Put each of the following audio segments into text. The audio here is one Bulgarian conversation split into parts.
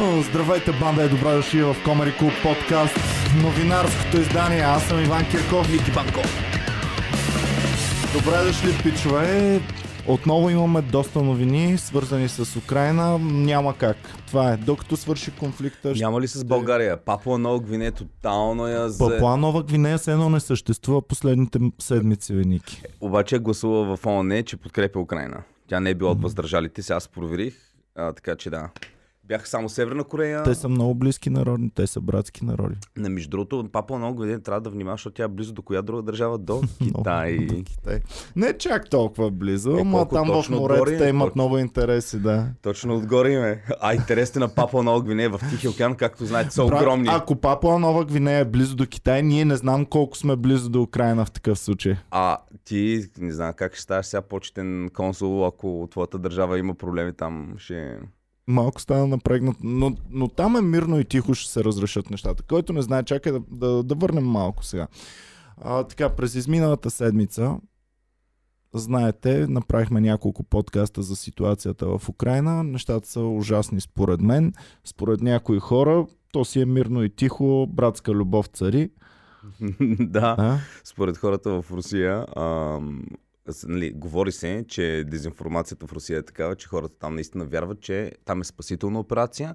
Здравейте, банда е добра дошли в Комари Клуб подкаст, новинарското издание. Аз съм Иван Кирков. Ники Банко. Добре дошли, пичове. Отново имаме доста новини, свързани с Украина. Няма как. Това е. Докато свърши конфликта... Няма ли с България? Папуа Нова Гвинея тотално я за... Папуа Нова Гвинея все едно не съществува последните седмици, Ники. Обаче е гласува в ООН, че подкрепя Украина. Тя не е била от въздържалите, сега аз проверих. А, така че да. Бяха само Северна Корея. Те са много близки народи, те са братски народи. На между другото, Папуа Нова Гвинея трябва да внимава, защото тя е близо до коя друга държава? До Китай. До Китай. Не чак толкова близо, Е, но там в морето те имат много интереси, да. Точно отгоре им е. А интересите на Папуа Нова Гвинея в Тихия океан, както знаете, са Брат, огромни. Ако Папуа Нова Гвинея е близо до Китай, ние не знам колко сме близо до Украина в такъв случай. А ти, не знам как ще ставаш сега почетен консул, ако твоята държава има проблеми там, ще... Малко стана напрегнат, но, но там е мирно и тихо ще се разрешат нещата. Който не знае, чакай да, да, да върнем малко сега. А, така, през изминалата седмица, знаете, направихме няколко подкаста за ситуацията в Украина. Нещата са ужасни според мен. Според някои хора, то си е мирно и тихо, братска любов цари. да. А? според хората в Русия, с- нали, говори се, че дезинформацията в Русия е такава, че хората там наистина вярват, че там е спасителна операция.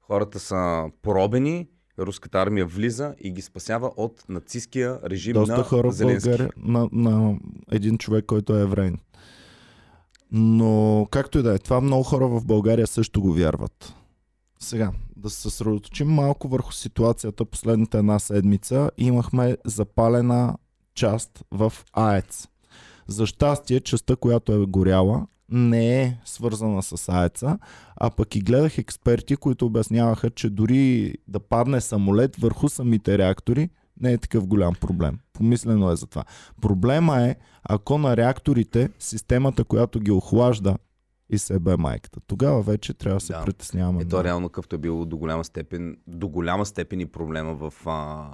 Хората са поробени, руската армия влиза и ги спасява от нацистския режим Доста на хора Зеленски. България на, на един човек, който е еврейн. Но както и да е, това много хора в България също го вярват. Сега, да се съсредоточим малко върху ситуацията последната една седмица. Имахме запалена част в АЕЦ. За щастие, частта, която е горяла, не е свързана с АЕЦа, а пък и гледах експерти, които обясняваха, че дори да падне самолет върху самите реактори, не е такъв голям проблем. Помислено е за това. Проблема е, ако на реакторите системата, която ги охлажда и се бе майката. Тогава вече трябва да се Да. притесняваме. Ето много. реално какъвто е било до голяма степен, до голяма степен и проблема в а,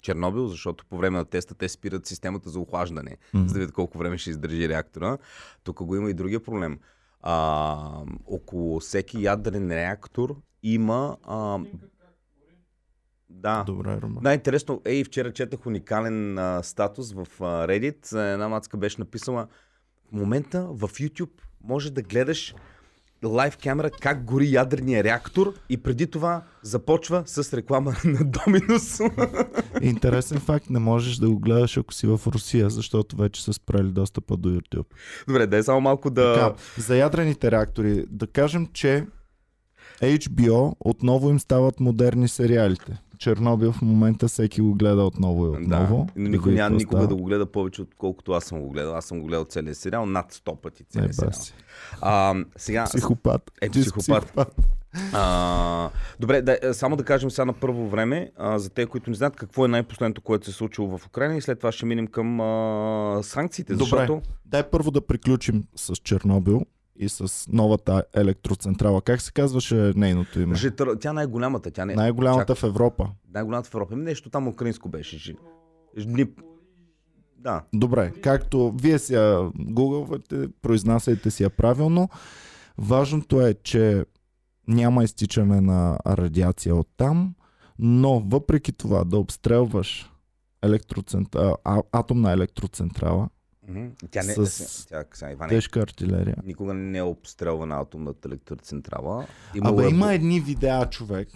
Чернобил, защото по време на теста те спират системата за охлаждане, Мгм. за да видят колко време ще издържи реактора. Тук го има и другия проблем. А, около всеки ядрен реактор има... А, да. Добре, Рома. Най-интересно, ей, вчера четах уникален а, статус в а, Reddit. Една мацка беше написала, в момента в YouTube може да гледаш лайв камера как гори ядрения реактор и преди това започва с реклама на Доминус. Интересен факт, не можеш да го гледаш ако си в Русия, защото вече са спрели достъпа до YouTube. Добре, дай само малко да... Така, за ядрените реактори, да кажем, че HBO отново им стават модерни сериалите. Чернобил в момента всеки го гледа отново и отново. Да, никой види няма никога става. да го гледа повече, отколкото аз съм го гледал. Аз съм го гледал целия сериал, над 100 пъти целия Не, сериал. баси. А, сега, Психопат. Е, Чист психопат. А, добре, да, е, само да кажем сега на първо време, а, за те, които не знаят какво е най-последното, което се е случило в Украина и след това ще минем към а, санкциите, Добре. защото... Дай първо да приключим с Чернобил и с новата електроцентрала. Как се казваше нейното име? Житър... Тя най-голямата, тя не... Най-голямата Чак, в Европа. най-голямата в Европа. Нещо там украинско беше. Жи... Жни... Да. Добре, както вие си я гугълвате, произнасяйте си я правилно. Важното е, че няма изтичане на радиация от там, но въпреки това да обстрелваш електроцентра... а, атомна електроцентрала. Тя не... С Тя, сега, Иване, тежка артилерия. никога не е обстрелвана атомната електроцентрала. Абе, е- има едни видеа, човек,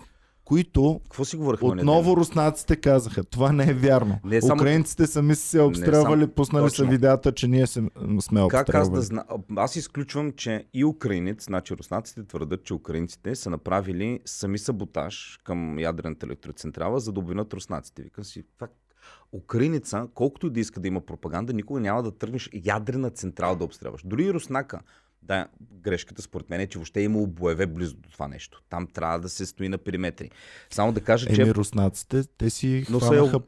които Какво си говорихме? отново руснаците казаха, това не е вярно. Не, само- Украинците сами са се обстрелвали, само- пуснали са видеята, че ние се, сме обстрелвали. Как аз да знам? Аз изключвам, че и украинец, значи руснаците твърдят, че украинците са направили сами саботаж към ядрената електроцентрала, за да обвинят руснаците. Викам си, факт. Украинеца, колкото и да иска да има пропаганда, никога няма да тръгнеш ядрена централа да обстрелваш. Дори и руснака. Да, грешката според мен е, че въобще е имало боеве близо до това нещо. Там трябва да се стои на периметри. Само да кажа, че Еми, руснаците, те си Но хванаха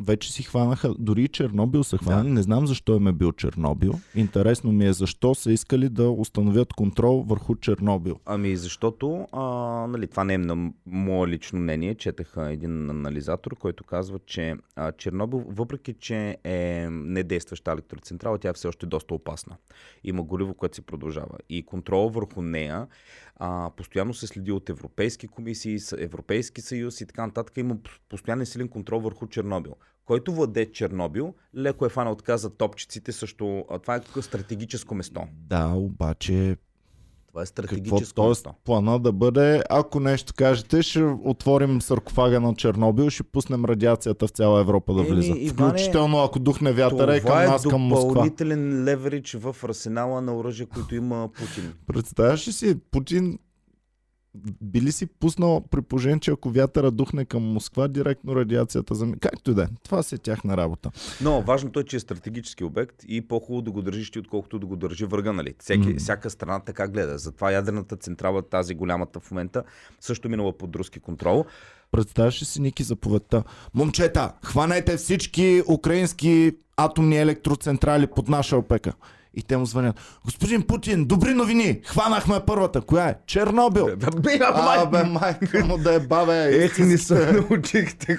вече си хванаха, дори и Чернобил са хванали. Да. Не знам защо им е бил Чернобил. Интересно ми е защо са искали да установят контрол върху Чернобил. Ами защото, а, нали, това не е на мое лично мнение, четах а, един анализатор, който казва, че а, Чернобил, въпреки че е недействаща електроцентрала, тя е все още доста опасна. Има гориво, което се продължава. И контрол върху нея а, постоянно се следи от европейски комисии, Европейски съюз и така нататък. Има постоянен силен контрол върху Чернобил. Който владее Чернобил, леко е фанал отказа топчиците също. Това е стратегическо место. Да, обаче Това е стратегическо т.е. место. плана да бъде, ако нещо кажете, ще отворим саркофага на Чернобил, ще пуснем радиацията в цяла Европа да Еми, влиза. Иване, Включително ако духне вятъра и към Това е нас, към Москва. допълнителен леверидж в арсенала на оръжие, които има Путин. Представяш ли си, Путин би ли си пуснал при положение, че ако вятъра духне към Москва, директно радиацията за... Както и да е. Това си е тяхна работа. Но важното е, че е стратегически обект и по-хубаво да го държиш ти, отколкото да го държи врага, нали? Всеки, М. Всяка страна така гледа. Затова ядрената централа, тази голямата в момента, също минала под руски контрол. Представяш ли си, Ники, заповедта? Момчета, хванете всички украински атомни електроцентрали под наша опека. И те му звънят. Господин Путин, добри новини! Хванахме първата. Коя е? Чернобил! Бе, Абе, майка му да е бабе. Ех, не се научихте.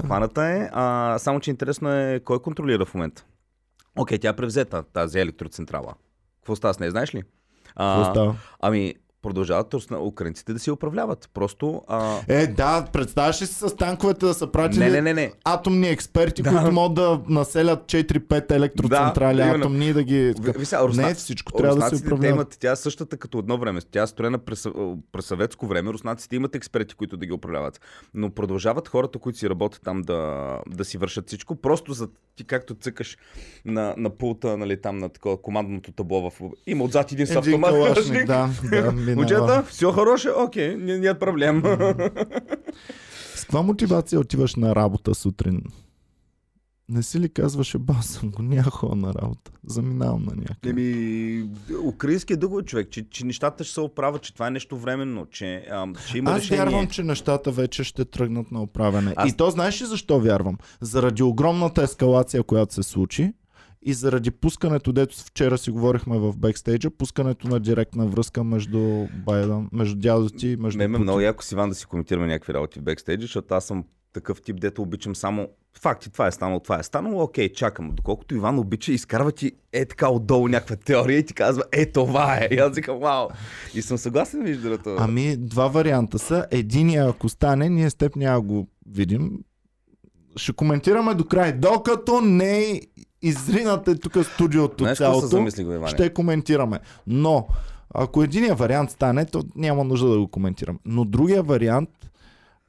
Хваната е, а, само че интересно е кой контролира в момента. Окей, тя е превзета, тази електроцентрала. Какво става с нея, знаеш ли? А, Какво става? Ами, продължават украинците да си управляват. Просто... А... Е, да, представяш ли си с танковете да са пратили Не, не, не, не. атомни експерти, Да. които могат да населят 4-5 електроцентрали Да, атомни и да ги... Ви- сега, Не, всичко трябва да се руснаците, те управлява. Имат, тя е същата като едно време. Тя е строена през, през съветско време. Руснаците имат експерти, които да ги управляват. Но продължават хората, които си работят там да, да си вършат всичко. Просто за ти както цъкаш на, на пулта, нали, там на такова командното табло в... Има отзад един с автомат. калашник, да, да, минава. Момчета, все хороше, окей, не, нет проблем. С каква мотивация отиваш на работа сутрин? Не си ли казваше, ба съм го, няма на работа. Заминавам на някъде. Еми, украинският дълго човек, че, че нещата ще се оправят, че това е нещо временно, че, ам, че има Аз решение. вярвам, че нещата вече ще тръгнат на оправяне. Аз- И то знаеш ли защо вярвам? Заради огромната ескалация, която се случи и заради пускането, дето вчера си говорихме в бекстейджа, пускането на директна връзка между Байден, между дядо ти между Ме ме много яко с Иван да си коментираме някакви работи в бекстейджа, защото аз съм такъв тип, дето обичам само факти, това е станало, това е станало, окей, чакам. Доколкото Иван обича, изкарва ти е така отдолу някаква теория и ти казва, е това е. И аз викам, вау. И съм съгласен, вижда това. Ами, два варианта са. Единия, ако стане, ние с теб няма го видим. Ще коментираме до край. Докато не изринате тук студиото Знаеш се цялото, замисли го, Иване? ще коментираме. Но, ако единия вариант стане, то няма нужда да го коментирам. Но другия вариант,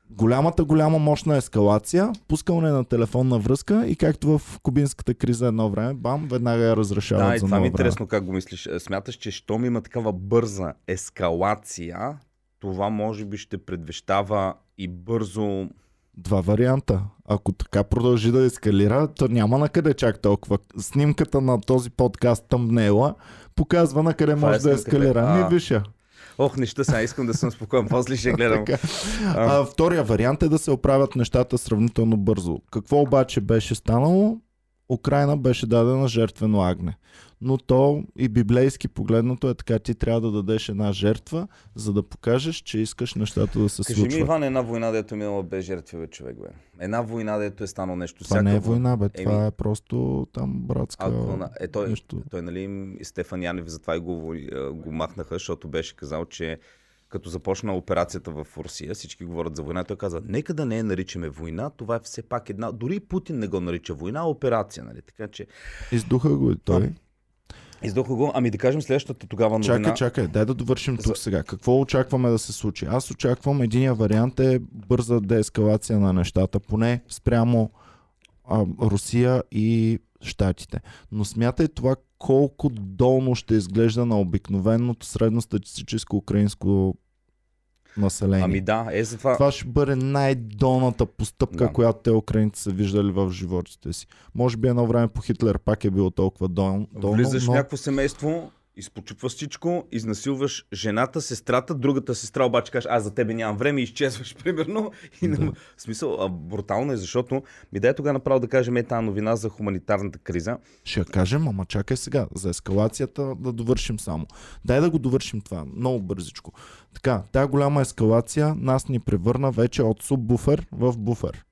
голямата, голяма мощна ескалация, пускане на телефонна връзка и както в кубинската криза едно време, бам, веднага я разрешават Да, и за това ми е интересно как го мислиш. Е, Смяташ, че щом има такава бърза ескалация, това може би ще предвещава и бързо Два варианта. Ако така продължи да ескалира, то няма на къде чак толкова. Снимката на този подкаст тъмнела показва на къде може е да ескалира. А. Ми виша. Ох, неща, сега искам да съм спокоен, после ще гледам. Така. А, втория вариант е да се оправят нещата сравнително бързо. Какво обаче беше станало? Украина беше дадена жертвено агне. Но то и библейски погледнато е така, ти трябва да дадеш една жертва, за да покажеш, че искаш нещата да се Кажи ми, случват. Иван, една война, дето е минала без жертви, бе, човек, бе. Една война, дето е станало нещо. Това не е война, бе. Еми, Това е просто там братска... Ако, е, той, нещо. той, нали, Стефан Янев затова и го, го махнаха, защото беше казал, че като започна операцията в Русия, всички говорят за война, той каза, нека да не я наричаме война, това е все пак една, дори и Путин не го нарича война, а операция, нали, така че Издуха го и той. Издуха го, ами да кажем следващата тогава новина. Чакай, чакай, дай да довършим тук За- сега. Какво очакваме да се случи? Аз очаквам, единия вариант е бърза деескалация на нещата, поне спрямо а, Русия и Штатите. Но смятай това колко долно ще изглежда на обикновеното средностатистическо украинско население. Ами да, е за това. Това ще бъде най-долната постъпка, Да. която те украинци са виждали в животите си. Може би едно време по Хитлер пак е било толкова дол- долно, Влизаш но... в някакво семейство, изпочупваш всичко, изнасилваш жената, сестрата, другата сестра обаче кажеш, аз за тебе нямам време изчезваш, примерно. И Да. В смисъл, а, брутално е, защото ми дай тогава направо да кажем е тази новина за хуманитарната криза. Ще я кажем, ама чакай сега, за ескалацията да довършим само. Дай да го довършим това, много бързичко. Така, тая голяма ескалация нас ни превърна вече от суббуфер в буфер.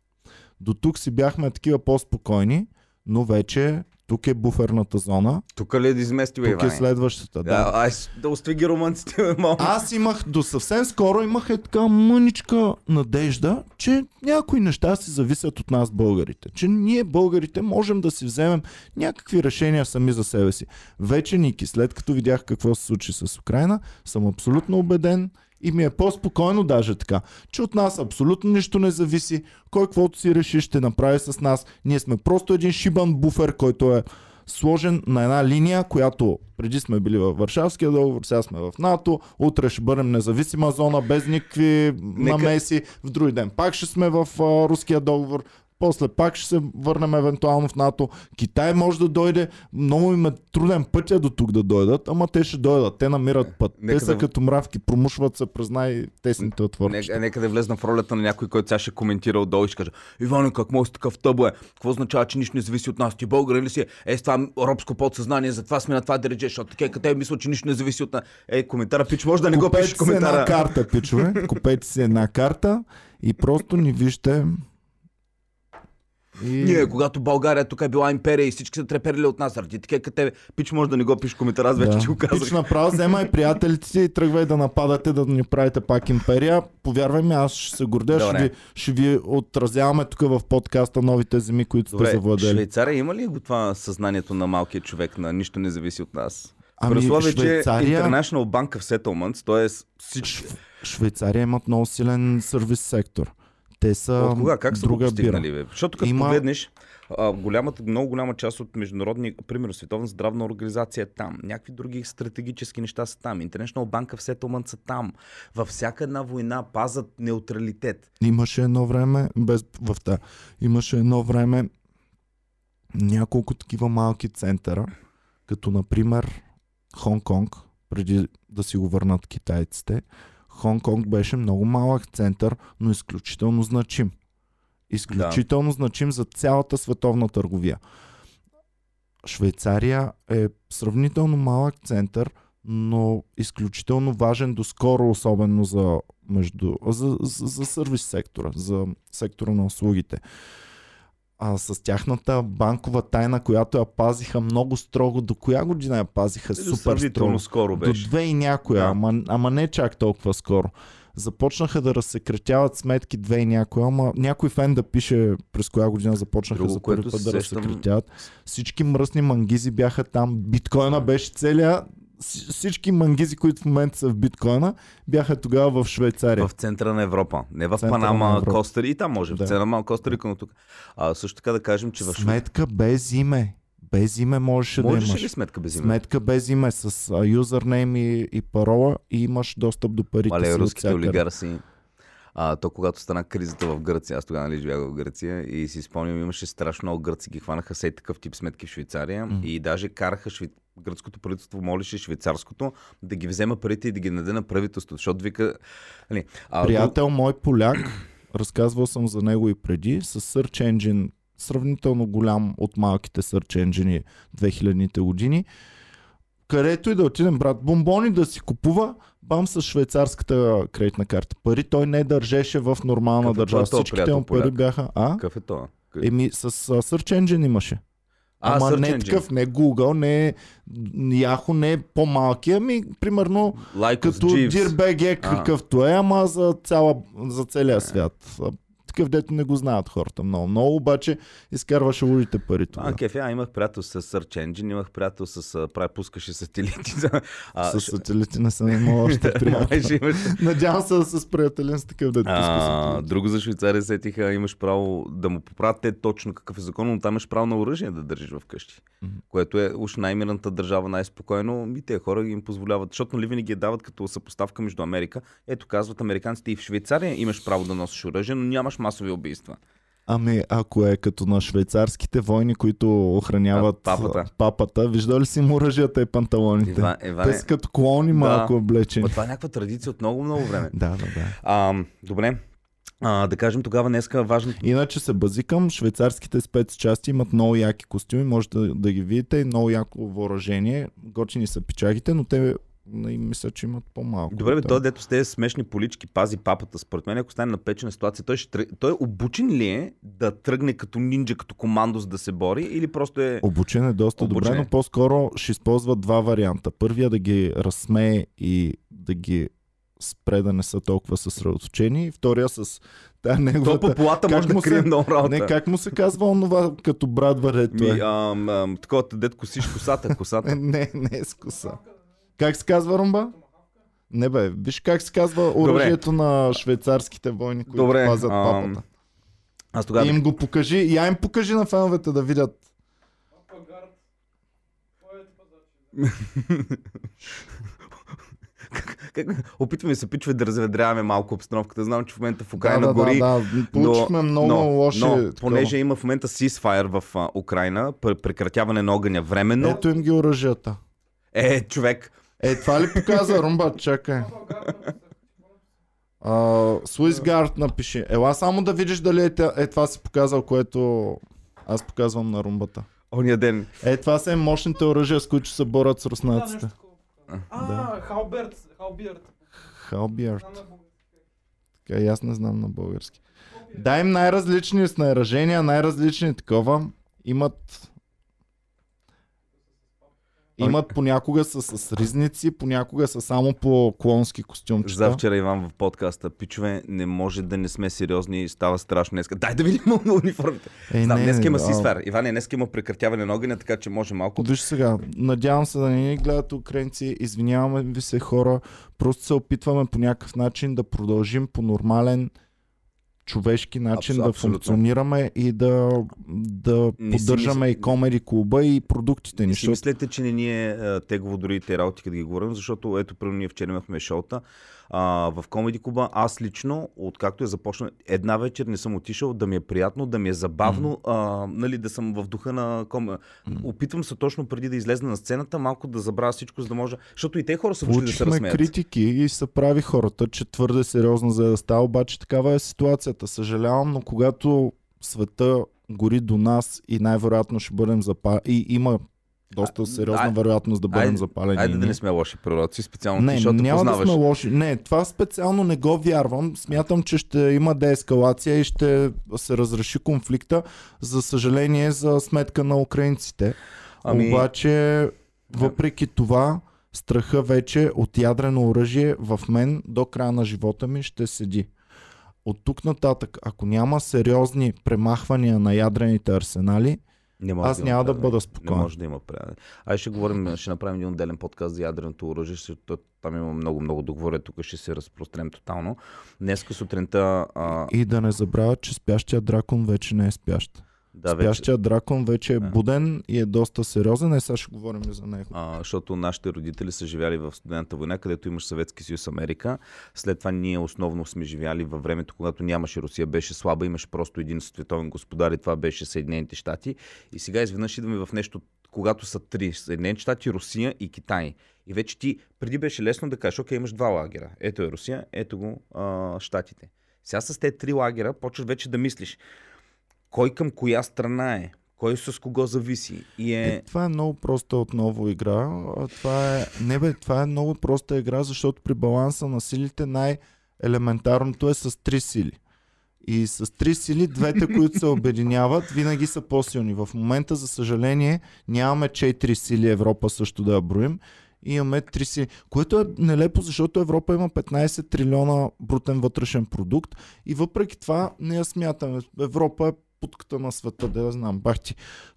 До тук си бяхме такива по-спокойни, но вече тук е буферната зона, Тук ли е да изместил тук е Иване? следващата. Да. Да, с- да остави ги романците, бе, малко. Аз имах до съвсем скоро имах е така мъничка надежда, че някои неща си зависят от нас българите. Че ние българите можем да си вземем някакви решения сами за себе си. Вече, Ники, след като видях какво се случи с Украина, съм абсолютно убеден и ми е по-спокойно даже така, че от нас абсолютно нищо не зависи. Кой каквото си реши ще направи с нас. Ние сме просто един шибан буфер, който е сложен на една линия, която преди сме били във Варшавския договор, сега сме в НАТО, утре ще бъдем независима зона, без никакви намеси, в други ден пак ще сме в а, Руския договор, после пак ще се върнем евентуално в НАТО. Китай може да дойде, много им е труден пътя до тук да дойдат, ама те ще дойдат, те намират път. Нека те са да- като мравки, промушват се през най-тесните отворчета. Нека, нека да влезна в ролята на някой, който сега ще коментира отдолу и ще каже Иване, как може такъв тъбо е? Какво означава, че нищо не зависи от нас? Ти българин ли си? Е, с това робско подсъзнание, затова сме на това дередже, защото така къде мисля, че нищо не зависи от нас. Е, коментара, пич, може да не го пишеш Купете си една коментара. карта, пичове. Купете си една карта и просто ни вижте. И... Ние, когато България тук е била империя и всички са треперили от нас, заради така къде пич, може да не го пишеш коментар, аз вече ти го Пич казах. направо вземай приятелите си и тръгвай да нападате, да ни правите пак империя. Повярвай ми, аз ще се гордея, ще ви, ще ви отразяваме тук в подкаста новите земи, които сте Добре, завладели. Швейцария има ли го това съзнанието на малкия човек, на нищо не зависи от нас? Ами, При условие, Швейцария- че International Bank of Settlements, т.е. всички... Шв... Швейцария имат много силен сервис сектор. Те са От кога? Как са друга постигнали, бира. Защото като Има- погледнеш, а, голямата, много голяма част от международни, примерно Световна здравна организация е там, някакви други стратегически неща са там, International Bank of Settlement са там. Във всяка една война пазат неутралитет. Имаше едно време, без в та, имаше едно време няколко такива малки центъра, като например Хонг-Конг, преди да си го върнат китайците. Хонг-Конг беше много малък център, но изключително значим. Изключително значим за цялата световна търговия. Швейцария е сравнително малък център, но изключително важен доскоро, особено за, между, за, за, за сервис сектора, за сектора на услугите. А с тяхната банкова тайна, която я пазиха много строго, до коя година я пазиха супер строго? Скоро До беше. две и някоя, Да. ама, ама не чак толкова скоро. Започнаха да разсекретяват сметки две и някоя, ама някой фен да пише през коя година започнаха Друго, за първи път да се сещам- разсекретяват. Всички мръсни мангизи бяха там, биткоина беше целия, всички мангизи, които в момента са в биткоина, бяха тогава в Швейцария. В центъра на Европа. Не в Центъра на Панама. Коста И там може. В Да. на Коста Рика, но тук. А, също така да кажем, че в. Сметка без име. Без име можеше да Можеш имаш. ли сметка без име? Сметка без име с юзернейм и, и парола и имаш достъп до парите Мале, си руските олигарси. А, то когато стана кризата в Гърция, аз тогава нали живях в Гърция и си спомням, имаше страшно много гърци, ги хванаха сей такъв тип сметки в Швейцария М. и даже караха швей... гръцкото правителство, молише швейцарското да ги взема парите и да ги наде на правителството, защото вика... Нали, а, Приятел мой поляк, разказвал съм за него и преди, с Search Engine, сравнително голям от малките Search Engine 2000-те години. Където и да отидем, брат, бомбони да си купува, бам с швейцарската кредитна карта. Пари той не държеше в нормална Какъв е държава. този Всичките приятел му пари бяха... А? Какъв е това? Еми, с а, Search Engine имаше. А, Ама не такъв, не Google, не Yahoo, не по-малки, ами примерно Лайкос, като А. какъвто е, ама за, цяла, за целия свят. Такъв дето не го знаят хората много. Много обаче изкарваше улите пари А, тогава. а, имах приятел с Search Engine, имах приятел с прави пускаше сателити. а, С сателити не съм имал още приятел. Надявам се с приятелен с такъв дето пуска друго за Швейцария сетиха, имаш право да му поправят те точно какъв е закон, но там имаш право на оръжие да държиш вкъщи. Мгм. Което е уж най-мирната държава, най-спокойно. И те хора им позволяват, защото нали винаги я дават като съпоставка между Америка. Ето казват американците и в Швейцария имаш право да носиш оръжие, но нямаш масови убийства. Ами, ако е като на швейцарските войни, които охраняват А, папата. папата, виждали ли си му оръжията и панталоните? Ива, Те Иване, са като клони малко облечени. Ма това е някаква традиция от много-много време. Да, да, да. А, добре, а, да кажем тогава днеска важно. Иначе се базикам, швейцарските спецчасти имат много яки костюми, може да, да ги видите, много яко въоръжение. Готини са пичагите, но те И мисля, че имат по-малко. Добре, бе, Да. той дето с тези смешни полички пази папата. Според мен, ако стане напечена ситуация, той, ще, тръг- той обучен ли е да тръгне като нинджа, като командос да се бори или просто е... Обучен е доста Обучен добре, е. но по-скоро ще използва два варианта. Първия да ги разсмее и да ги спре да не са толкова съсредоточени. И втория с тая То неговата... по полата как може да му се- крие много работа. Не, как му се казва онова като брат варето Ми, е? ам, ам, такова, дед косиш косата, косата. Не, не е с коса. Как се казва Румба? Не бе, виж как се казва оръжието на швейцарските войни, които Добре, пазят папата. Аз тогава... И им го покажи, я им покажи на феновете да видят. Как... Опитваме се, пичове, да разведряваме малко обстановката. Знам, че в момента в Украина да, да, гори. да, да. Получихме много но, лоши... Но, такова. понеже има в момента ceasefire в а, Украина, пр- прекратяване на огъня временно. Ето им ги оръжията. Е, човек, Е, това ли показва Румба? Чакай. Swissguard напиши. Ела само да видиш дали е, тя- е това си показал, което аз показвам на румбата. ония ден. Е, това са им мощните оръжия, с които се борят с Да, руснаците. А, Халберт, Халберт. Халбиард. Така, и аз не знам на български. Дай им най-различни снаряжения, най-различни такова. Имат Имат понякога са с ризници, понякога са само по клонски костюмчета. Завчера Иван в подкаста. Пичове, не може да не сме сериозни. Става страшно днес. Дай да видим униформите. Е, Знам, не, днес има а, ceasefire. Иван, днес има прекратяване на огъня, така че може малко. Виж сега, надявам се да не ни гледат украинци, извиняваме ви се хора, просто се опитваме по някакъв начин да продължим по нормален човешки начин Абс- да абсолютно. функционираме и да, да Не поддържаме мисля- и комеди клуба и продуктите ни. Не Защото мислете, че не ни е а, тегово дори те работи, като ги говорим, защото ето, примерно, ние вчера имахме шоута а, в Комеди Куба. Аз лично, откакто е започна, една вечер не съм отишъл, да ми е приятно, да ми е забавно, а, нали, да съм в духа на ком... Опитвам се точно преди да излезна на сцената, малко да забравя всичко, за да може. Защото и те хора са вършили да се разсмеят. критики и се прави хората, че твърде сериозно за да става, обаче такава е ситуацията. Съжалявам, но когато света гори до нас и най-вероятно ще бъдем запалени и има доста А, сериозна ай- вероятност да бъдем Айде, запалени. айде да не сме лоши пророци, специално ти, Не, защото няма познаваш. да сме лоши. Не, това специално не го вярвам. Смятам, че ще има деескалация и ще се разреши конфликта. За съжаление, за сметка на украинците. Ами- Обаче, въпреки това, страха вече от ядрено оръжие в мен до края на живота ми ще седи. От тук нататък, ако няма сериозни премахвания на ядрените арсенали, Не може Аз да няма да предане. бъда спокоен. Не може да има предане. Ай ще говорим, ще направим един отделен подкаст за ядреното оръжие, защото там има много, много договоря, тук ще се разпрострем тотално. Днеска сутринта, а, и да не забравят, че спящия дракон вече не е спящ. Да, вече, Спящия дракон вече е Да. буден и е доста сериозен. Е, сега ще говорим за него. а, защото нашите родители са живяли в студената война, където имаш Съветски съюз Америка. След това ние основно сме живяли във времето, когато нямаше Русия, беше слаба, имаше просто един световен господар и това беше Съединените щати. И сега изведнъж идваме в нещо, когато са три. Съединените щати, Русия и Китай. И вече ти, преди беше лесно да кажеш, окей, имаш два лагера. Ето е Русия, ето го а, щатите. Сега с тези три лагера почваш вече да мислиш кой към коя страна е, кой с кого зависи. И Е, е... това е много проста отново игра. Това е... Не бе, това е много проста игра, защото при баланса на силите най-елементарното е с три сили. И с три сили, двете, които се обединяват, винаги са по-силни. В момента, за съжаление, нямаме четири сили Европа също да я броим. Имаме три сили. Което е нелепо, защото Европа има 15 трилиона брутен вътрешен продукт и въпреки това не я смятаме. Европа е путката на света, да я знам, бах ти.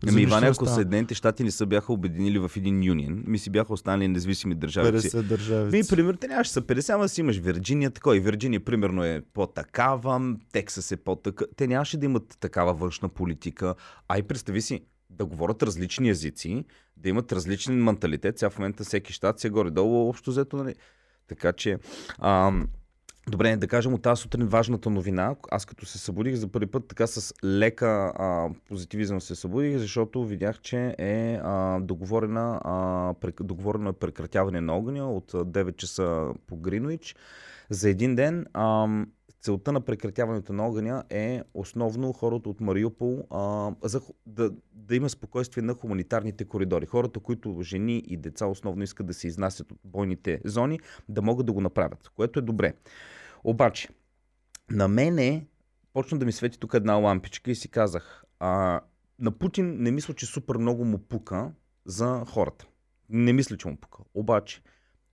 Ами Иван, ако става. Съединените щати не са бяха обединили в един юнион, ми си бяха останали независими държави. си. 50 държави. Ми, примерно, те нямаше са 50, ама си имаш Вирджиния, такова. И Вирджиния, примерно, е по-такава, Тексас е по-така. Те нямаше да имат такава външна политика. А и представи си, да говорят различни езици, да имат различен менталитет. Сега в момента всеки щат си е горе-долу общо взето, нали? Така че, ам, Добре, да кажем от тази сутрин важната новина. Аз като се събудих за първи път така с лека а, позитивизъм се събудих, защото видях, че е а, договорена, а, прек, договорено е прекратяване на огъня от а, 9 часа по Гринвич за един ден. А, целта на прекратяването на огъня е основно хората от Мариупол а, за, да, да има спокойствие на хуманитарните коридори. Хората, които жени и деца основно искат да се изнасят от бойните зони, да могат да го направят, което е добре. Обаче, на мене почна да ми свети тук една лампичка и си казах, а, на Путин не мисля, че супер много му пука за хората. Не мисля, че му пука. Обаче,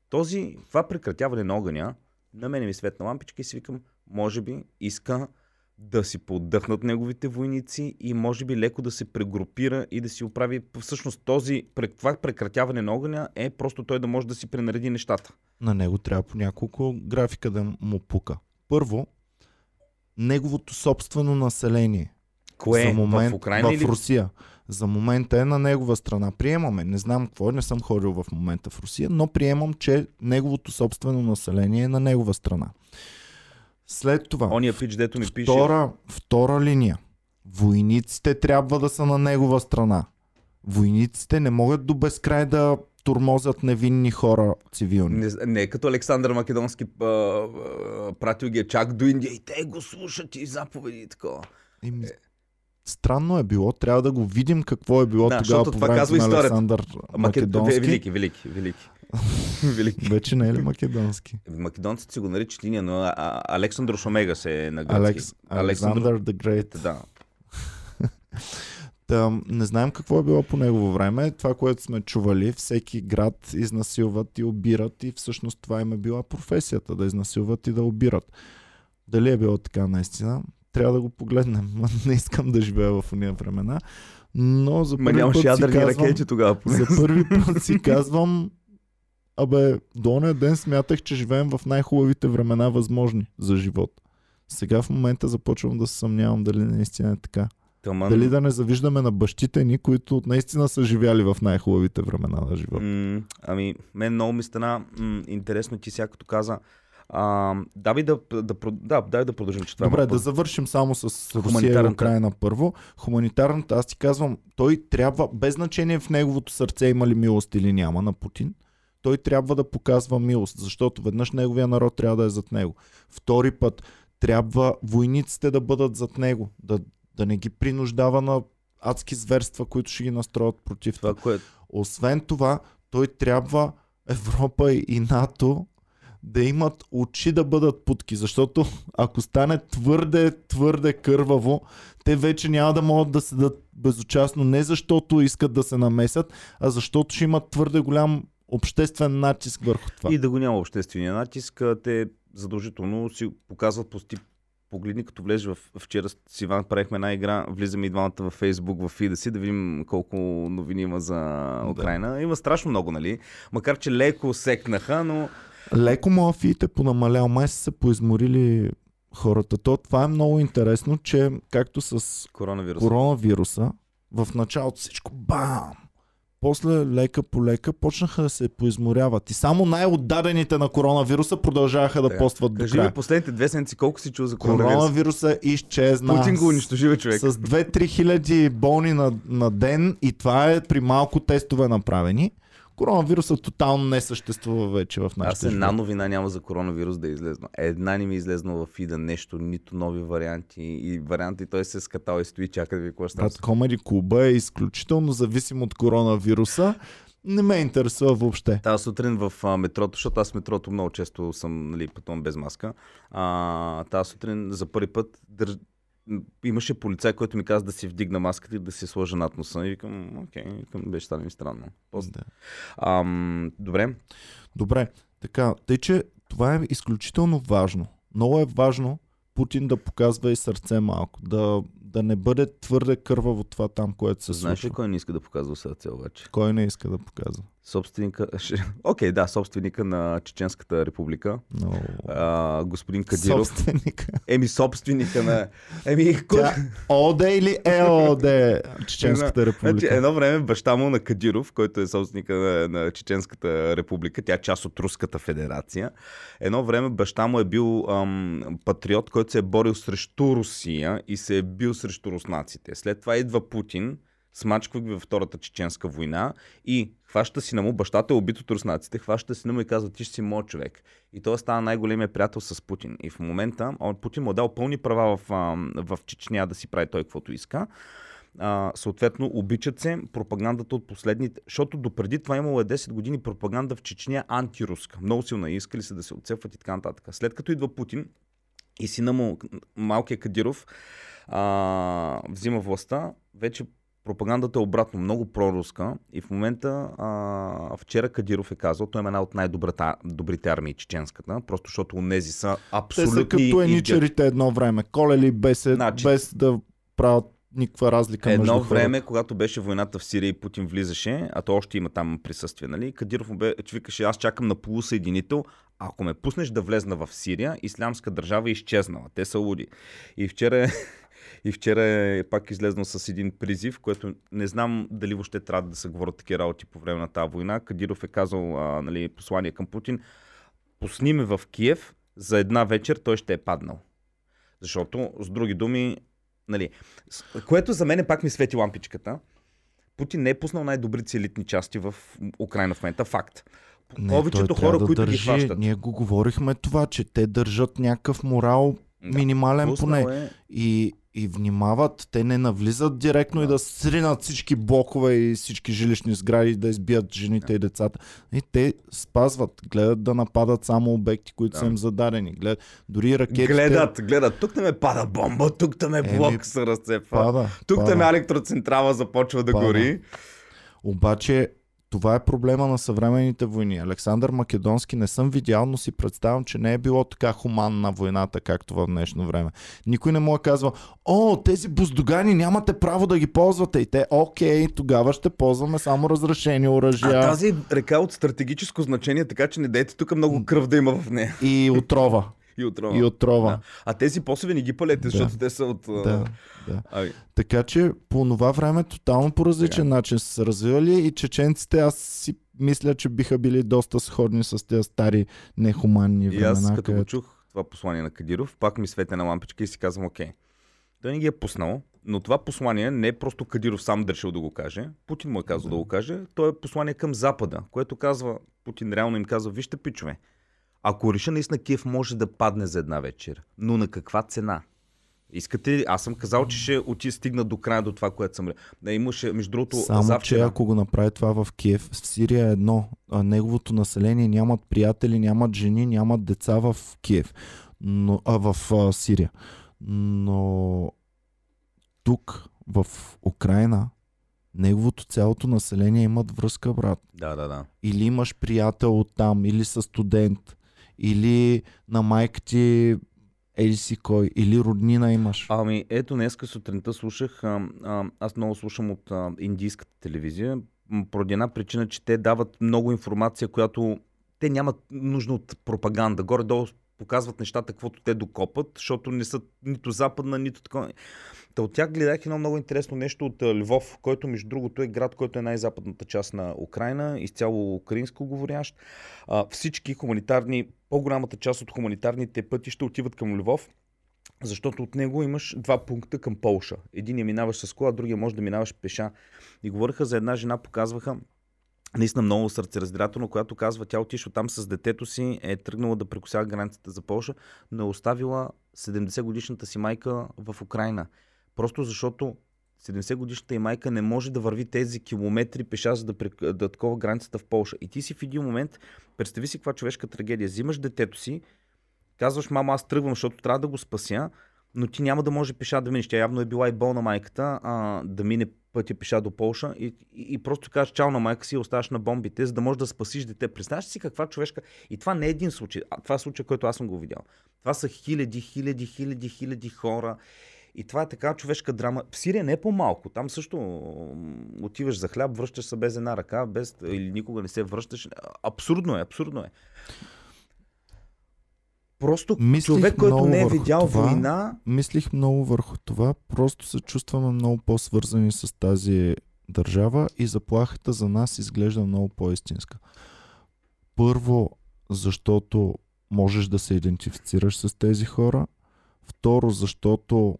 този, това прекратяване на огъня, на мене ми светна лампичка и си викам, може би иска да си поотдъхнат неговите войници и може би леко да се прегрупира и да си оправи. Всъщност този, това прекратяване на огъня е просто той да може да си пренареди нещата. На него трябва по няколко графика да му пука. Първо, неговото собствено население. Кое? за момент, в Украина в или Русия. За момента е на негова страна. Приемаме. Не знам какво е, не съм ходил в момента в Русия, но приемам, че неговото собствено население е на негова страна. След това, Ония пич, дето ми пише. втора, втора линия. Войниците трябва да са на негова страна. Войниците не могат до безкрай да турмозят невинни хора цивилни. Не, не като Александър Македонски а, а, пратил ги е чак до Индия и те го слушат и заповеди и такова. Ими, странно е било, трябва да го видим какво е било Да, тогава по това времето казва на. Александър Макед... Македонски. Велики, велики, велики. велики. Вече не е ли македонски? Македонците си го наричат линия, но Александър Омегас е на гръцки. Алекс, Александър the Great. Да. Та, не знаем какво е било по негово време. Това, което сме чували, всеки град изнасилват и обират и всъщност това им е била професията, да изнасилват и да обират. Дали е било така наистина? Трябва да го погледнем. не искам да живея в уния времена. Но за първи път си казвам, ракети тогава. поне. за първи път си казвам Абе, до ония ден смятах, че живеем в най-хубавите времена възможни за живот. Сега в момента започвам да се съмнявам дали наистина е така. Тъмън. Дали да не завиждаме на бащите ни, които наистина са живяли в най-хубавите времена на живота. М, ами, мен много ми стана м, интересно ти сега като каза. А, давай да, да, да, да, дай да продължим, че това е Добре, да завършим само с Русия и. Украина първо. Хуманитарната, аз ти казвам, той трябва, без значение в неговото сърце има ли милост или няма на Путин, той трябва да показва милост, защото веднъж неговия народ трябва да е зад него. Втори път трябва войниците да бъдат зад него, да, да не ги принуждава на адски зверства, които ще ги настроят против това, което Освен това, той трябва Европа и НАТО да имат очи да бъдат путки, защото ако стане твърде, твърде кърваво, те вече няма да могат да седат безучастно, не защото искат да се намесят, а защото ще имат твърде голям обществен натиск върху това. И да го няма обществения натиск, те задължително си показват по тип Погледни, като влезеш в вчера с Иван, правихме една игра, влизаме и двамата във Фейсбук, в фида си, да видим колко новини има за Украина. Има страшно много, нали? Макар, че леко секнаха, но Леко мафиите понамалял, май са се поизморили хората. То, това е много интересно, че както с коронавирус. коронавируса, в началото всичко бам! После лека по лека почнаха да се поизморяват. И само най-отдадените на коронавируса продължаваха да Така. постват до Кажи края. последните две седмици колко си чул за коронавирус? Коронавируса изчезна. Путин го унищожи, човек. С 2-3 хиляди болни на, на ден и това е при малко тестове направени. Коронавирусът тотално не съществува вече в Аз нашите една животи. новина няма за коронавирус да е излезна. Една не ми е излезна в фида нещо, нито нови варианти. И варианти той се е скатал и стои, чака да ви какво ще. Брат, Комеди клуба е изключително зависим от коронавируса. Не ме интересува въобще. Тази сутрин в а, метрото, защото аз в метрото много често съм нали, пътувам без маска. А, тази сутрин за първи път държ... имаше полицай, който ми каза да си вдигна маската и да си сложа над носа. И викам, окей, викам, беше стана ми странно. После. Да. Ам, добре, Добре, така, тъй че това е изключително важно. Много е важно Путин да показва и сърце малко, да, да не бъде твърде кърваво това там, което се знаеш ли случва. кой не иска да показва сърце обаче? Кой не иска да показва? Собственика, окей, да, собственика на Чеченската република, Но... а, господин Кадиров. Собственика. Еми, собственика на... Еми. Тя ОД или ЕОД Чеченската Значи, република? едно време баща му на Кадиров, който е собственика на, на Чеченската република, тя е част от Руската федерация. Едно време баща му е бил ам, патриот, който се е борил срещу Русия и се е бил срещу руснаците. След това идва Путин смачква ги във втората чеченска война и хваща си на му, бащата е убит от руснаците, хваща си на му и казва, ти ще си моят човек. И той става най-големия приятел с Путин. И в момента Путин му е дал пълни права в, в Чечня да си прави той каквото иска. А, съответно, обичат се пропагандата от последните, защото допреди това имало е 10 години пропаганда в Чечня антируска. Много силна искали се да се отцепват и така нататък. След като идва Путин и сина му, малкия Кадиров, а, взима властта, вече пропагандата е обратно, много проруска и в момента а, вчера Кадиров е казал, той е една от най-добрите армии чеченската, просто защото унези са абсолютни... Те са като еничерите едно време, колели без, значи, без да правят никаква разлика Едно между време, хората. когато беше войната в Сирия и Путин влизаше, а то още има там присъствие, нали? Кадиров му бе, викаше, аз чакам на полусъединител, ако ме пуснеш да влезна в Сирия, ислямска държава е изчезнала. Те са луди. И вчера и вчера е пак излезнал с един призив, което не знам дали въобще трябва да се говорят такива работи по време на тази война. Кадиров е казал а, нали, послание към Путин. Пусни ме в Киев, за една вечер той ще е паднал. Защото, с други думи, нали, което за мен пак ми свети лампичката. Путин не е пуснал най-добрите елитни части в Украина в момента. Факт. Не, Повечето хора, да които държи, ги хващат. Ние го говорихме това, че те държат някакъв морал да, минимален поне. Е... И, и внимават, те не навлизат директно да. и да сринат всички блокове и всички жилищни сгради, да избият жените да. и децата. И те спазват, гледат да нападат само обекти, които да. са им зададени. Гледат, дори ракетите... Гледат, гледат. Тук не ме пада бомба, тук не ме блок Еми, се разцепва. Пада, тук пада. ме електроцентрала започва да пада. гори. Обаче това е проблема на съвременните войни. Александър Македонски не съм видял, но си представям, че не е било така хуманна войната, както в днешно време. Никой не му е казва, о, тези буздогани нямате право да ги ползвате. И те, окей, тогава ще ползваме само разрешени оръжия. А тази река е от стратегическо значение, така че не дайте тук много кръв да има в нея. И отрова. И отрова. И отрова. Да. А тези посови не ги палете, да. защото те са от... Да, да. Ай. Така че по това време тотално по различен така. начин са се развивали и чеченците аз си мисля, че биха били доста сходни с тези стари нехуманни времена. И аз като го чух това послание на Кадиров, пак ми светне на лампичка и си казвам, окей, той не ги е пуснал, но това послание не е просто Кадиров сам да решил да го каже. Путин му е казал да. да го каже. То е послание към Запада, което казва, Путин реално им казва, вижте пичове, ако реша наистина Киев може да падне за една вечер, но на каква цена? Искате ли? Аз съм казал, че ще оти стигна до края до това, което съм. Да, имаше, между другото, Само, завчера... че ако го направи това в Киев, в Сирия е едно. Неговото население нямат приятели, нямат жени, нямат деца в Киев. Но, а, в а, Сирия. Но тук, в Украина, неговото цялото население имат връзка, брат. Да, да, да. Или имаш приятел от там, или са студент или на майка ти еди си кой, или роднина имаш. Ами ето днеска сутринта слушах, а, а, аз много слушам от а, индийската телевизия, поради една причина, че те дават много информация, която те нямат нужда от пропаганда. Горе-долу показват нещата, каквото те докопат, защото не са нито западна, нито такова. Та от тях гледах едно много интересно нещо от Львов, който между другото е град, който е най-западната част на Украина, изцяло украинско говорящ. Всички хуманитарни, по-голямата част от хуманитарните пъти ще отиват към Львов, защото от него имаш два пункта към Полша. Един я минаваш с кола, другия може да минаваш пеша. И говориха за една жена, показваха наистина много сърцераздирателно, която казва, тя отишла там с детето си, е тръгнала да прекусява границата за Полша, но е оставила 70 годишната си майка в Украина. Просто защото 70 годишната и майка не може да върви тези километри пеша, за да, да такова границата в Полша. И ти си в един момент, представи си каква човешка трагедия. Взимаш детето си, казваш, мама, аз тръгвам, защото трябва да го спася, но ти няма да може пеша да минеш. Тя явно е била и болна майката, а, да мине пътя пеша до Полша и, и, и просто кажеш чао на майка си и оставаш на бомбите, за да можеш да спасиш дете. Представяш си каква човешка... И това не е един случай. А, това е случай, който аз съм го видял. Това са хиляди, хиляди, хиляди, хиляди хора. И това е така човешка драма. В Сирия не е по-малко. Там също отиваш за хляб, връщаш се без една ръка, без, или никога не се връщаш. Абсурдно е, абсурдно е. Просто мислих човек, който не е видял това, война. Мислих много върху това. Просто се чувстваме много по-свързани с тази държава и заплахата за нас изглежда много по-истинска. Първо, защото можеш да се идентифицираш с тези хора. Второ, защото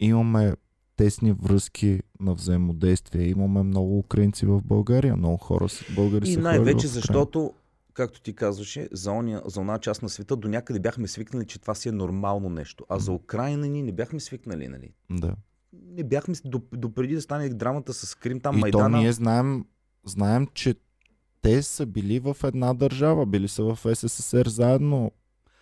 имаме тесни връзки на взаимодействие. Имаме много украинци в България, много хора, с- българи И най-вече защото, както ти казваше, за, оня, за една част на света до някъде бяхме свикнали, че това си е нормално нещо. А за Украина ни не бяхме свикнали, нали? Да. Не бяхме, до, допреди да стане драмата с Крим, там И Майдана. то ние знаем, знаем, че те са били в една държава, били са в СССР заедно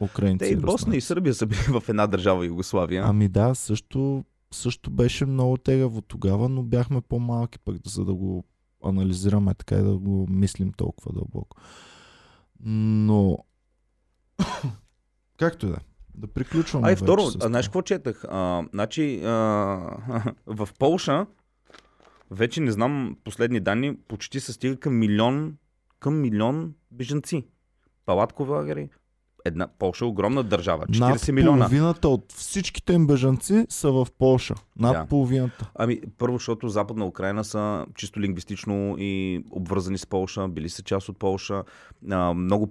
украинци. Те и Босна и. Сърбия са били в една държава Югославия. Ами да, също, също беше много тегаво тогава, но бяхме по-малки пък, за да го анализираме така и да го мислим толкова дълбоко. Но, както и да да приключваме. А и вече второ, това. знаеш какво четах? А, значи, а, в Полша, вече не знам последни данни, почти се стига към милион, към милион бежанци. Палаткови лагери. Една, Полша е огромна държава. 40 Над милиона. половината от всичките им бежанци са в Полша. Над Да. половината. Ами, първо, защото Западна Украина са чисто лингвистично и обвързани с Полша, били са част от Полша. А, много,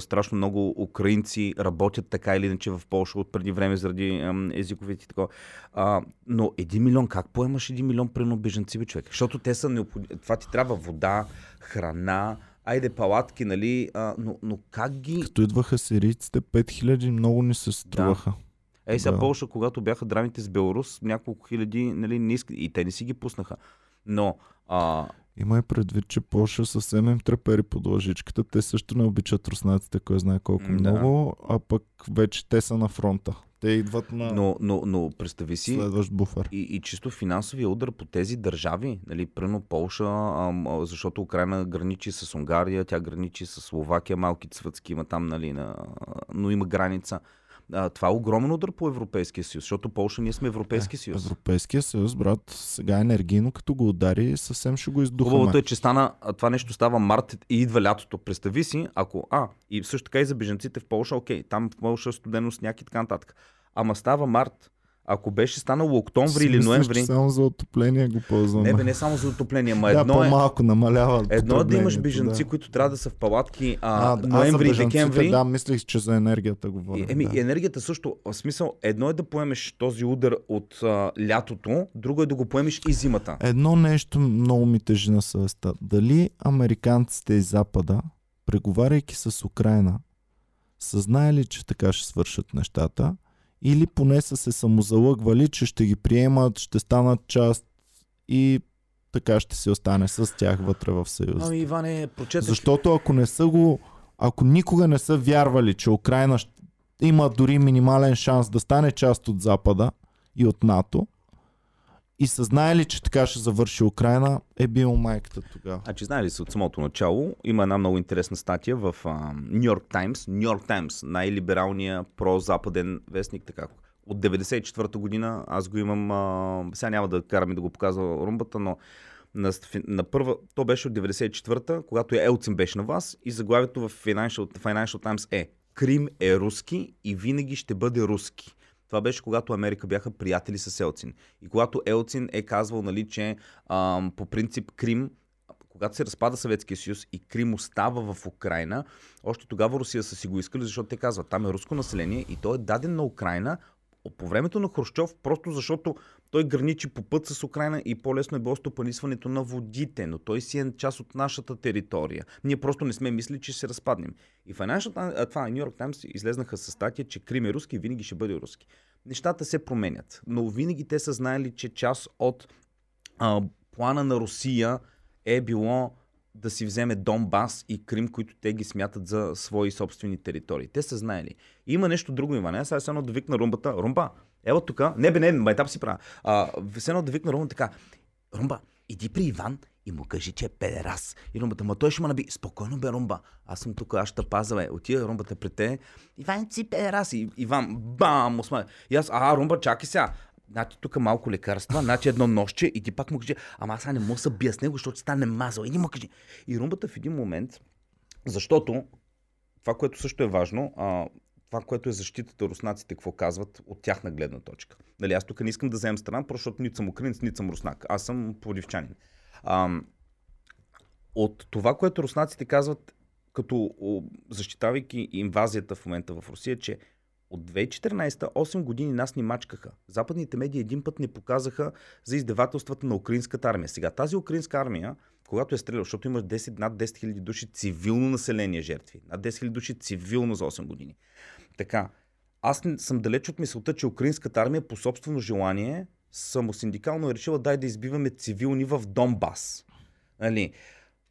страшно много украинци работят така или иначе в Полша от преди време заради езиковите и така. А, но един милион, как поемаш един милион примерно бежанци, бе, човек? Защото те са необходими. Това ти трябва вода, храна, айде палатки, нали? А, но, но как ги... Като идваха сирийците, 5000 много ни се струваха. Ей сега Да. Полша, когато бяха драмите с Беларус, няколко хиляди, нали, не иска... и те не си ги пуснаха. Но а, Има и предвид, че Польша съвсем им трепери под лъжичката. Те също не обичат руснаците, кой знае колко да. много, а пък вече те са на фронта. Те идват на Но, но, но представи си следващ буфер. и, и чисто финансовия удар по тези държави, нали, прено Полша, ам, защото Украина граничи с Унгария, тя граничи с Словакия, малки цвъцки има там, нали, на, но има граница. А, това е огромен удар по Европейския съюз, защото Полша ние сме Европейски съюз. Европейския съюз, брат, сега енергийно, като го удари, съвсем ще го издухаме. Хубавото е, че стана, това нещо става март и идва лятото. Представи си, ако, а, и също така и за беженците в Полша, окей, там в Полша студено сняг и така нататък. Ама става март. Ако беше станало октомври или ноември, че само за отопление го ползваме. не бе, не само за отопление, ма да, едно е, по-малко намалява едно е да имаш беженци, да. които трябва да са в палатки а, А, ноември и декември. Да, мислих, че за енергията говоря. Еми, да. енергията също, в смисъл, едно е да поемеш този удар от а, лятото, друго е да го поемеш и зимата. Едно нещо много ми тежи на съвестта. Дали американците и Запада, преговаряйки с Украина, са знаели, че така ще свършат нещата, или поне са се самозалъгвали, че ще ги приемат, ще станат част и така ще си остане с тях вътре в съюз. Ами, Иване, прочетах. Защото ако не са го, ако никога не са вярвали, че Украина има дори минимален шанс да стане част от Запада и от НАТО, и са знаели, че така ще завърши Украина, е бил майката тогава. Значи, знае ли се от самото начало, има една много интересна статия в Нью Йорк Таймс. Нью Йорк Таймс, най-либералния прозападен вестник, така. От 94-та година, аз го имам, а, сега няма да караме да го показва румбата, но на, на първа, то беше от 94-та, когато Елцин беше на вас и заглавието в Financial, Financial Times е Крим е руски и винаги ще бъде руски. Това беше когато Америка бяха приятели с Елцин. И когато Елцин е казвал, нали, че ам, по принцип Крим когато се разпада Съветския съюз и Крим остава в Украина, още тогава Русия са си го искали, защото те казват, там е руско население и то е даден на Украина по времето на Хрущов, просто защото той граничи по път с Украина и по-лесно е било стопанисването на водите, но той си е част от нашата територия. Ние просто не сме мислили, че се разпаднем. И Financial това, Нью Йорк Таймс излезнаха с статия, че Крим е руски и винаги ще бъде руски. Нещата се променят, но винаги те са знаели, че част от а, плана на Русия е било да си вземе Донбас и Крим, които те ги смятат за свои собствени територии. Те са знаели. И има нещо друго, Иване. Аз сега едно да викна румбата. Румба, ела тук. Не бе, не, майтап си правя. А, все едно да викна румба така. Румба, иди при Иван и му кажи, че е педерас. И румбата, ма той ще ме наби. Спокойно бе, румба. Аз съм тук, аз ще паза, бе. Отида румбата при те. Иван, си педерас. И Иван, бам, му смая. И аз, а, румба, чакай сега. Значи тук малко лекарства, значи едно нощче и ти пак му кажи, ама аз не мога да се бия с него, защото стане мазал. И не му кажи. И румбата в един момент, защото това, което също е важно, а, това, което е защитата руснаците, какво казват от тяхна гледна точка. Нали, аз тук не искам да вземем страна, защото нито съм украинец, нито съм руснак. Аз съм плодивчанин. А, от това, което руснаците казват, като защитавайки инвазията в момента в Русия, че От 2014 8 години нас ни мачкаха. Западните медии един път не показаха за издевателствата на украинската армия. Сега тази украинска армия, когато е стрелял, защото има 10, над 10 000 души цивилно население жертви, над 10 000 души цивилно за 8 години. Така, аз съм далеч от мисълта, че украинската армия по собствено желание самосиндикално е решила дай да избиваме цивилни в Донбас. Нали?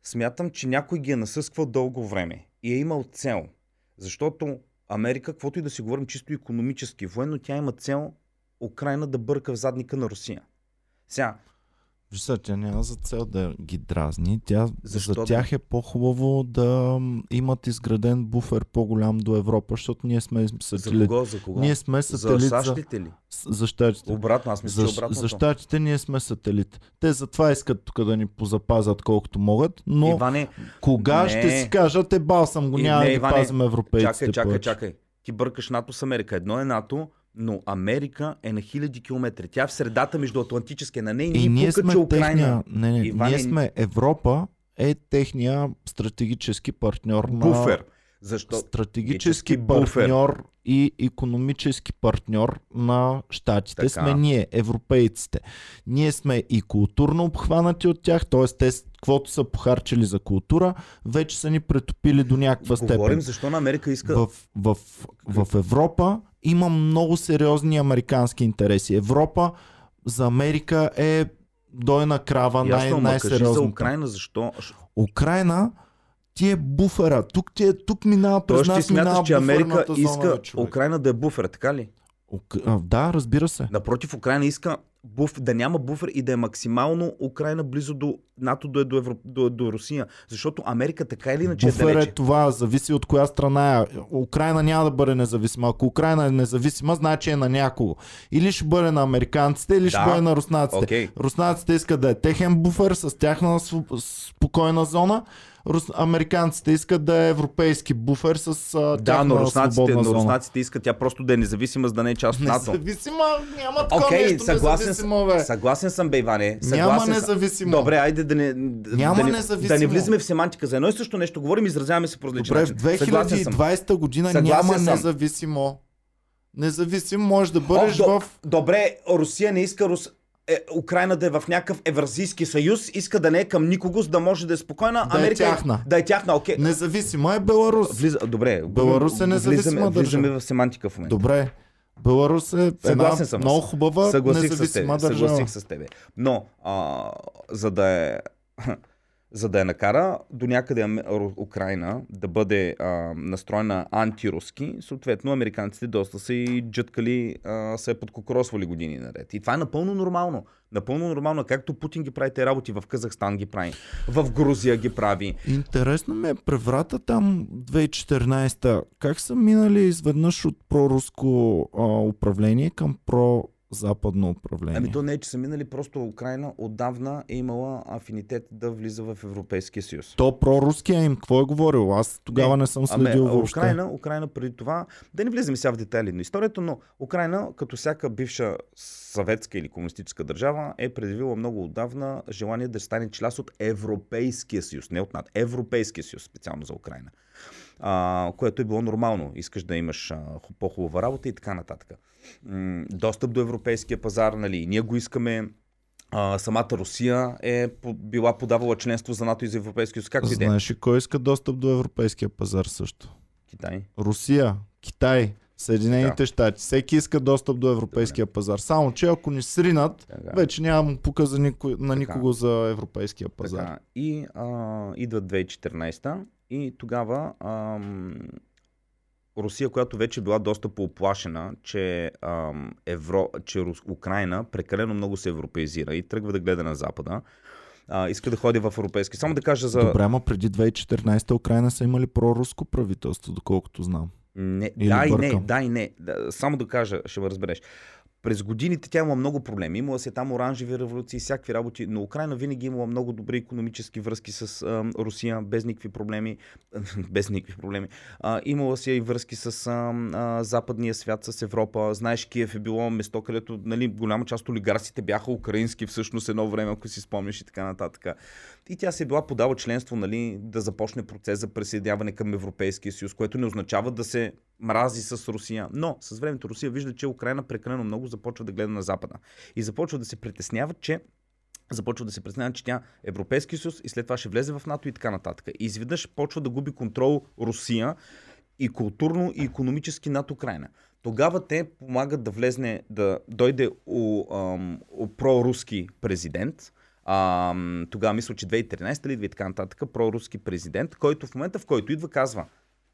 Смятам, че някой ги е насъсквал дълго време и е имал цел. Защото Америка, каквото и да си говорим чисто економически, военно, тя има цел Украина да бърка в задника на Русия. Сега, Виж сега, тя няма за цел да ги дразни. Тя, Защо за да? тях е по-хубаво да имат изграден буфер по-голям до Европа, защото ние сме за сателит. кого, за кого? Ние сме за сателит за, за, ли? за щатите. Обратно, аз мисля, За, че обратното. за щатите ние сме сателит. Те затова искат тук да ни позапазят колкото могат, но Иване, кога не. ще си кажат, е бал съм го, И- няма не, да Иване, пазим европейците чакай, чакай, повече. чакай. Ти бъркаш НАТО с Америка. Едно е НАТО, но Америка е на хиляди километри. Тя е в средата между Атлантическия. На нея И ни ние пука, сме че Украина... техния, не, не, Иване, ние сме Европа е техния стратегически партньор на Буфер. Защо? стратегически буфер. партньор и економически партньор на щатите Така. сме ние, европейците. Ние сме и културно обхванати от тях, т.е. те, каквото са похарчили за култура, вече са ни претопили до някаква степен. Говорим защо на Америка иска... В, в, в Европа има много сериозни американски интереси. Европа за Америка е дойна крава, най- кажи за. Украина, защо? Украина ти е буфера. Тук, ти е, тук минава през Тоест ти нас, минава смяташ, че Америка иска. Украина да е буфер, така ли? Ук... Да, разбира се. Напротив, Украина иска буф, да няма буфер и да е максимално Украина близо до НАТО, до, до, Евро, до, до Русия. Защото Америка така или иначе е Буфер е далече. това, зависи от коя страна е. Украина няма да бъде независима. Ако Украина е независима, значи е на някого. Или ще бъде на американците, или ще Да. бъде на руснаците. Окей. Руснаците искат да е техен буфер с тяхна спокойна зона. Рус... Американците искат да е европейски буфер с а, Да, но руснаците, но руснаците искат тя просто да е независима, за да не е част от НАТО. Независима, няма такова Окей, нещо съгласен, независимо, бе. съгласен съм, бе, Иване. Няма Съгласен съм. независимо. Добре, айде да не, Няма да, не, независимо. да не влизаме в семантика. За едно и също нещо говорим, изразяваме се по различен Добре, в начин. Съм. 2020 година Съгласен няма съм. независимо. Независим може да бъдеш О, до- в... Добре, Русия не иска Рус... е, Украина да е в някакъв Евразийски съюз, иска да не е към никого, за да може да е спокойна. Да е Америка тяхна. Да е тяхна, окей. Независима е Беларус. Влиза... Добре, Беларус е влизаме, независима влизаме държава. в семантика в момента. Добре. Беларус е една Съгласен съм. много хубава Съгласих с независима тебе. държава. Съгласих с тебе. Но, а, за да е за да я накара до някъде Ру- Украина да бъде а, настроена антируски, съответно американците доста са и джъткали, а, са я подкокросвали години наред. И това е напълно нормално. Напълно нормално, както Путин ги прави те работи в Казахстан ги прави, в Грузия ги прави. Интересно ми е преврата там 2014 как са минали изведнъж от проруско а, управление към прозападно управление? Ами то не е, че са минали, просто Украина отдавна е имала афинитет да влиза в Европейския съюз. То проруския им, какво е говорил? Аз тогава не, съм следил ами, въобще. Украина, Украина преди това, да не влизаме сега в детайли на историята, но Украина, като всяка бивша съветска или комунистическа държава, е предявила много отдавна желание да стане част от Европейския съюз, не от НАТО, Европейския съюз, специално за Украина. А, което е било нормално. Искаш да имаш а, ху- по-хубава работа и така нататък. Достъп до европейския пазар, нали, ние го искаме. А, самата Русия е била подавала членство за НАТО и за Европейския съюз. Да е. Знаеш ли кой иска достъп до европейския пазар също? Китай. Русия, Китай, Съединените щати. Всеки иска достъп до европейския пазар. Само, че ако ни сринат, Така. вече няма пука за никой, на Така. никого за европейския пазар. Така, и а, идва 2014 и тогава ам, Русия, която вече била доста пооплашена, че, ам, Евро, че Рус, Украина прекалено много се европеизира и тръгва да гледа на Запада, а, иска да ходи в европейски. Само да кажа за... Добре, ама преди 2014 Украина са имали проруско правителство, доколкото знам. Не, Или да и не, да и не. Само да кажа, ще ме разбереш. През годините тя има много проблеми. Имала се там оранжеви революции, всякакви работи, но Украина винаги е имала много добри економически връзки с а, Русия, без никакви проблеми. без никакви проблеми. А, имала си и връзки с а, а, западния свят, с Европа. Знаеш, Киев е било место, където нали, голяма част олигарсите бяха украински всъщност едно време, ако си спомняш и така нататък. И тя се е била подала членство нали, да започне процес за присъединяване към Европейския съюз, което не означава да се мрази с Русия. Но с времето Русия вижда, че Украина прекалено много започва да гледа на Запада. И започва да се притеснява, че започва да се притеснява, че тя Европейски съюз и след това ще влезе в НАТО и така нататък. И изведнъж почва да губи контрол Русия и културно и економически над Украина. Тогава те помагат да влезне, да дойде у, ам, у проруски президент, а, тогава мисля, че 2013 или и така нататък, проруски президент, който в момента в който идва казва,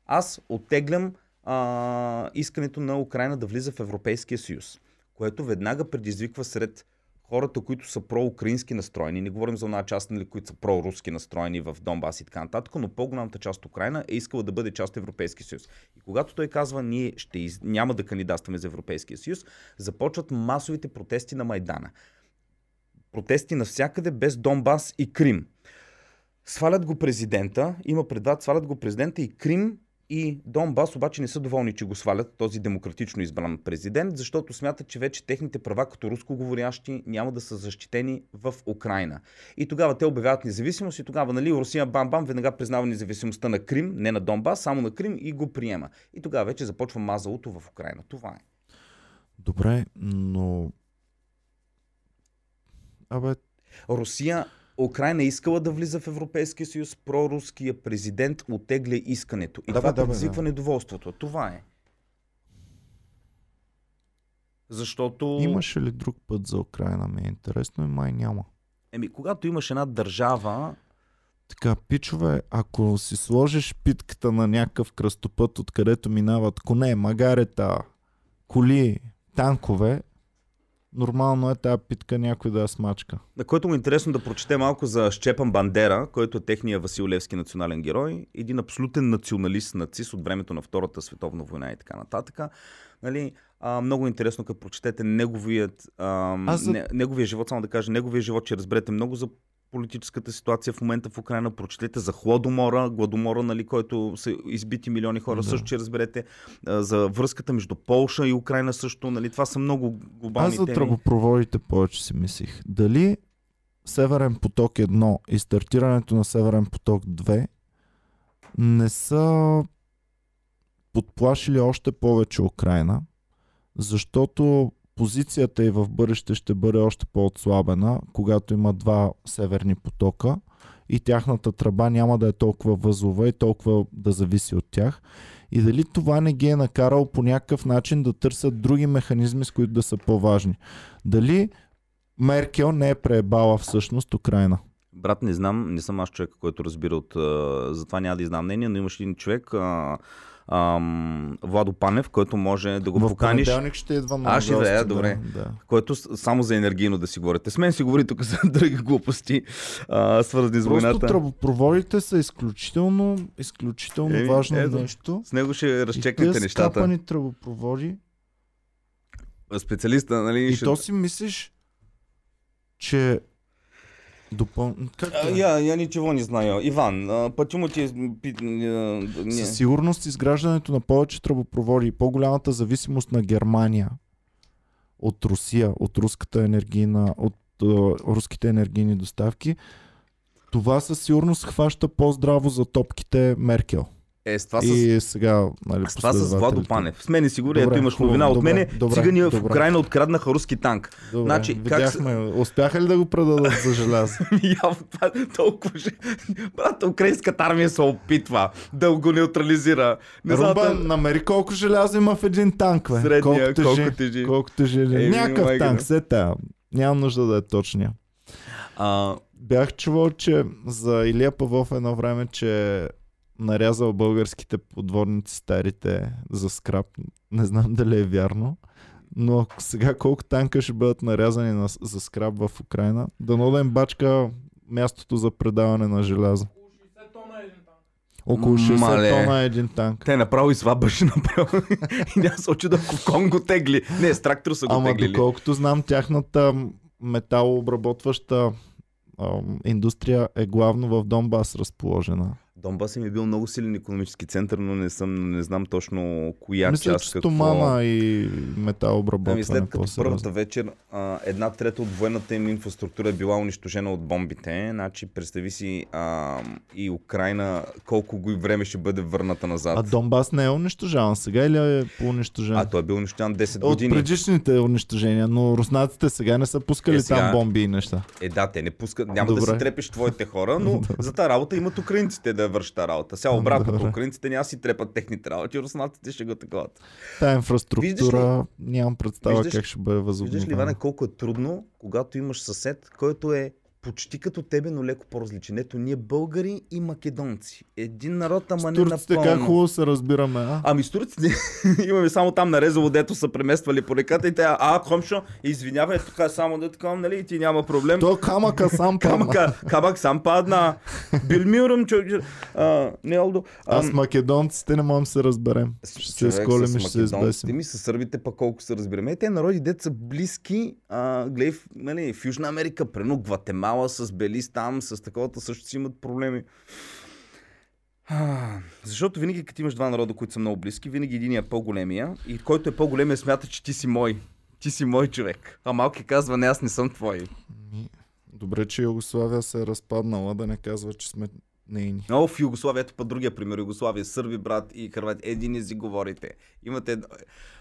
аз оттеглям а, искането на Украина да влиза в Европейския съюз, което веднага предизвиква сред хората, които са проукраински настроени, не говорим за една част, нали, които са проруски настроени в Донбас и така нататък, но по-голямата част от Украина е искала да бъде част от Европейския съюз. И когато той казва, ние ще из... няма да кандидатстваме за Европейския съюз, започват масовите протести на Майдана. Протести навсякъде без Донбас и Крим. Свалят го президента, има предвид, свалят го президента и Крим и Донбас обаче не са доволни, че го свалят този демократично избран президент, защото смятат, че вече техните права като рускоговорящи няма да са защитени в Украина. И тогава те обявяват независимост и тогава нали, Русия бам-бам веднага признава независимостта на Крим, не на Донбас, само на Крим и го приема. И тогава вече започва мазалото в Украина. Това е. Добре, но... Абе, Русия Украина искала да влиза в Европейския съюз, проруския президент отегля искането. И Да, това да, предизвиква да. недоволството. Това е. Защото... имаше ли друг път за Украина? Ми е интересно и май няма. Еми, когато имаш една държава, Така, пичове, ако си сложиш питката на някакъв кръстопът, откъдето минават коне, магарета, коли, танкове, нормално е тази питка някой да я смачка. на който му е интересно да прочете малко за Щепан Бандера, който е техния Васил Левски национален герой, един абсолютен националист, нацист от времето на Втората световна война и така нататък. Нали, а, много интересно, като прочетете неговият, а, за- не, неговия живот, само да кажа, неговия живот, че разберете много за политическата ситуация в момента в Украина, прочетете за Хладомора, Гладомора, нали, който са избити милиони хора, Да. също, че разберете за връзката между Полша и Украина също, нали, това са много глобални Аз за теми. тръбопроводите повече си мислих. Дали Северен поток 1 и стартирането на Северен поток 2 не са подплашили още повече Украина, защото позицията и в бъдеще ще бъде още по-отслабена, когато има два северни потока и тяхната тръба няма да е толкова възлова и толкова да зависи от тях. И дали това не ги е накарало по някакъв начин да търсят други механизми, с които да са по-важни. Дали Меркел не е преебала всъщност Украина? Брат, не знам, не съм аз човек, който разбира от... Затова няма да изнам мнение, но имаш един човек, ам, Владо Панев, който може да го в поканиш, понеделник ще идва на А, ще е, да, добре. Да. който с- само за енергийно да си говорите. С мен си говори тук за други глупости, а, свързани с Просто войната. тръбопроводите са изключително, изключително Еми, важно ето. нещо. С него ще разчекнете нещата. скапани тръбопроводи. Специалиста, нали? И ще... то си мислиш, че допъл... Как А, е? я, я ничего не знаю. Иван, а, почему ти... не. Със сигурност изграждането на повече тръбопроводи и по-голямата зависимост на Германия от Русия, от руската енергийна, от е, руските енергийни доставки, това със сигурност хваща по-здраво за топките Меркел. Е, с това с... И сега, нали, С това с Владо. Панев. С мен е сигурен, Добре, ето имаш новина от мене. добре, Цигани в добре. Украина откраднаха руски танк. Добре, Значи, как видяхме. Успяха ли да го предадат за желязо? Е толкова же. Брат, украинската армия се опитва да го неутрализира. Не Румба, там- намери колко желязо има в един танк, бе. Средния, колко тежи. колко тежи. Колко тежи. Еми, Някакъв танк, да. се тая. Нямам нужда да е точния. А, Бях чувал, че за Илия Павлов едно време, че е нарязал българските подводници старите за скрап. Не знам дали е вярно. Но сега колко танка ще бъдат нарязани на, за скрап в Украина, дано да им бачка мястото за предаване на желязо. Около 60 тона е един танк. Около 60 Мале. тона е един танк. Те направо и свабаше направо. и няма се очи да ако в Конго тегли. Не, с трактор са го Ама теглили. доколкото знам, тяхната металообработваща ам, индустрия е главно в Донбас разположена. Донбас им е бил много силен економически център, но не, съм, не знам точно коя Мисля, част че какво... стомана и металообработване Ами след като първата вечер а, една трета от военната им инфраструктура е била унищожена от бомбите, значи представи си а, и Украина колко го и време ще бъде върната назад. А Донбас не е унищожаван сега или е по-унищожен? а той е бил унищожен 10 От години. предишните унищожения, но руснаците сега не са пускали Е, сега- там бомби и неща. Е, да, те не пускат. Няма да Добре. си трепеш твоите хора, но за тази работа имат украинците да вършат тази работа. Сега обратно, Добре. украинците няма да си трепат техните работи, руснаците ще го таковат. Та инфраструктура нямам представа Виждаш- как ще бъде Виждаш ли, възобновена. Иване, колко е трудно, когато имаш съсед, който е почти като тебе, но леко по-различен. Ето, ние българи и македонци. Един народ, ама не турците как напълно. хубаво се разбираме, а? Ами с турците имаме само там нарезало, дето са премествали по реката и те, а, комшо, извинявай, тук е само да така, нали, и ти няма проблем. То камъка сам падна. Камъка, камък сам падна. Билмирам, че... Не, Олдо. А ам, с македонците не можем се разберем. Ще се изколим и ще се избесим. ми, с сърбите пък колко се разбираме. Е, те народи, дет са близки, гледай, нали, в Южна Америка, прено Гватемала с Белиз там, с таковата също си имат проблеми. Защото винаги, като имаш два народа, които са много близки, винаги един е по-големия и който е по-големия смята, че ти си мой. Ти си мой човек. А малки казва, не, аз не съм твой. Добре, че Югославия се е разпаднала, да не казва, че сме нейни. Много в Югославия, ето път другия пример. Югославия, сърби, брат и хървати. Един език говорите. Имате...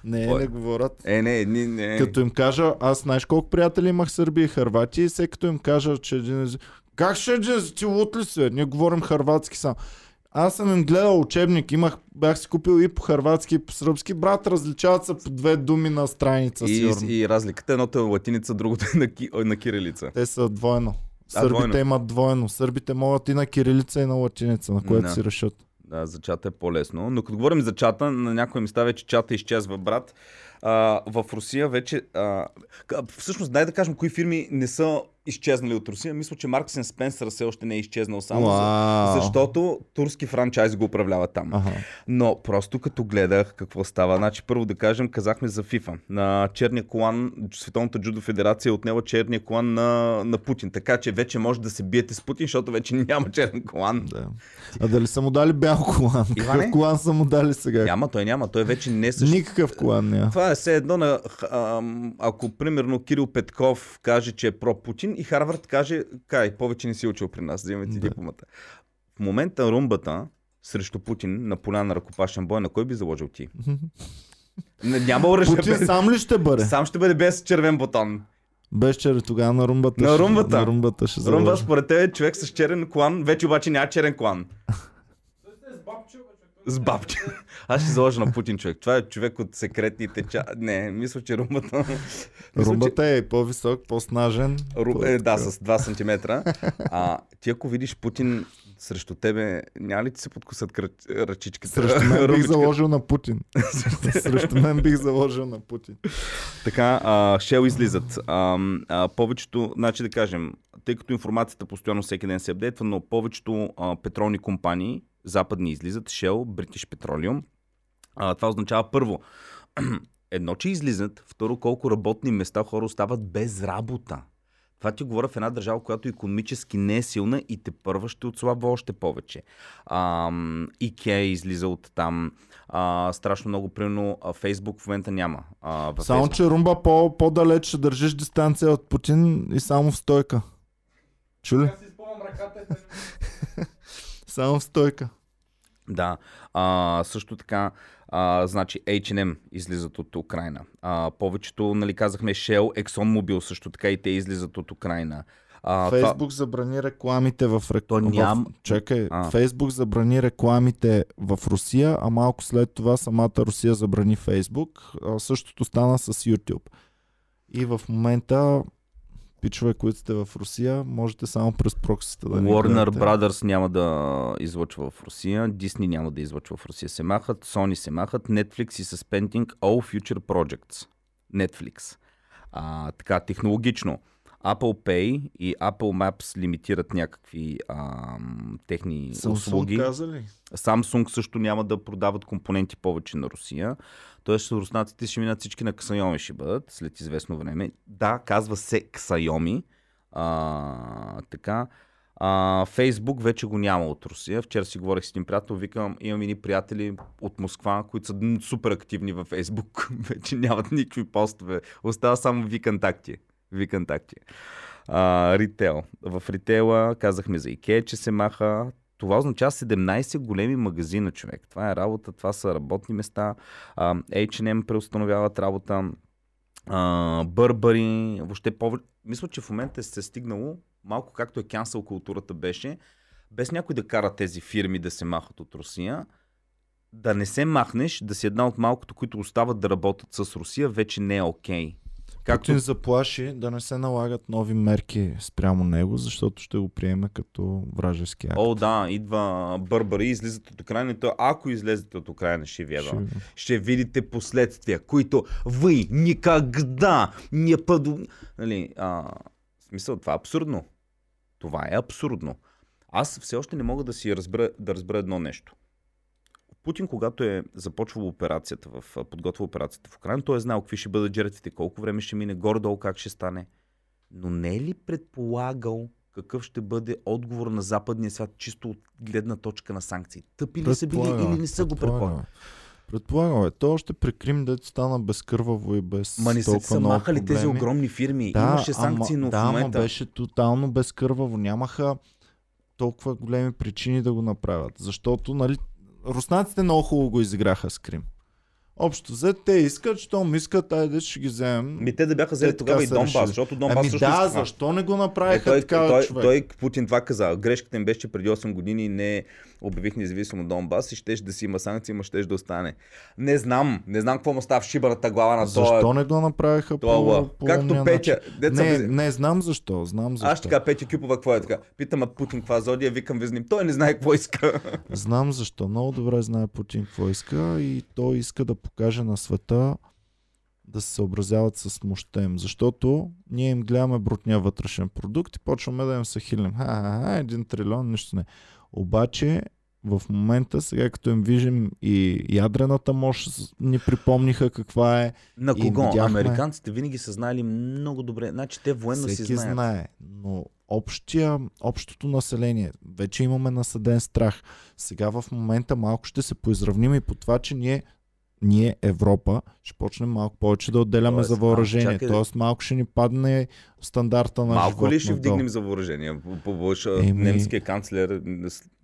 Не, Ой. не говорят. Е, не, не, не. Като им кажа, аз знаеш колко приятели имах Сърбия и Харватия и всеки като им кажа, че един език... Как ще един език? Ти лут ли си? Ние говорим харватски сам. Аз съм им гледал учебник, имах, бях си купил и по харватски, и по сръбски. Брат, различават се по две думи на страница, и, сигурно. и разликата, едното е латиница, другото е на, ки, на кирилица. Те са двойно. Сърбите двойно. имат двойно. Сърбите могат и на кирилица, и на латиница, на което Да. си решат. Да, за чата е по-лесно. Но като говорим за чата, на някои места вече чата изчезва, брат. А, в Русия вече... А, всъщност, дай да кажем кои фирми не са изчезнали от Русия. Мисля, че Марксен Спенсър все още не е изчезнал само, за, Уау. защото турски франчайз го управлява там. Ага. Но просто като гледах какво става, значи първо да кажем, казахме за FIFA. На черния колан, Световната джудо федерация е отнела черния колан на, на Путин. Така че вече може да се биете с Путин, защото вече няма черен колан. Да. А дали са му дали бял колан? Иване? Какъв колан са му дали сега? Няма, той няма. Той вече не е също. Никакъв колан няма. Това е все едно на, ако примерно Кирил Петков каже, че е про-Путин и Харвард каже, кай, повече не си учил при нас, вземете ти Да. дипломата. В момента румбата срещу Путин на поля на ръкопашен бой, на кой би заложил ти? Не, няма оръжие. Путин без- сам ли ще бъде? Сам ще бъде без червен бутон. Без черен тогава на румбата. На ще- румбата. На румбата ще Румба заложи. според теб е човек с черен клан, вече обаче няма черен клан. Той сте с бабче, бе, човек. Той С бабче. Аз ще заложа на Путин човек. Това е човек от секретните ча... Не, мисля, че румбата... мисля, че- Румбата е по-висок, по-снажен. Ру... Е, да, с 2 см. А ти ако видиш Путин срещу тебе, няма ли ти се подкусат кръч... ръчичката? Срещу мен бих заложил на Путин. Срещу мен бих заложил на Путин. Така, а, Shell излизат. А, а, повечето, значи да кажем, тъй като информацията постоянно всеки ден се апдейтва, но повечето а, петролни компании, западни излизат, Shell, British Petroleum. А, това означава първо, едно, че излизат, второ, колко работни места хора остават без работа. Това ти говоря в една държава, която економически не е силна и те първа ще отслабва още повече. Ам, IKEA излиза от там. А, страшно много, примерно, а, Facebook в момента няма. А, Само, Facebook. че Румба по- по-далеч ще държиш дистанция от Путин и само в стойка. Чули? Само в стойка. Да. А, също така, а, значи H&M излизат от Украина. А, повечето, нали казахме, Shell, ExxonMobil също така и те излизат от Украина. А, това- Фейсбук забрани рекламите в рек... То в- ням- Чакай, А. Фейсбук забрани рекламите в Русия, а малко след това самата Русия забрани Фейсбук. А, същото стана с YouTube. И в момента пичове, които сте в Русия, можете само през проксите да Warner гледате. Brothers няма да излъчва в Русия, Disney няма да излъчва в Русия. Се махат, Sony се махат, Netflix is suspending all future projects. Netflix. А, така, технологично. Apple Pay и Apple Maps лимитират някакви ам, техни услуги. каза ли? Samsung също няма да продават компоненти повече на Русия. Тоест, руснаците ще минат всички на Xiaomi ще бъдат след известно време. Да, казва се Xiaomi. А, така. А, Фейсбук вече го няма от Русия. Вчера си говорих с един приятел, викам, имам и работители от Москва, които са супер активни във Фейсбук. вече нямат никакви постове. Остава само виконтакти. Виконтакти. А, ритейл. В ритейла казахме за Икея, че се маха. Това означава 17 големи магазина, човек. Това е работа, това са работни места. А, H&M преустановяват работа. Бърбари, въобще повече. Мисля, че в момента се е стигнало, малко както е кянсъл културата беше, без някой да кара тези фирми да се махат от Русия, да не се махнеш, да си една от малкото, които остават да работят с Русия, вече не е окей. Okay. Както Путин заплаши да не се налагат нови мерки спрямо него, защото ще го приеме като вражески акт. О, да, идва Бърбари, излизат от Украина. То, ако излезете от Украина, ще ви Ще- ще видите последствия, които ви никогда не паду... Нали, а, смисъл, това е абсурдно. Това е абсурдно. Аз все още не мога да си разбера, да разбера едно нещо. Путин, когато е започвал операцията, в, подготвил операцията в Украина, той е знал какви ще бъдат жертвите, колко време ще мине, горе-долу как ще стане. Но не е ли предполагал какъв ще бъде отговор на западния свят, чисто от гледна точка на санкции? Тъпи ли са били или не са го предполагали? Предполагам, е. То още при Крим, дето стана безкърваво и без Ма не са, са махали тези проблеми. огромни фирми. Да, Имаше санкции, ама, но да, в момента... ама беше тотално безкърваво. Нямаха толкова големи причини да го направят. Защото, нали, руснаците много хубаво го изиграха с Крим. Общо взето, те искат, щом искат, айде ще ги вземем. Ми те да бяха взели Те тогава и Донбас, решили. защото Донбас Ами също да, иска. защо не го Е, направиха той, така, той, човек? той, Путин това каза. Грешката им беше, че преди 8 години не обявих независимо Донбас и щеше да си има санкции, но щеше да остане. Не знам, не знам какво му става в шибаната глава на Защо това. не го направиха по, Това, по Както умния Петя. Деца Не, не, не, знам защо, знам защо. Аз ще кажа Петя Кюпова какво е така. Питам а Путин каква зодия, викам визним. Той не знае какво иска. Знам защо. Много добре знае Путин какво иска и той иска да покаже на света да се съобразяват с мощта им. Защото ние им гледаме брутния вътрешен продукт и почваме да им се хилим. Ха-ха-ха, един трилион, нищо не. Обаче в момента, сега като им виждам и ядрената мощ, ни припомниха каква е. На кого? видяхме- Американците винаги са знаели много добре. Значи те военно си Всеки знаят. знае. Но общия, общото население, вече имаме насъден страх. Сега в момента малко ще се поизравним и по това, че ние ние, Европа, ще почнем малко повече да отделяме Тоест, за въоръжение. чакай- Тоест малко ще ни падне стандарта на Малко живот ли ще надолу. вдигнем за въоръжение? По, по, по, Еми- немския канцлер,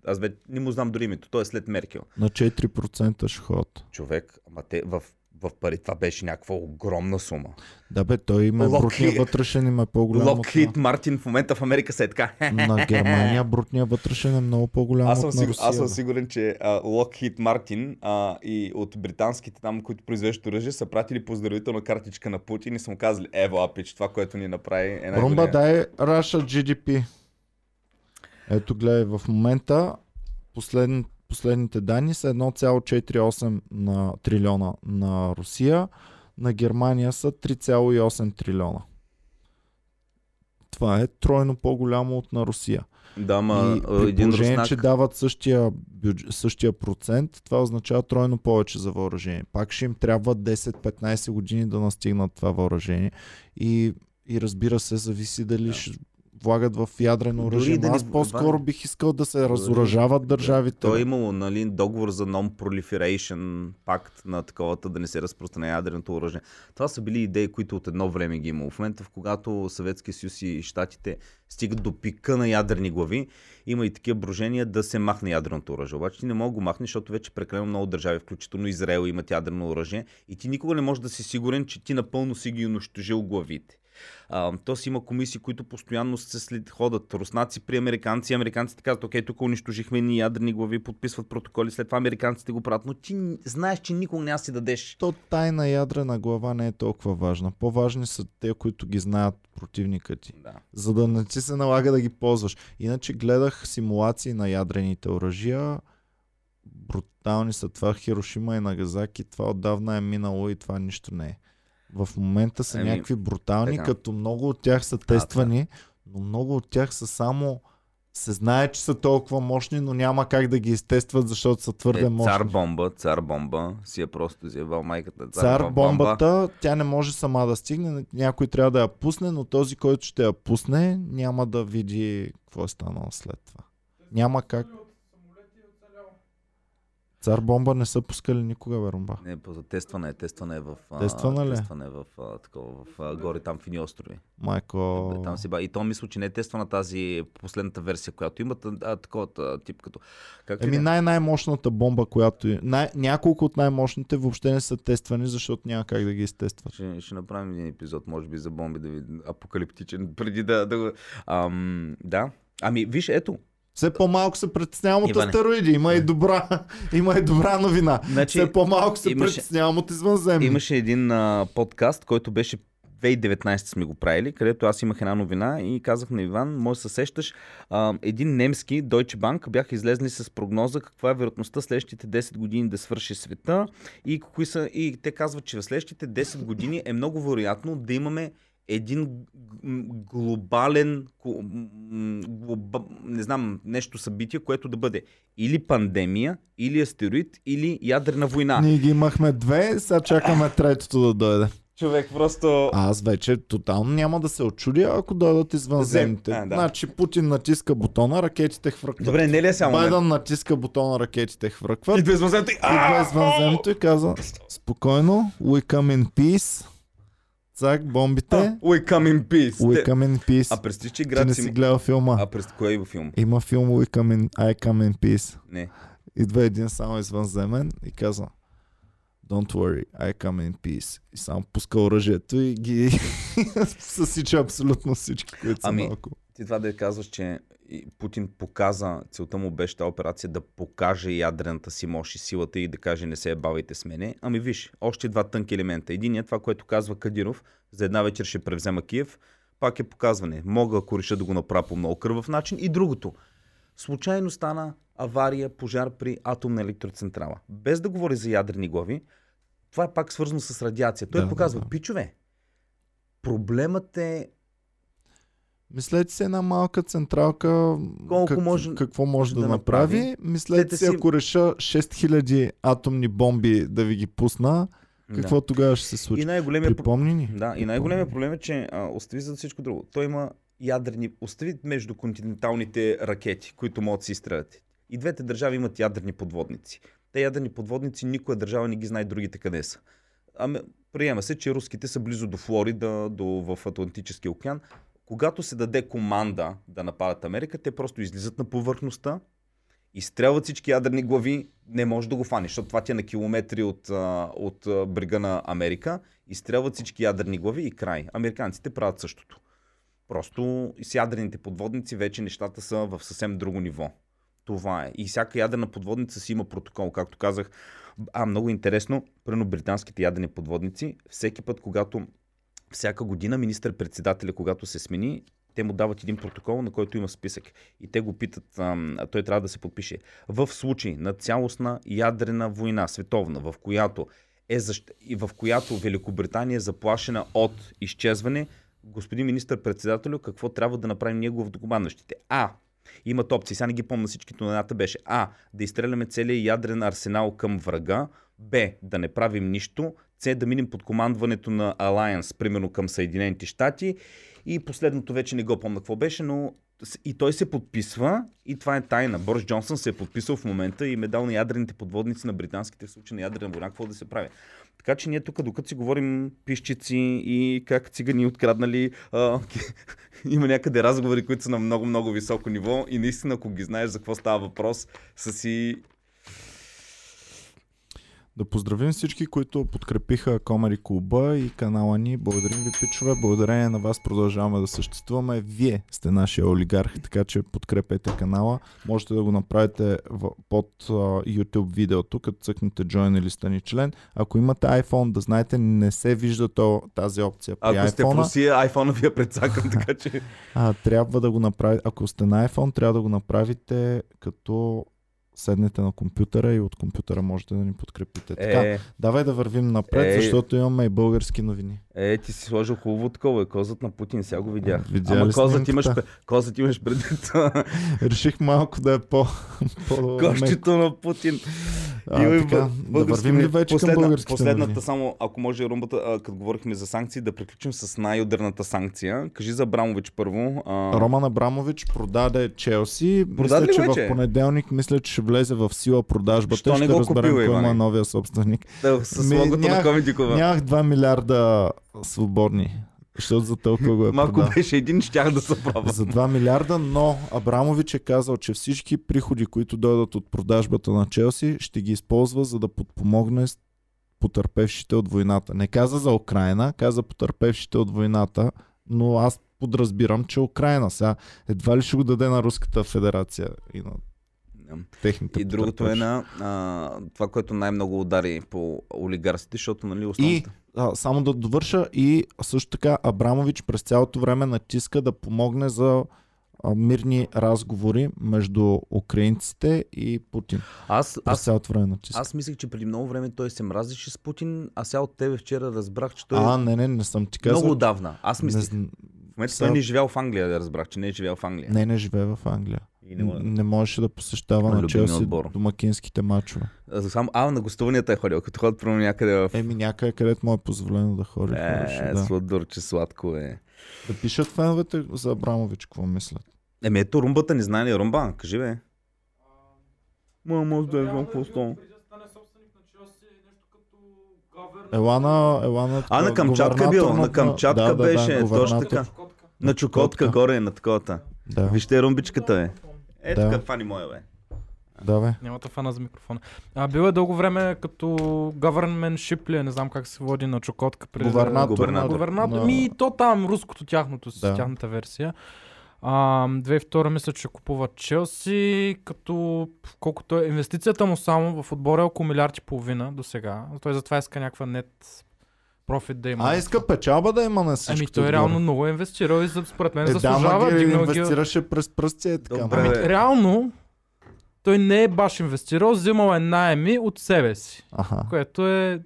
аз вече не му знам дори името, той е след Меркел. На 4% ще ходят. Човек, ама те в, в пари това беше някаква огромна сума. Да бе, той има Lockheed- брутния вътрешен им е по-голям от Локхит Мартин в момента в Америка се е така. На Германия брутния вътрешен е много по-голям Аз съм, от на сигур, Русия. аз съм сигурен, че Локхит Мартин а, и от британските там, които произвеждат оръжие, са пратили поздравителна картичка на Путин и са му казали, ево, апич, това, което ни направи е най Румба, дай Раша GDP. Ето гледай, в момента послед, последните данни са 1,48 на трилиона на Русия, на Германия са 3,8 трилиона. Това е тройно по-голямо от на Русия. Да, и ма при един положение, руснак... че дават същия, бюдж... същия процент, това означава тройно повече за въоръжение. Пак ще им трябва 10-15 години да настигнат това въоръжение. И, и разбира се, зависи дали Да. ще влагат в ядрено оръжие. да Аз по-скоро бих искал да се разоръжават държавите. Той е имало нали, договор за non-proliferation пакт на таковата да не се разпространя ядреното оръжие. Това са били идеи, които от едно време ги имало. В момента, в когато Съветския съюз и Штатите стигат до пика на ядрени глави, има и такива брожения да се махне ядреното оръжие. Обаче ти не мога да го махнеш, защото вече прекалено много държави, включително Израел, имат ядрено оръжие и ти никога не можеш да си сигурен, че ти напълно си ги унищожил главите. А, то си има комисии, които постоянно се след ходят. Руснаци при американци, американците казват, окей, тук унищожихме ни ядрени глави, подписват протоколи, след това американците го правят, но ти знаеш, че никога няма си дадеш. То тайна ядрена глава не е толкова важна. По-важни са те, които ги знаят противника ти. Да. за да не ти се налага да ги ползваш. Иначе гледах симулации на ядрените оръжия. Брутални са това Хирошима и Нагазаки. Това отдавна е минало и това нищо не е. В момента са Еми, някакви брутални, така. като много от тях са тествани, но много от тях са само се знае, че са толкова мощни, но няма как да ги изтестват, защото са твърде Е, мощни. цар бомба, цар бомба, си е просто изявал майката. Цар бомбата, тя не може сама да стигне, някой трябва да я пусне, но този, който ще я пусне, няма да види какво е станало след това. Няма как. Цар бомба не са пускали никога, бе, Румба. Не, тестване е, тестване е в... а, Тестване ли? Тестване е в, а, такова, в а, горе там фини острови. Майко... Бе, Там си ба. И то мисля, че не е тествана тази последната версия, която имат, а, такова тип като... Как Еми най-най-мощната бомба, която е. Най- няколко от най-мощните въобще не са тествани, защото няма как да ги изтестват. Ще, ще направим един епизод, може би, за бомби, да видим апокалиптичен, преди да, да го... Ам, да. Ами, виж, ето. Все по-малко се притеснявам от астероиди. Има и добра, има и добра новина. Значи, Все по-малко се имаше- притеснявам от извънземни. Имаше един а, подкаст, който беше 2019 сме го правили, където аз имах една новина и казах на Иван, може се сещаш, а, един немски Deutsche Bank бяха излезли с прогноза каква е вероятността следващите 10 години да свърши света и, кои са, и те казват, че в следващите 10 години е много вероятно да имаме един глобален, глоба, не знам, нещо събитие, което да бъде или пандемия, или астероид, или ядрена война. Ние ги имахме две, сега чакаме третото да дойде. Човек просто... Аз вече тотално няма да се очудя, ако дойдат извънземните. А, да. Значи Путин натиска бутона, ракетите хвъркват. Добре, не ли е само? Байден натиска бутона, ракетите хвъркват. Идва извънземното и... Идва извънземното и казва спокойно, we come in peace. Цак, бомбите, We come in peace. we come in peace. А през че Ти не град си гледал филма. А през кой е филм? Има филм We come in, I come in peace. Не. Идва един само извънземен и казва Don't worry, I come in peace. И само пуска оръжието и ги съсича абсолютно всички, които са Ами, малко. Ти това да казваш, че Путин показа, целта му беше тази операция да покаже ядрената си мощ и силата и да каже не се е бавайте с мене. Ами виж, още два тънки елемента. Единият, това, което казва Кадиров, за една вечер ще превзема Киев, пак е показване. Мога, ако реша да го направя по много кървав начин. И другото. Случайно стана авария, пожар при атомна електроцентрала. Без да говори за ядрени глави, това е пак свързано с радиация. Той Да, показва, да, да. пичове, проблемът е Мислете си една малка централка, Колко може какво може да, да направи. направи. Мислете Те си, си- ако реша 6000 атомни бомби да ви ги пусна, какво тогава ще се случи? И най-големия Припомни ни. Да, и най-големият проблем е, че а, остави за всичко друго. Той има ядрени, остави между континенталните ракети, които могат да си изстрелят. И двете държави имат ядрени подводници. Те ядрени подводници никоя държава не ги знае другите къде са. Ами, приема се, че руските са близо до Флорида, до, в Атлантическия океан. Когато се даде команда да нападат Америка, те просто излизат на повърхността, изстрелват всички ядрени глави, не може да го фанеш, защото това ти е на километри от, от брега на Америка, изстрелват всички ядрени глави и край. Американците правят същото. Просто с ядрените подводници вече нещата са в съвсем друго ниво. Това е. И всяка ядрена подводница си има протокол, както казах. А, много интересно, прено британските ядрени подводници, всеки път, когато всяка година министър-председателя, когато се смени, те му дават един протокол, на който има списък. И те го питат, а той трябва да се подпише. В случай на цялостна ядрена война, световна, в която, е защ... и в която Великобритания е заплашена от изчезване, господин министър-председателю, какво трябва да направим ние главнокомандващите? А. Имат опции, сега не ги помня всичките, но едната беше А. Да изстреляме целият ядрен арсенал към врага. Б. Да не правим нищо. С. Да минем под командването на Alliance, примерно към Съединените щати. И последното вече не го помня какво беше, но и той се подписва и това е тайна. Борис Джонсън се е подписал в момента и медал на ядрените подводници на британските в случай на ядрена война, какво да се прави. Така че ние тук, докато си говорим пищици и как цигани откраднали, а, има някъде разговори, които са на много-много високо ниво и наистина, ако ги знаеш за какво става въпрос, са си... Да поздравим всички, които подкрепиха Комари Клуба и канала ни. Благодарим ви, пичове. Благодарение на вас продължаваме да съществуваме. Вие сте нашия олигарх, така че подкрепете канала. Можете да го направите под YouTube видеото, като цъкнете Join или стани член. Ако имате iPhone, да знаете, не се вижда то, тази опция при Ако сте в. Русия, iPhone ви я предсакам, така че... А, трябва да го направите. Ако сте на iPhone, трябва да го направите като седнете на компютъра и от компютъра можете да ни подкрепите. Така, Е, давай да вървим напред, Е. защото имаме и български новини. Е, ти си сложил хубаво такова, е, козът на Путин, сега го видях. Видя Ама козът имаш, козът имаш предвид. Реших малко да е по... по Кощето на Путин. А, Има и така, да вървим ли вече към българските Последната новини? само, ако може румбата, а, като говорихме за санкции, да приключим с най-ударната санкция. Кажи за Абрамович първо. А, Роман Абрамович продаде Челси. Продаде мисля, ли че вече? в понеделник мисля, че ще влезе в сила продажбата. Що не ще го разберем купил, кой е новия собственик. да, с Ми, логото на нямах- Комедикова. Нямах 2 милиарда свободни, защото за толкова го е Малко продал. беше един, щях да се права. За 2 милиарда, но Абрамович е казал, че всички приходи, които дойдат от продажбата на Челси, ще ги използва, за да подпомогне потърпевшите от войната. Не каза за Украина, каза потърпевшите от войната, но аз подразбирам, че Украина сега едва ли ще го даде на Руската федерация и на техните И другото е на а, това, което най-много удари по олигарсите, защото нали И основната... а, само да довърша и също така Абрамович през цялото време натиска да помогне за мирни разговори между украинците и Путин. Аз, аз, цялото време натиска. аз мислех, че преди много време той се мразеше с Путин, а сега от тебе вчера разбрах, че той А, не, не, не съм ти казал. много отдавна. Аз не, мислех. зн- В момента сега- той не е живял в Англия, да разбрах, че не е живял в Англия. не, не живее в Англия. И не, Не, може. не можеше да посещава На Челси домакинските матчове. А, Само, а, на гостуванията е ходил, като ходят прямо някъде в... Еми някъде, където му е позволено да ходи. ходеше, Е, да. сладурче, сладко е. да пишат феновете за Абрамович, какво мислят. Еми ето румбата, не знае ли румба? Кажи бе. Мама, е по да на Челси, нещо като гавернер. Елана, Елана... А, на Камчатка губернатор бил, на Камчатка да, да, беше, да, точно така. На Чукотка, горе, на таковата. Да, Вижте румбичката е. Е, Да. така, фани моя бе. да, бе. Нямате фана за микрофона. А, бил е дълго време като governmentship ли, е, не знам как се води на Чукотка. Преди Губернатор. Губернатор. Губернатор. на- Ми, то там, руското тяхното, с Да. тяхната версия. А, 2002 мисля, че купува Челси, като колкото е инвестицията му само в отбора е около милиард и половина до сега. Той затова иска някаква нет профит да има. А, иска печалба да има на всичко. Ами той реално много е инвестирал и според мен Е, да, заслужава. ги дигнал ги- инвестираше през пръсти, е така. Добре, бе. Реално, той не е баш инвестирал, взимал е найеми от себе си, Аха. което е...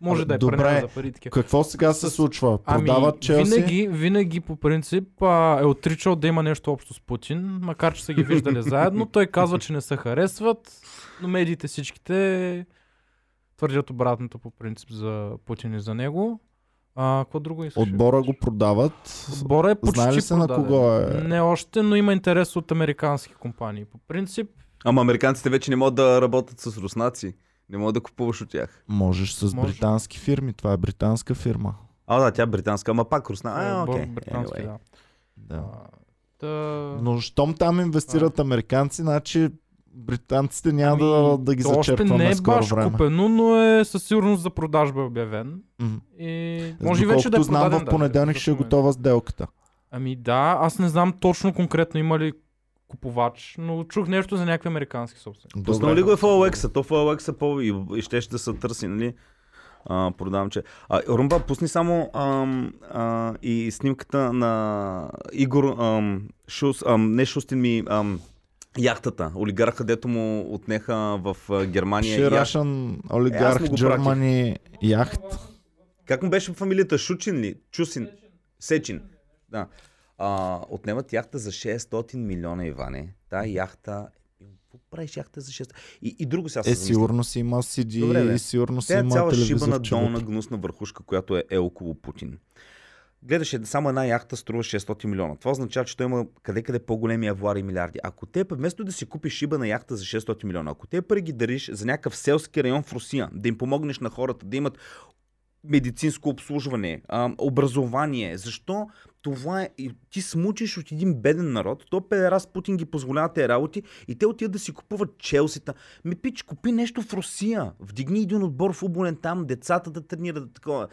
Може Абе, да е добре. за пари такива. Какво сега се случва? Ами, Продават Челси? винаги, винаги по принцип а, е отричал да има нещо общо с Путин, макар че са ги виждали заедно. Той казва, че не се харесват, но медиите всичките твърдят обратното по принцип за Путин и за него. А, какво друго искаш? Отбора го продават. Отбора е почти Знае ли се на продаден. кого е? Не още, но има интерес от американски компании. По принцип, Ама американците вече не могат да работят с руснаци. Не могат да купуваш от тях. Можеш с Може. британски фирми. Това е британска фирма. А, да, тя е британска, ама пак русна. А, отбор окей. британски, Anyway. да. Да. А, Та... Но щом там инвестират американци, значи британците няма да, да ги Ами, то още зачерпваме не е скоро баш време. купено, но е със сигурност за продажба обявен. М. И може и вече да е знам, продаден. в понеделник ще е готова сделката. Ами да, аз не знам точно конкретно има ли купувач, но чух нещо за някакви американски собственици. Пуснал ли го е в OLX? То в OLX е по... и, и ще ще се търси, нали? А, продавам, че... А, Румба, пусни само ам, а, и снимката на Игор ам, Шус, ам, не Шустин ми, ам, яхтата, олигарха, дето му отнеха в Германия. Яхт. Russian Е, олигарх. Germany яхт. Как му беше фамилията? Шучин ли? Чусин? Сечин. Да. А, отнемат яхта за 600 милиона, Иване. Та яхта... Какво правиш яхта за 600? И, и друго сега се Е, сигурно си има CD Добре, бе. и сигурно си Тя е има цяла шиба телевизор. на че долна гнусна върхушка, която е, е около Путин. Гледаше, само една яхта струва 600 милиона. Това означава, че той има къде-къде по-големи авуари и милиарди. Ако те, вместо да си купиш шиба на яхта за 600 милиона, ако те пари ги дариш за някакъв селски район в Русия, да им помогнеш на хората, да имат медицинско обслужване, образование. Защо това е... Ти смучиш от един беден народ, то педерас Путин ги позволява тези работи и те отиват да си купуват Челсита. Ми пич, купи нещо в Русия. Вдигни един отбор футболен там, децата да тренират да такова.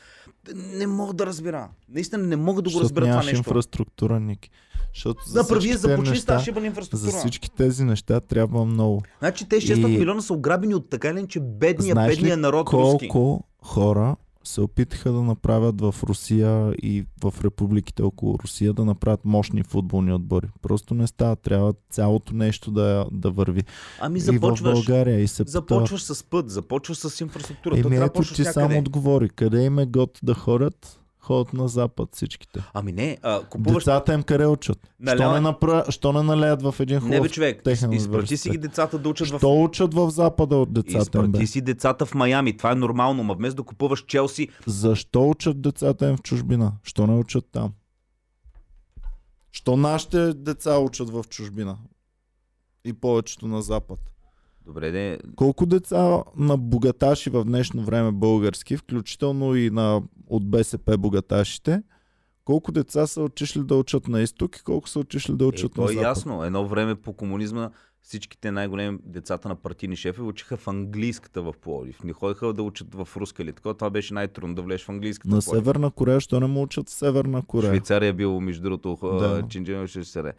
Не мога да разбера. Наистина не мога да го разбера това нещо. инфраструктура, Ники. Защото за я, тези започни тази неща, шиба на за инфраструктура. всички тези неща трябва много. Значи те 600 И- милиона са ограбени от така или иначе бедния, Знаеш ли бедния народ руски. колко хора се опитаха да направят в Русия и в републиките около Русия да направят мощни футболни отбори. Просто не става. Трябва цялото нещо да, да върви. Ами И в започваш, България. И се започваш с път, започваш с инфраструктура. То Еми ето някъде. само отговори. Къде им е год да ходят? Ходят на запад всичките. Ами не, а, купуваш... Децата им къде учат? Що Налява- не, напра... Що не налеят в един хубав Не бе, човек, техен изпрати си ги децата да учат в... Що учат в запада от децата им, бе? Изпрати си децата в Майами. Това е нормално, ма вместо да купуваш Челси, Защо учат децата им в чужбина? Що не учат там? Що нашите деца учат в чужбина? И повечето на запад. Добре, де, Колко деца на богаташи в днешно време български, включително и на от БСП богаташите, колко деца са отишли да учат на изток и колко са отишли да е, учат то на е запад? ясно. Едно време по комунизма всичките най-големи децата на партийни шефи учиха в английската в Пловдив. Не ходеха да учат в руска или така. Това беше най-трудно да влезеш в английската. На в. Северна Корея, що не му учат в Северна Корея? Швейцария бил, между другото, Да. Чинджино ще се.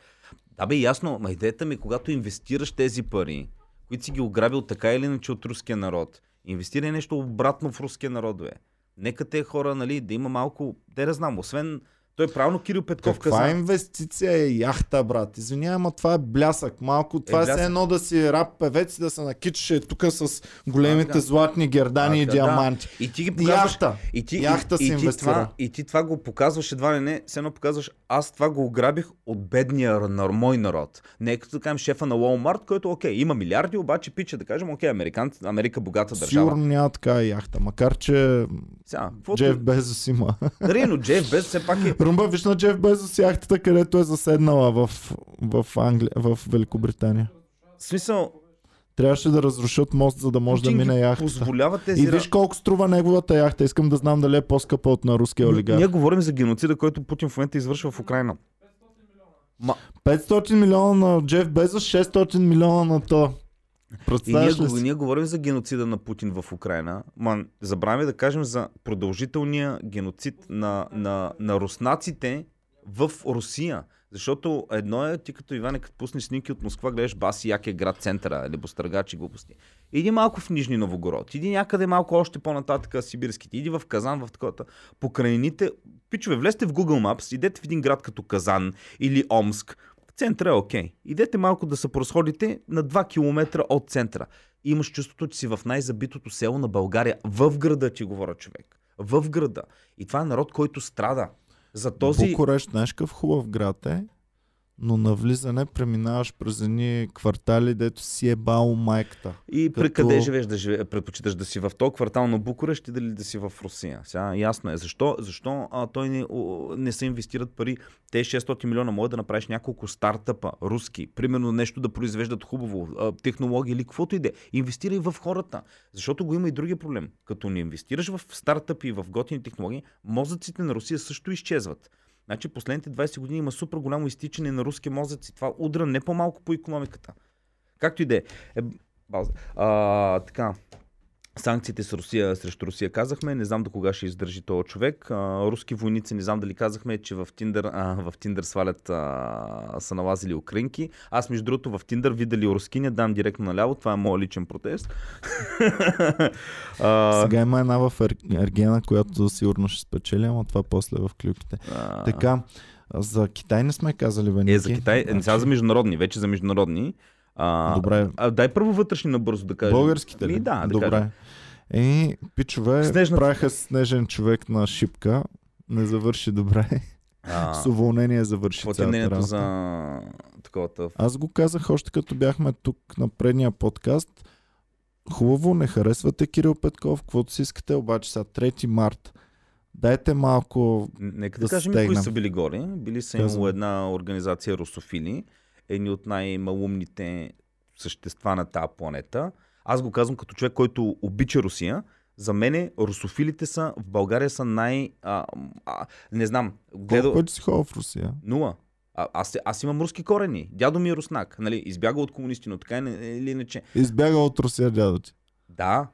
Да бе, ясно, ма идеята ми, е, когато инвестираш тези пари, които си ги ограбил така или иначе от руския народ, инвестирай нещо обратно в руския народ, бе. Нека те хора, нали, да има малко, де да знам, освен, той правилно Кирил Петков Каква каза. инвестиция е яхта, брат? Извинявай, ама това е блясък. Малко, това е, блясък. все едно да си рап певец и да се накичаше тук с големите А, да. златни гердани А, и да, диаманти. И ти ги показваш, Яхта. и ти, Яхта и, си и, ти инвестира. това, и ти това го показваш едва ли не, все едно показваш, аз това го ограбих от бедния на мой народ. Не е като да кажем шефа на Walmart, който, окей, има милиарди, обаче пича да кажем, окей, Американ, Америка богата държава. Сигурно няма така яхта, макар че Сега, Джеф Безос има. Нали, но Джеф Без все пак е... Румба, виж на Джеф Безос яхтата, където е заседнала в, в, Англия, в Великобритания. В смисъл, Трябваше да разрушат мост, за да може да Путин мине позволява тези... И виж колко струва неговата яхта. Искам да знам дали е по-скъпа от на руския олигарх. Ние говорим за геноцида, който Путин в момента извършва в Украина. Ма, 500 милиона на Джеф Безос, 600 милиона на то. И ние, ли ние говорим за геноцида на Путин в Украина, ма забравяме да кажем за продължителния геноцид на, на, на руснаците в Русия. Защото едно е, ти като Иване, като пуснеш снимки от Москва, гледаш баси як е град центъра, или Бостъргачи глупости. Иди малко в Нижни Новогород, иди някъде малко още по-нататък сибирските, иди в Казан, в такова. Покрайните, пичове, влезте в Google Maps, идете в един град като Казан или Омск, центъра е окей. Идете малко да се просходите на 2 км от центъра. Имаш чувството, че си в най-забитото село на България. В града ти говоря човек. В града. И това е народ, който страда. За този... Букурещ, знаеш какъв хубав град е, но на влизане преминаваш през едни квартали, дето си е бал майката. И при Като- къде живееш да живе, предпочиташ да си в този квартал на Букурещ и дали да си в Русия? Сега ясно е. Защо, защо а, той не, о, не се инвестират пари? Те 600 милиона може да направиш няколко стартъпа, руски, примерно нещо да произвеждат хубаво, а, технологии или каквото и да е. Инвестирай в хората. Защото го има и другия проблем. Като не инвестираш в стартъпи и в готини технологии, мозъците на Русия също изчезват. Значи последните 20 години има супер голямо изтичане на руски мозъци. Това удра не по-малко по економиката. Както и да е. е база. А, така. Санкциите с Русия, срещу Русия казахме, не знам до кога ще издържи този човек. А, руски войници, не знам дали казахме, че в Тиндър, а, в Тиндър свалят, а, са налазили украинки. Аз между другото в Тиндър видали рускиня, дам директно наляво, това е моят личен протест. Сега има една в Ергена, която сигурно ще спечели, ама това после в клюките. Така, за Китай не сме казали, бе, Е, за. Китай, е, сега за международни, вече за международни. А, Добре. А, дай първо вътрешни набързо да кажем. Българските ли? Ми, да, да Добре. кажем. И пичове Снежната- правиха снежен човек на шипка. Не завърши добре. А, С уволнение завърши какво е цялата работа. за таковата Аз го казах още като бяхме тук на предния подкаст. Хубаво, не харесвате Кирил Петков, каквото си искате, обаче сега 3 март. Дайте малко... Нека да да, кажем кои стегнем. са били горе. Били са имало една организация Русофили, едни от най-малумните същества на тази планета. Аз го казвам като човек, който обича Русия. За мене русофилите са в България са най... А, а, не знам. Колко Гледал... пъти си ходил в Русия? Нула. А, аз, аз имам руски корени. Дядо ми е руснак. Нали? Избяга от комунисти, но така не- или иначе. Избяга от Русия дядо ти. Да.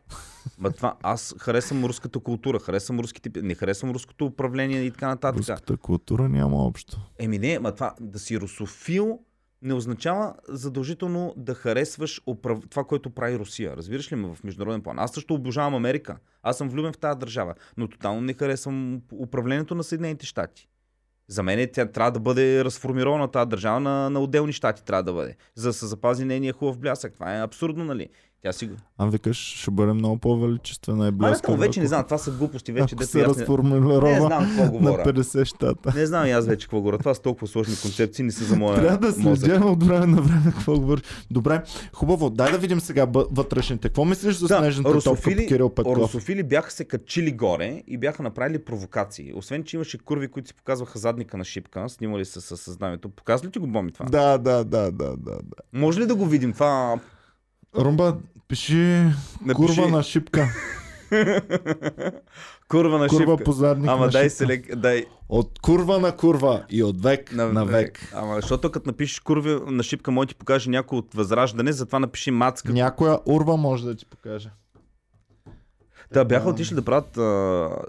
Ма това, аз харесвам руската култура, харесвам руските... Не харесвам руското управление и така нататък. Руската култура няма общо. Еми не, ма това да си русофил, не означава задължително да харесваш управ... това, което прави Русия. Разбираш ли ме в международен план? Аз също обожавам Америка. Аз съм влюбен в тази държава, но тотално не харесвам управлението на Съединените щати. За мен тя трябва да бъде разформирована тази държава на, на отделни щати трябва да бъде, за да се запази нейния хубав блясък. Това е абсурдно, нали? Тя си... го- А викаш, ще бъде много по-величествена и Абе, близка. там вече не знам, това са глупости, вече Ако се и аз не... разформулирова знам какво на говоря. 50 щата. Не знам и аз вече какво говоря. Това са толкова сложни концепции, не са за моя Трябва да следя от време на време какво говориш. Добре, хубаво. Дай да видим сега вътрешните. Какво мислиш за Да, снежната топка русофили- по Кирил Петков? Русофили бяха се качили горе и бяха направили провокации. Освен, че имаше курви, които си показваха задника на шипка, снимали се със съзнанието. Показва ли ти го Боми това? Да, да, да, да, да, да. Може ли да го видим това? Румба, пиши Напиши... курва на шипка. Курва на Курва шипка. по задник Ама на дай шипка. селек, дай От курва на курва и от век на, на век. Ама защото като напишеш курви на шипка, може да ти покаже някой от възраждане, затова напиши мацка. Някоя урва може да ти покаже. Та бяха отишли да правят а,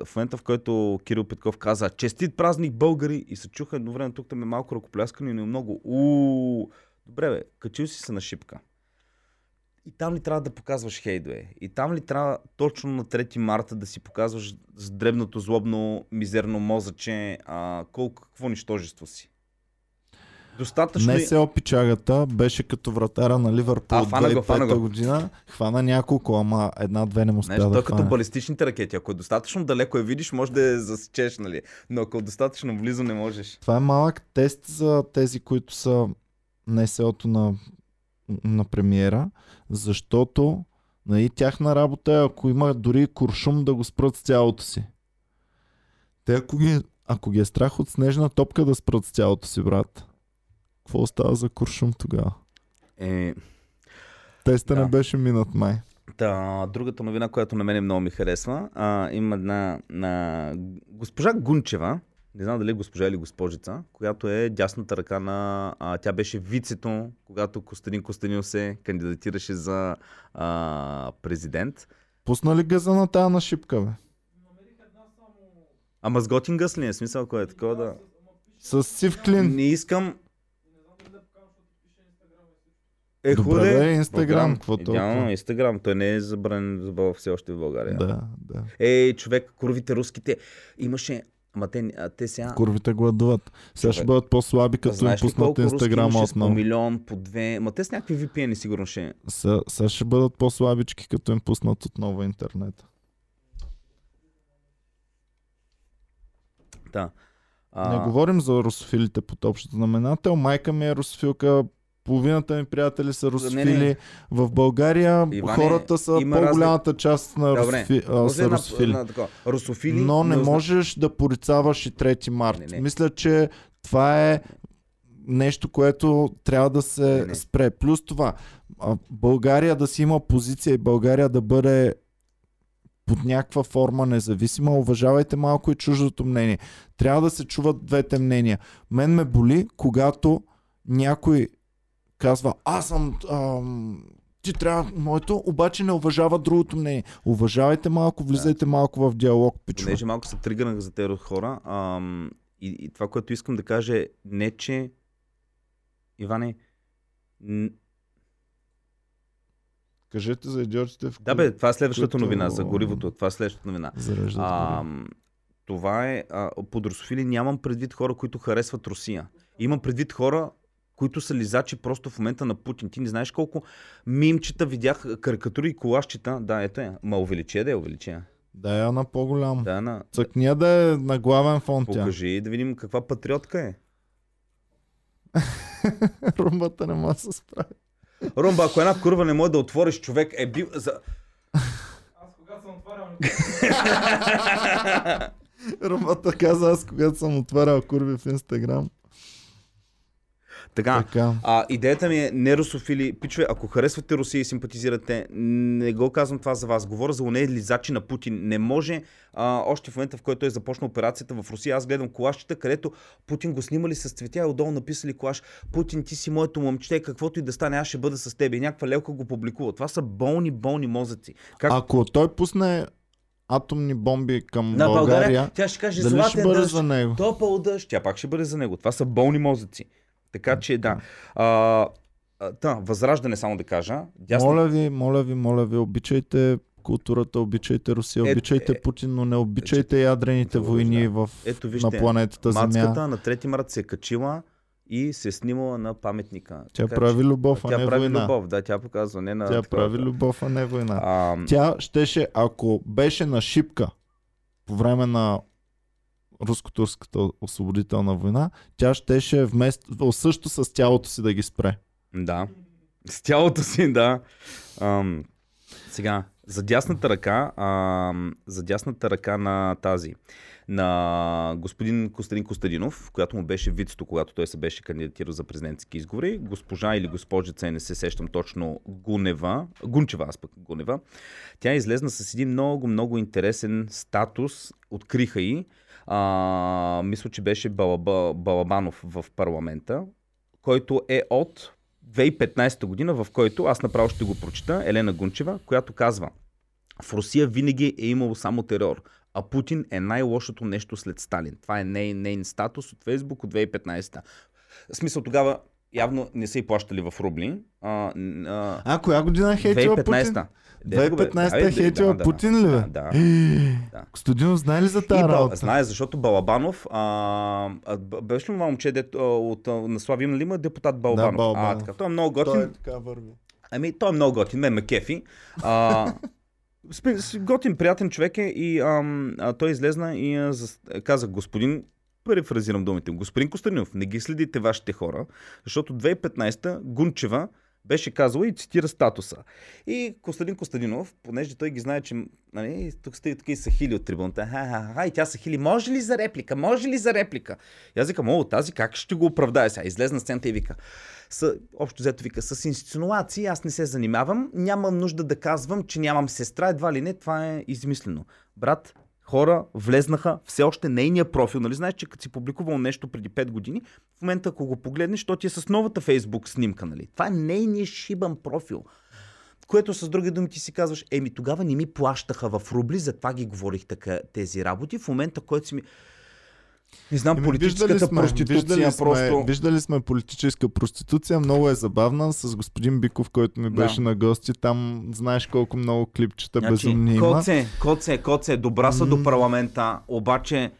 в момента, в който Кирил Петков каза честит празник българи и се чуха едно време тук там е малко ръкопляскане, но и много у Добре бе, качил си се на шипка. И там ли трябва да показваш хейдове? И там ли трябва точно на 3 марта да си показваш с дребното злобно мизерно мозъче а, колко какво нищожество си? Достатъчно Не се опичагата беше като вратара на Ливърпул от фана го, фана 2005 го. година. Хвана няколко, ама една-две не му успя Знаеш, да той е като хване. балистичните ракети. Ако е достатъчно далеко я видиш, може да я засечеш, нали? Но ако е достатъчно близо, не можеш. Това е малък тест за тези, които са НСО-то на, на премиера, защото нали, тяхна работа е, ако има дори куршум, да го спрат с тялото си. Те ако ги, ако ги е страх от снежна топка да спрат с тялото си, брат. Какво остава за куршум тогава? Е, Теста Да. не беше минат май. та, другата новина, която на мен много ми харесва, а, има една на госпожа Гунчева, не знам дали е госпожа или госпожица, която е дясната ръка на... А, тя беше вицето, когато Костадин Костадинов се кандидатираше за а, президент. Пусна ли газа на тая на шипка, бе? Ама с готин гъс ли е? Смисъл, кой е такова да... С сив клин. Не искам... Е, Добре, худе. Инстаграм, какво толкова? Инстаграм. Той не е забранен все още в България. Да, да. Ей, човек, курвите руските. Имаше... Ама те, а, те сега... Курвите гладуват. Сега ще бъдат по-слаби, като им пуснат Инстаграма с по отново. милион, по две... Ма те с някакви VPN сигурно ще... Сега, сега ще бъдат по-слабички, като им пуснат отново интернет. Да. Не говорим за русофилите под общото знаменател. Майка ми е русофилка, половината ми приятели са русофили. не. В България Иване, хората са по-голямата част на Добре, русофи, а, са една, русофили. на, такова. Русофили... Но не озна- можеш да порицаваш и 3 март. Не, не. Мисля, че това е нещо, което трябва да се Не, не. спре. Плюс това, България да си има позиция и България да бъде под някаква форма независима, уважавайте малко и чуждото мнение. Трябва да се чуват двете мнения. Мен ме боли, когато някой казва, аз съм ам, ти трябва моето, обаче не уважава другото мнение. Уважавайте малко, влизайте малко в диалог, пичове. Понеже малко се тригърнах за тези хора. Ам, и, и това, което искам да кажа е не, че... Иване, н- Кажете за идиотите в да бе, това е следващата които- новина за горивото. Това е следващата новина. Зареждат А, това е, а, под русофили нямам предвид хора, които харесват Русия. Имам предвид хора, които са лизачи просто в момента на Путин. Ти не знаеш колко мимчета видях, карикатури и колашчета. Да, ето е. Ма увеличи да я увеличи. Да, я на по-голям. Да, на... Цъкния да е на главен фон тя. Покажи да видим каква патриотка е. Румбата не може да се справи. Ромба, ако една курва не може да отвориш човек, е бил... За... Аз когато съм отварял Румбата каза аз, когато съм отварял курви в Инстаграм. Така, Така. А, идеята ми е не русофили. Пичове, ако харесвате Русия и симпатизирате, не го казвам това за вас. Говоря за онези лизачи на Путин. Не може, а, още в момента, в който той започна операцията в Русия, аз гледам колашчета, където Путин го снимали с цветя и отдолу написали колаш. Путин, ти си моето момче, каквото и да стане, аз ще бъда с теб. И някаква лелка го публикува. Това са болни, болни мозъци. Как... Ако той пусне атомни бомби към на България, България, тя ще каже, дали ще бъде дъжд, за него? топъл дъжд, тя пак ще бъде за него. Това са болни мозъци. Така че да. А, та, възраждане само да кажа. Дясна... Моля ви, моля ви, моля ви, обичайте културата, обичайте Русия, Е, обичайте е, Путин, но не обичайте ядрените да. войни в, Ето на вижте, планетата Земя. мацката на 3 март се е качила и се е снимала на паметника. Тя Така прави любов, а не прави война. любов, да, тя показва, не на... Тя такова, прави да. любов, а не война. А, Тя щеше, ако беше на шипка по време на руско-турската освободителна война, тя щеше вместо, също с тялото си да ги спре. Да. С тялото си, да. Ам, сега, за дясната ръка, ам, за дясната ръка на тази, на господин Костадин Костадинов, която му беше вицето, когато той се беше кандидатирал за президентски избори, госпожа или госпожица, не се сещам точно, Гунева, Гунчева, аз пък Гунева, тя излезна с един много, много интересен статус, откриха и, а, мисля, че беше Балаба, Балабанов в парламента, който е от 2015 година, в който аз направо ще го прочита, Елена Гунчева, която казва в Русия винаги е имало само терор, а Путин е най-лошото нещо след Сталин. Това е нейн, нейн статус от Фейсбук от 2015. В смисъл тогава явно не са и плащали в рубли. А, а, А, коя година е хейтила Путин? 2015-та. Дето го бе- 2015 да, е хейтила да, Путин ли? Да, да. Да. Костадинов знае ли за И тази Бал... работа? знае, защото Балабанов, а, а, беше ли това момче дет, от на Слави има ли има депутат Балабанов? Балабанов. А, така, той е много готин. Той е така върви. Ами, той е много готин, ме ме кефи. А, готин, приятен човек е и ам, а, той излезна и а, каза, господин, перефразирам думите, господин Костадинов, не ги следите вашите хора, защото 2015-та Гунчева беше казала и цитира статуса. И Костадин Костадинов, понеже той ги знае, че нали, тук сте тук и са хили от трибуната, ха, ха, ха, и тя са хили, може ли за реплика, може ли за реплика? И аз викам, о, тази как ще го оправдая сега? Излезна на сцената и вика, с, общо взето вика, с инсценуации аз не се занимавам, нямам нужда да казвам, че нямам сестра, едва ли не, това е измислено. Брат, хора влезнаха все още нейния профил. Нали знаеш, че като си публикувал нещо преди 5 години, в момента ако го погледнеш, то ти е с новата фейсбук снимка. Нали? Това е нейният шибан профил. Което с други думи ти си казваш, еми тогава не ми плащаха в рубли, затова ги говорих така тези работи. В момента, който си ми... Не знам, Еми, политическата сме, проституция виждали сме, просто... Виждали сме политическа проституция, много е забавна с господин Биков, който ми Да. беше на гости. Там знаеш колко много клипчета Значи, безумни има. Коце, коце, коце, добра са до парламента, обаче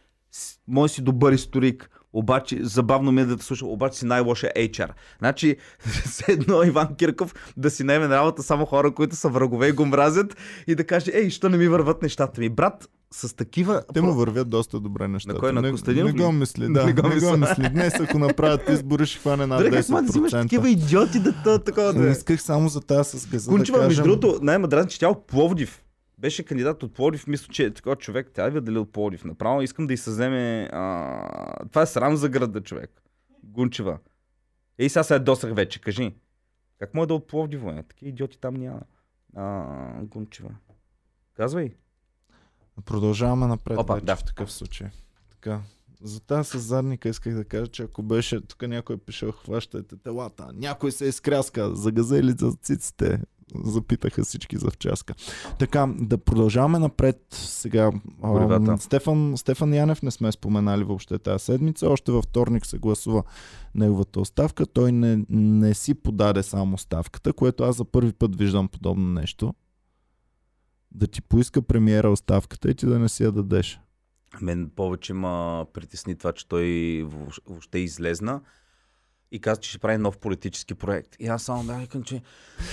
мой си добър историк, обаче забавно ми е да те слушам, обаче си най-лошия HR. Значи, с едно Иван Кирков да си наеме на работа само хора, които са врагове и го мразят и да каже, ей, що не ми върват нещата ми. Брат, с такива... Те му вървят доста добре нещата. кой, на не, Костадинов не го ли? мисли, Не да. Не го го, мисля. мисли. Днес, ако направят избори, ще хване над Дори как ма да взимаш 10%. такива идиоти да та, такова да Не е. исках само за тази с газа Кунчева, да между кажем. другото, най-ма дразни, че тя е от Пловдив. Беше кандидат от Пловдив, мисля, че е такова човек. Тя е дали от Пловдив. Направо искам да й се вземе... А... Това е срам за града, човек. Гунчева. Ей, сега се е досах вече, кажи. Как може да е от Пловдив? Такива идиоти там няма. А, Гунчева. Казвай. Продължаваме напред Опа, вече да. в такъв случай. Така. За тази с задника исках да кажа, че ако беше тук някой е пише, хващайте телата, някой се изкряска за газа или за циците, запитаха всички за вчаска. Така, да продължаваме напред сега. Ам, Стефан, Стефан Янев не сме споменали въобще тази седмица. Още във вторник се гласува неговата оставка. Той не, не си подаде само оставката, което аз за първи път виждам подобно нещо. Да ти поиска премиера оставката и ти да не си я дадеш. Мен повече ма притесни това, че той въобще- излезна и каза, че ще прави нов политически проект. И аз само бях викам, че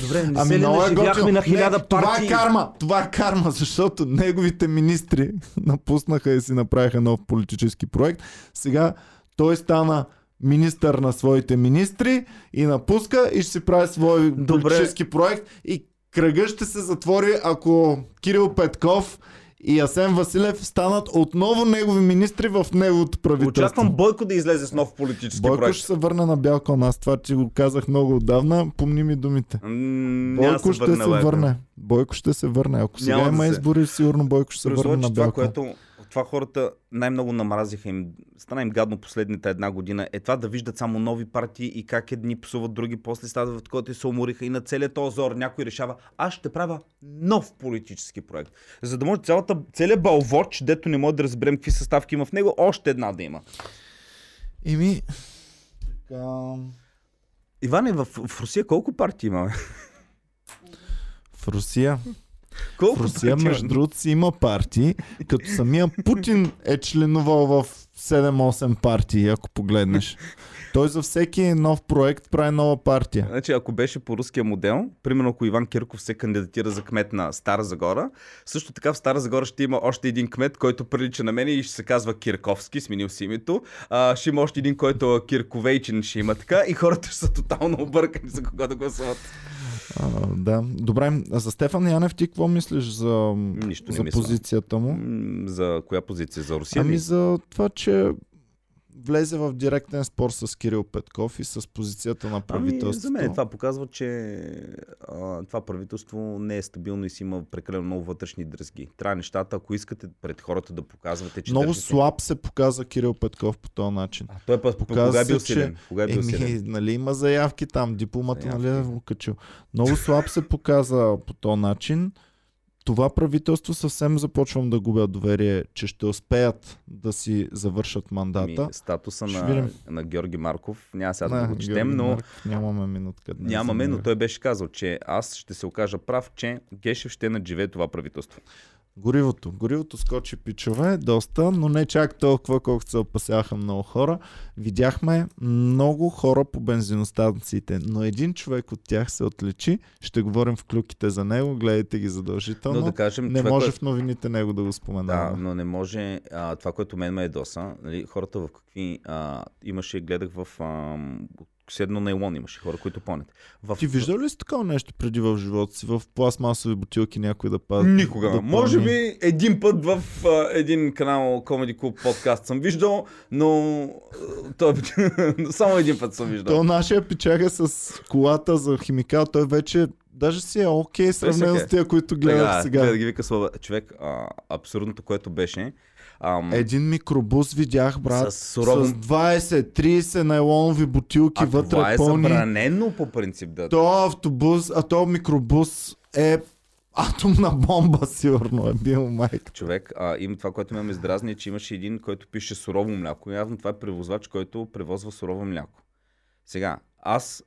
добре, не се ли наживяхме на хиляда Това е партии? карма! Това е карма, защото неговите министри напуснаха и си направиха нов политически проект. Сега той стана министър на своите министри и напуска и ще си прави свой Добре. политически проект и кръга ще се затвори, ако Кирил Петков и Асен Василев станат отново негови министри в неговото правителство. Очаквам Бойко да излезе с нов политически Бойко проект. ще се върне на бял кон. Аз това ти го казах много отдавна. Помни ми думите. М, Бойко ще се Бойко. върне. Бойко ще се върне. Ако сега Няма има се- избори, сигурно Бойко ще се върне на това, бял кон. което това хората най-много намразиха им, стана им гадно последните една година, е това да виждат само нови партии и как едни псуват други, после стават в който се умориха и на целият този зор някой решава, аз ще правя нов политически проект. За да може цялата, целият балвоч, дето не може да разберем какви съставки има в него, още една да има. Еми, Така... Иване, в, в Русия колко партии има? В Русия. Колко В Русия, партии между има? другото, си има партии, като самия Путин е членувал в 7-8 партии, ако погледнеш. Той за всеки нов проект прави нова партия. Значи, ако беше по руския модел, примерно ако Иван Кирков се кандидатира за кмет на Стара Загора, също така в Стара Загора ще има още един кмет, който прилича на мен и ще се казва Кирковски, сменил си името. А, ще има още един, който е Кирковейчин ще има така и хората ще са тотално объркани за кого да гласуват. А, да. Добре, за Стефан Янев ти какво мислиш за, Нищо за мисля. позицията му? За коя позиция? За Русия Ами за това, че влезе в директен спор с Кирил Петков и с позицията на Ами, правителството. за мен това показва, че а, това правителство не е стабилно и си има прекалено много вътрешни дръзги. Трябва нещата, ако искате пред хората да показвате, че Много държите... слаб се показа Кирил Петков по този начин. А, той път Показва кога е бил силен? Кога е бил Еми, силен? нали има заявки там, дипломата нали е го качил. Много слаб се показа по този начин. Това правителство съвсем започвам да губя доверие, че ще успеят да си завършат мандата. Ми, статуса Ще на, видим. на Георги Марков, няма сега да го Георги четем, но Марков, нямаме минутка днес. нямаме, но той беше казал, че аз ще се окажа прав, че Гешев ще надживее това правителство. Горивото. Горивото скочи пичове доста, но не чак толкова, колкото се опасяха много хора. Видяхме много хора по бензиностанциите, но един човек от тях се отличи. Ще говорим в клюките за него, гледайте ги задължително. Но да кажем, не човек, може в новините него да го Да, споменаваме. но не може. А, това, което мен ме е доса, нали, хората в какви. А, имаше, гледах в. А, седно нейлон имаше хора, които понят. В... Ти виждал ли си такова нещо преди в живота си? В пластмасови бутилки някой да пада? Никога. Да Може би един път в а, един канал Comedy Club подкаст съм виждал, но той, само един път съм виждал. То нашия пичага с колата за химикал, той вече даже си е окей сравнено е. с тия, които гледах Сега, сега. да ги вика слова. Човек, а, абсурдното, което беше. Ам, Един микробус видях, брат, С с, сурово- с 20-30 нейлонови бутилки а вътре това е пълни. забранено по принцип да. То автобус, а то микробус е атомна бомба, сигурно е бил майка. Човек, а, има това, което ме ме издразни, е, че имаше един, който пише сурово мляко. Явно това е превозвач, който превозва сурово мляко. Сега, аз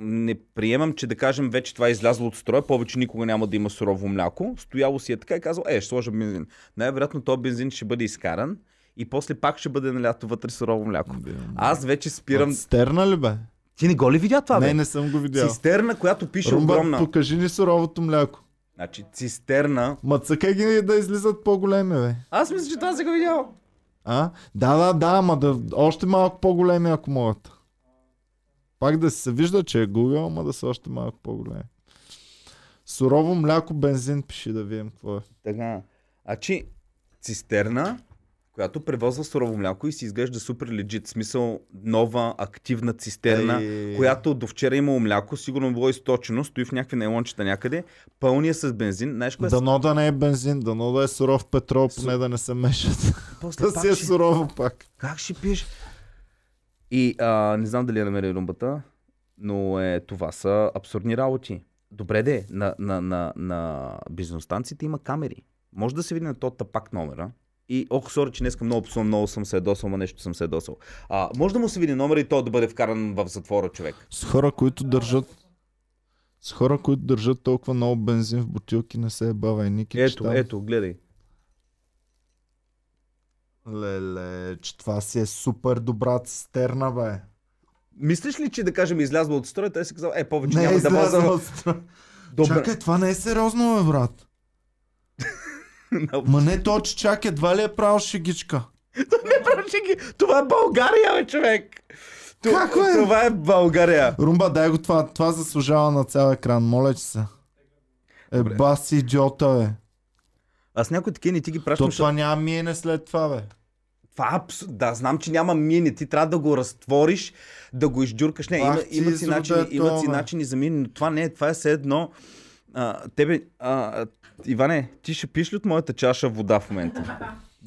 не приемам, че да кажем вече това е излязло от строя, повече никога няма да има сурово мляко. Стояло си е така и казал, е, ще сложа бензин. Най-вероятно този бензин ще бъде изкаран и после пак ще бъде налято вътре сурово мляко. Аз вече спирам. Стерна ли бе? Ти не го ли видя това, бе? Не, не съм го видял. Цистерна, която пише Румба, огромна. покажи ни суровото мляко. Значи, цистерна. Ма цъкай ги да излизат по-големи, бе. Аз мисля, че това си го видял. А? Да, да, да, ама да, още малко по-големи, ако могат. Пак да се вижда, че е Google, ама да са още малко по-големи. Сурово мляко, бензин, пиши да видим какво е. Така. А че цистерна, която превозва сурово мляко и си изглежда супер легит. Смисъл нова, активна цистерна, Ей. която до вчера е имало мляко, сигурно било източено, стои в някакви нейлончета някъде, пълния с бензин. Знаеш кое? Дано да не е бензин, дано да е суров петрол, Су- поне да не се мешат. После да си е ще- сурово пак. Как ще пиеш? И а, не знам дали я намери румбата, но е, това са абсурдни работи. Добре де, на, на, на, на бизнесстанциите има камери. Може да се види на този тапак номера. И, ох, сори, че днеска много псувам, много съм се ядосал, ама нещо съм се ядосал. А, може да му се види номера и той да бъде вкаран в затвора, човек. С хора, които държат с хора, които държат толкова много бензин в бутилки, не се е бавай, Ники. че Ето, там- ето, гледай. Леле, че това си е супер добра цистерна, бе. Мислиш ли, че да кажем излязла от строя, той си казал, е, повече Не е няма да воза. от строя. Добре. Чакай, това не е сериозно, бе, брат. Ма не то, че чак едва ли е правил шегичка. Не правиш ги. Това е България, бе, човек. Ту- Как, бе? Това е България. Румба, дай го това. Това заслужава на цял екран, моля че се. Е, баси идиота, бе. Аз някои такива не ти ги То пращам, това няма миене след това, бе. Това е абс... Да, знам, че няма мини. Ти трябва да го разтвориш, да го изджуркаш. Не, има, Ах, имат си, начини, имат си това, бе. начини за мини, но това не е. Това е все едно. А, тебе, а, Иване, ти ще пиш ли от моята чаша вода в момента?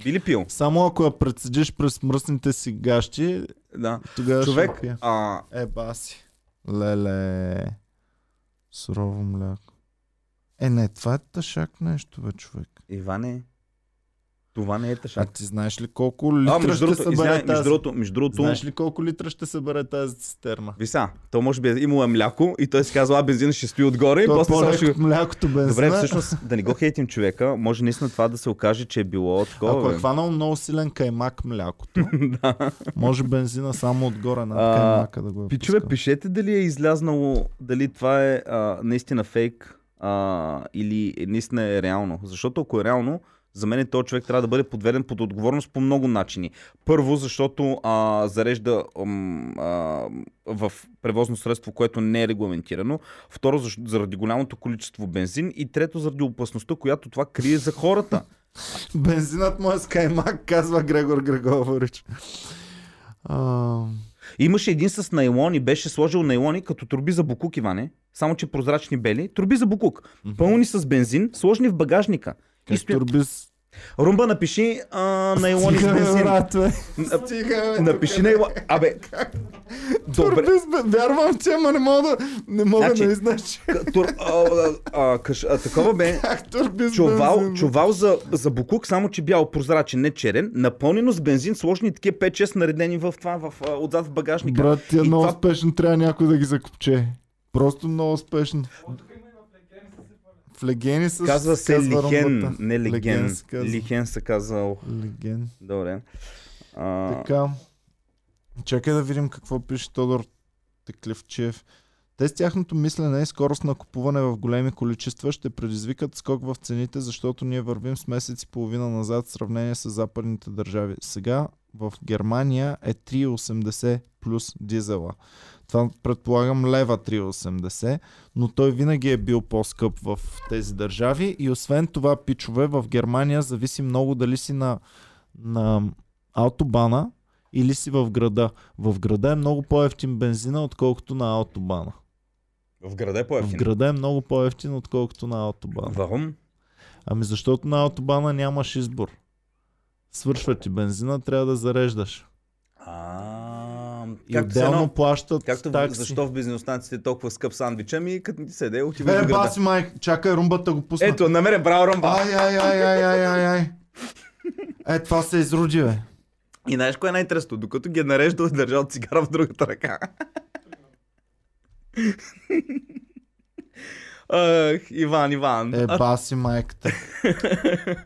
Би ли пил? Само ако я прецедиш през мръсните си гащи, Да. тогава Човек, ще пия. а, Е, баси. Леле. Сурово мляко. Е, не, това е тъшак нещо, бе, човек. Иване, Това не е А тъшак. ти знаеш ли колко А, литра между ще другото, събере извиняй, между тази... другото, между другото, Знаеш ли колко литра ще събере тази цистерна? Виса, то може би е имало е мляко и той си казва, а бензина ще стои отгоре и То е после само ще... от млякото бензина. Добре, всъщност, да не го хейтим човека, може наистина това да се окаже, че е било такова. Ако е хванал много силен каймак млякото, може бензина само отгоре над А, каймака да го е Пичове, пишете дали е излязнало, дали това е а, наистина фейк а, или наистина е реално. Защото ако е реално, за мен този човек трябва да бъде подведен под отговорност по много начини. Първо, защото а, зарежда а, в превозно средство, което не е регламентирано. Второ, защ- заради голямото количество бензин. И трето, заради опасността, която това крие за хората. Бензинът му е с казва Грегор Грегорич. А, Имаше един с найлон и беше сложил найлони като турби за букук, Иване. Само, че прозрачни бели. Турби за букук. Пълни с бензин, сложени в багажника. И как стоят... турбис... Румба, напиши а, Стига. На- Стига, бе, Напиши тук, найлон. Абе, добре. Вярвам, че, ама не мога да... Не мога Значи- да изнач. К- Тур, а, а, каш, а, такова бе. Чувал, чувал за, за букук, само че бял прозрачен, не черен, напълнено с бензин, сложени такива 5-6 наредени в това, в, отзад в багажника. Брат, ти е много това- спешно, трябва някой да ги закопче. Просто много спешно. В легени с... Казва се казва Лихен, румбата. не Леген. се казва. Лихен се казал. Леген. Добре. А, Така. Чакай да видим какво пише Тодор Теклевчев. Те с тяхното мислене и скорост на купуване в големи количества ще предизвикат скок в цените, защото ние вървим с месец и половина назад в сравнение с западните държави. Сега в Германия е 3,80 плюс дизела. Това предполагам лева 3,80, но той винаги е бил по-скъп в тези държави и освен това, пичове, в Германия зависи много дали си на, на автобана или си в града. В града е много по-ефтин бензина, отколкото на автобана. в града е В по-ефтин. града е много по-ефтин, отколкото на автобана. Варум. Ами защото на автобана нямаш избор. Свършва ти бензина, трябва да зареждаш. А, И както, се отделно едно, плащат както в- такси. защо в бензиностанциите е толкова скъп сандвич, ами като ти седе, отива Бе, баси майк, чакай румбата го пусна. Ето, намеря браво ръмба. Ай, ай, ай, ай, ай, ай, ай. Е, това се изруди, бе. И знаеш кое е най-интересно? Докато ги е нареждал, е държал цигара в другата ръка. Ах, Иван, Иван. Е, баси майката.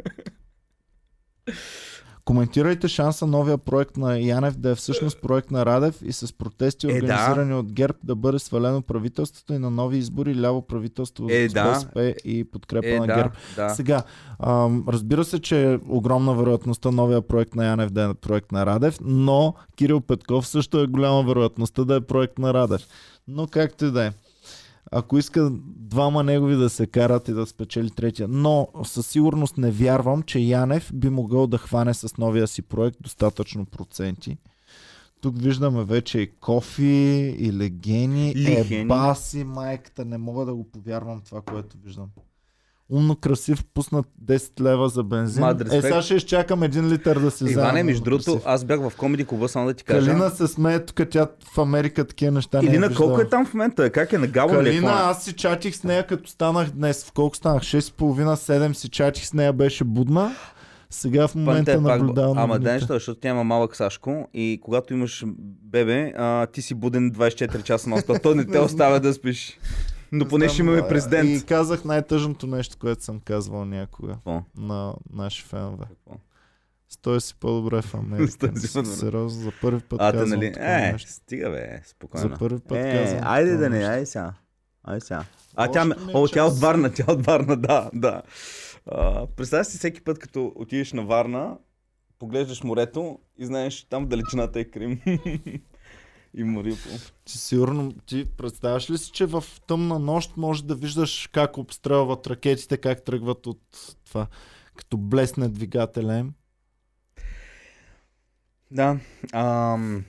Коментирайте шанса новия проект на Янев да е всъщност проект на Радев и с протести Е, да. организирани от ГЕРБ да бъде свалено правителството и на нови избори ляво правителство Е, с да. БСП и подкрепа е, на да, ГЕРБ. да. Сега, ам, разбира се, че е огромна вероятността новия проект на Янев да е проект на Радев, но Кирил Петков също е голяма вероятността да е проект на Радев. Но както и да е. Ако иска двама негови да се карат и да спечели третия. Но със сигурност не вярвам, че Янев би могъл да хване с новия си проект достатъчно проценти. Тук виждаме вече и Кофи, и Легени, Лихени. е баси, майката. Не мога да го повярвам това, което виждам. Умно красив, пуснат 10 лева за бензин. Мад е, сега ще изчакам един литър да се взема. Иване, между другото, аз бях в комеди клуба, само да ти кажа. Калина се смее тук, тя в Америка такива неща не е Илина, колко е там в момента? Как е на Гало ли? е? Калина, е? аз си чатих с нея като станах днес. В колко станах? 6.30-7 си чатих с нея, беше будна. Сега в момента е пак, наблюдавам. ама да нещо, защото тя има малък Сашко и когато имаш бебе, а, ти си буден 24 часа на. Той не те оставя да спиш. Но поне ще имаме президент. И казах най-тъжното нещо, което съм казвал някога Какво? на наши фенове. Какво? Стой си по-добре в Америка. Сериозно, за първи път А, казвам нали? Е, нещо. стига бе, спокойно. За първи път е, казвам. айде да не, айде сега. Айде сега. А тя, ме- е о, тя час. от Варна, тя от Варна, да, да. Представя си всеки път, като отидеш на Варна, поглеждаш морето и знаеш, там в далечината е Крим. и Марипол. Ти сигурно, ти представяш ли си, че в тъмна нощ можеш да виждаш как обстрелват ракетите, как тръгват от това, като блесне двигателя им? Да. Ам,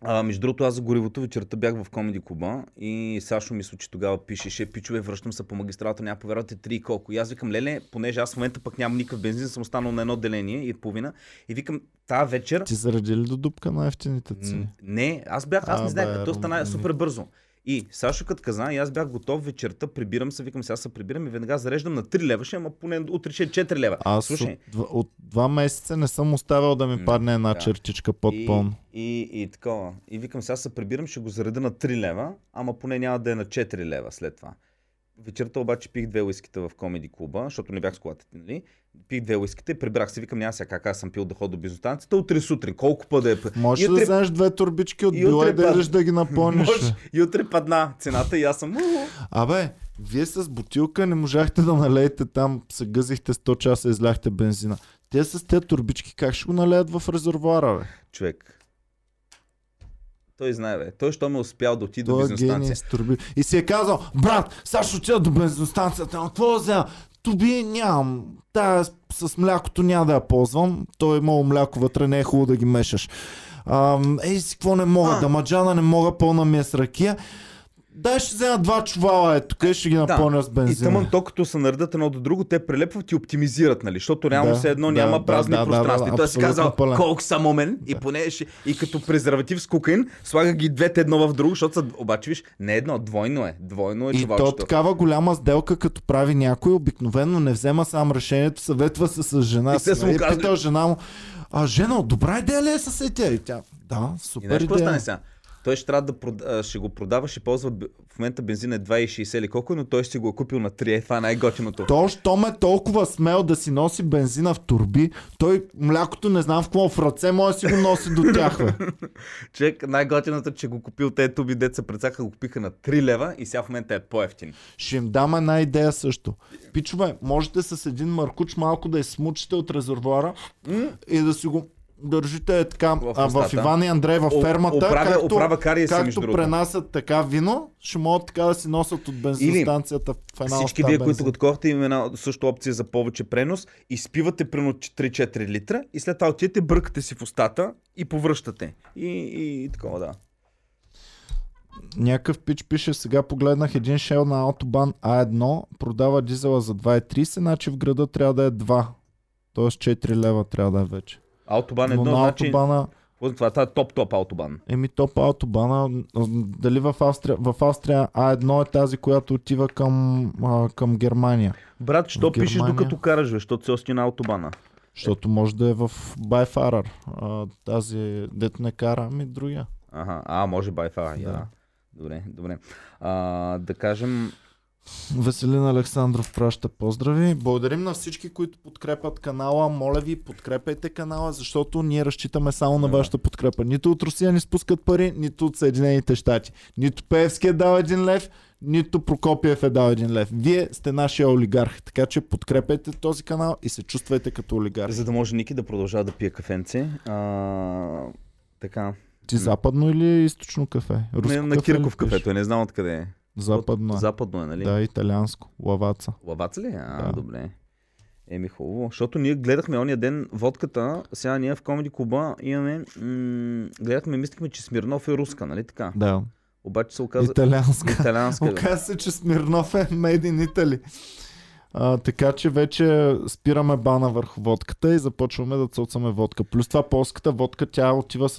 а, между другото, аз за горивото вечерта бях в комеди клуба и Сашо мисля, че тогава пишеше, пичове, връщам се по магистралата, няма повярвате три и колко. И аз викам, леле, понеже аз в момента пък нямам никакъв бензин, съм останал на едно деление и половина. И викам, тази вечер Ти заради ли до дупка на ефтините цени? Не, аз бях, аз не знаех, то стана супер бързо. И Сашо като каза, и аз бях готов вечерта, прибирам се, викам сега се прибирам и веднага зареждам на 3 лева, ще ама поне утре ще е 4 лева. Аз Слушай, от, два- от два месеца не съм оставил да ми М, падне една да. чертичка под и, пълно. и, и, такова. И викам, сега се прибирам, ще го зареда на 3 лева, ама поне няма да е на 4 лева след това. Вечерта обаче пих две уискита в комеди клуба, защото не бях с колата, нали? Пих две уискита и прибрах се, викам, няма сега как аз съм пил да ходя до бизнестанцията, утре сутрин, колко път да е. и да вземеш две турбички от била и да пад- да ги напълниш. Може, и утре падна цената и аз съм... Абе, вие с бутилка не можахте да налеете там, се гъзихте 100 часа и изляхте бензина. Те с тези турбички как ще го налеят в резервуара, бе? Човек. Той знае, бе. Той, що ме успял да отиде до е турби. И си е казал, брат, сега ще отида до бензиностанцията, ама какво взема? Туби нямам. Тая с, млякото няма да я ползвам. Той е имало мляко вътре, не е хубаво да ги мешаш. Ей си, какво не мога? А. Да маджана не мога, пълна ми е с ракия. Дай ще взема два чувала, е, тук и ще ги напълня с И бензина. тъмън то, като се наредат едно до друго, те прелепват и оптимизират, нали? Защото реално Да, все едно да, няма да, празни да, да, пространства. да, и той си казал, пълен. колко са момен и поне ще... И като презерватив с кокаин, слага ги двете едно в друго, защото са... Обаче виж, не едно, двойно е. Двойно е И то такава голяма сделка, като прави някой, обикновено не взема сам решението, съветва се с жена И си. са му нали? казали- Питал жена му, а жена, добра идея ли е със сетя? И тя, да, И супер какво идея. стане сега? Той ще трябва да прода... ще го продава, ще ползва в момента бензин е 2,60 или колко, но той ще го е купил на 3. Е, това е най-готиното. То, щом е толкова смел да си носи бензина в турби, той млякото не знам в какво, в ръце може да си го носи до тях, бе. Човек, най-готиното, че го купил те туби деца предсаха, го купиха на 3 лева и сега в момента е по-ефтин. Ще им дам една идея също. Пичове, можете с един маркуч малко да изсмучите от резервуара и да си го държите е така В а, в. Иван и Андрей О- фермата, оправя- както, оправя кариеса, между както пренасят така вино, ще могат така да си носят от бензиностанцията в една Всички вие, бензин. които го таковахте, има една също опция за повече пренос. Изпивате примерно 3-4 литра и след това отидете, бъркате си в устата и повръщате. И, и, и такова, да. Някакъв пич пише, сега погледнах един шел на Autobahn A1, продава дизела за 2,30, значи в града трябва да е 2. Тоест 4 лева трябва да е вече. Аутобан Но едно, на значи... Това, това е топ-топ аутобан. Еми топ Autobahn, дали в Австрия, в Австрия А1 е тази, която отива към, а, към Германия. Брат, що В пишеш Германия. докато караш? Защото си още на аутобана. Защото може да е в Байфарър. Тази дет не кара, ами другия. Ага, а, може байфа. Да. Да. Добре, добре. А, да кажем, Веселин Александров праща поздрави. Благодарим на всички, които подкрепят канала. Моля ви, подкрепяйте канала, защото ние разчитаме само на вашата подкрепа. Нито от Русия ни спускат пари, нито от Съединените щати. Нито Певски е дал един лев, нито Прокопиев е дал един лев. Вие сте нашия олигарх, така че подкрепяйте този канал и се чувствайте като олигарх. за да може Ники да продължава да пие кафенце. А, така. Ти западно или източно кафе? Руско Не, на кафе Кирков кафето, не знам откъде е. Западно. Е. западно е, нали? Да, италианско. Лаваца. Лаваца ли? А, Да. добре. Еми хубаво. Защото ние гледахме ония ден водката, сега ние в Комеди Клуба имаме, м- гледахме, мислихме, че Смирнов е руска, нали така? Да. Обаче се оказа Италианска. италианска. бе. Оказва се, че Смирнов е made in Italy. А, така че вече спираме бана върху водката и започваме да цоцаме водка. Плюс това полската водка, тя отива с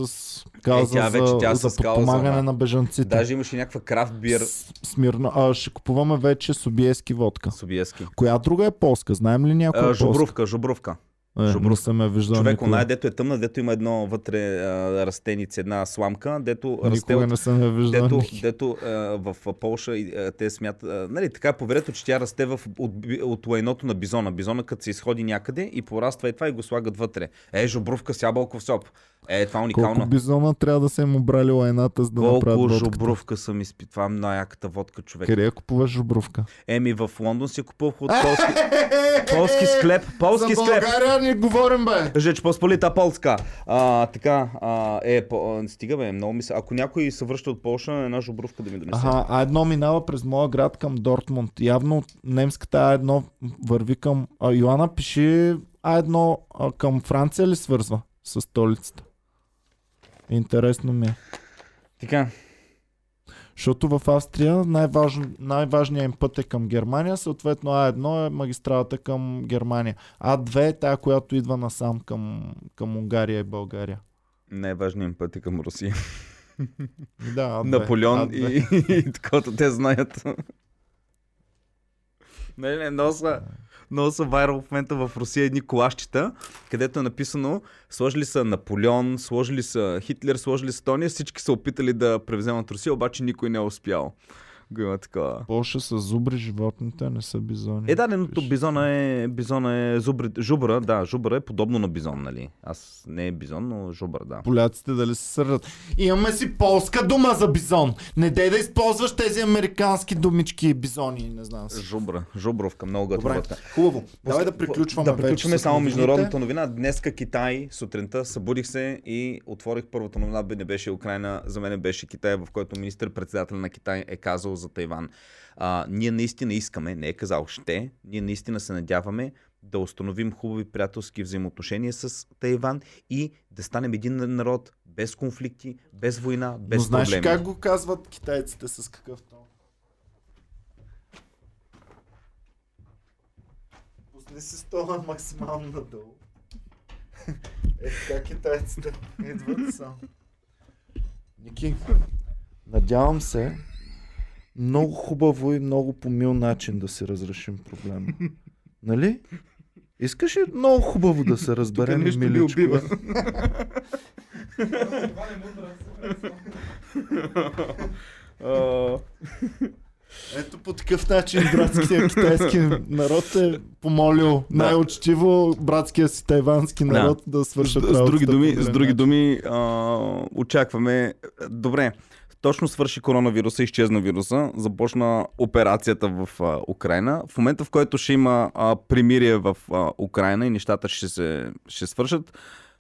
кауза Е, тя вече- за, тя за кауза, подпомагане ама. на бежанците. Даже имаше някаква крафт бир С- Смирно. А, ще купуваме вече Собиески водка. Собиески. Коя друга е полска? Знаем ли някоя А, полска? жубровка, жубровка. Е, жубровка. съм я виждал Човек, никога. она е, дето е тъмна, дето има едно вътре а, растеница, една сламка, дето расте Никога не съм я виждал. Дето, дето а, в Полша а, те смятат, а, нали, така е поверето, че тя расте в, от, от лайното на бизона. Бизона като се изходи някъде и пораства и това и го слагат вътре. Е, жобрувка с ябълков соп. Е, това е уникално. Колко бизона трябва да се им обрали лайната, за да направят Колко водката? жобрувка съм изпитвал. най-яката водка, човек. Къде я купуваш жубровка? Еми, в Лондон си купувах от полски, полски склеп. Полски За склеп. България не говорим, бе! Жеч Посполита Полска. А, така, а, е, по, стига бе, много ми се. Ако някой се връща от Полша, една жобрувка да ми донесе. Аха, а едно минава през моя град към Дортмунд. Явно немската А1 върви към... А, Йоанна пиши А1 а, към Франция ли свързва с столицата? Интересно ми е. Така, Защото в Австрия най-важно, най-важният им път е към Германия, съответно А1 е магистралата към Германия. А2 е тая, която идва насам към, към Унгария и България. най-важният им път е към Русия. Да, А2. Наполеон А2. и, и такова, те знаят. Не, не, много са, много са вайрал в момента в Русия едни колашчета, където е написано, сложили са Наполеон, сложили са Хитлер, сложили са Тония, всички са опитали да превземат Русия, обаче никой не е успял. Го има такова. Полша са зубри животните, не са бизони. Е, да, но бизона е, бизона е зубри, жубра, да, жубра е подобно на бизон, нали? Аз не е бизон, но жубър, да. Поляците дали се сърдат. Имаме си полска дума за бизон. Не дей да използваш тези американски думички бизони, не знам си. Жубра, жубровка, много готова. хубаво. Давай да приключваме Да приключваме вече само международната новина. Днеска Китай сутринта събудих се и отворих първата новина, не беше Украина, за мен беше Китай, в който министър-председател на Китай е казал за Тайван. А, ние наистина искаме, не е казал ще, ние наистина се надяваме да установим хубави приятелски взаимоотношения с Тайван и да станем един народ без конфликти, без война, без Но знаеш проблеми. как го казват китайците с какъв тон? Пусни си стола максимално надолу. Е, така китайците идват само. Ники, надявам се много хубаво и много по мил начин да си разрешим проблема. Нали? Искаш ли много хубаво да се разберем, ми миличко? убива. А, Ето по такъв начин братския китайски народ е помолил най-учтиво братския си тайвански Да. народ да, свършат С, с други думи, с други думи а, очакваме. Добре, точно свърши коронавируса, изчезна вируса, започна операцията в а, Украина. В момента, в който ще има а, примирие в а, Украина и нещата ще се ще свършат,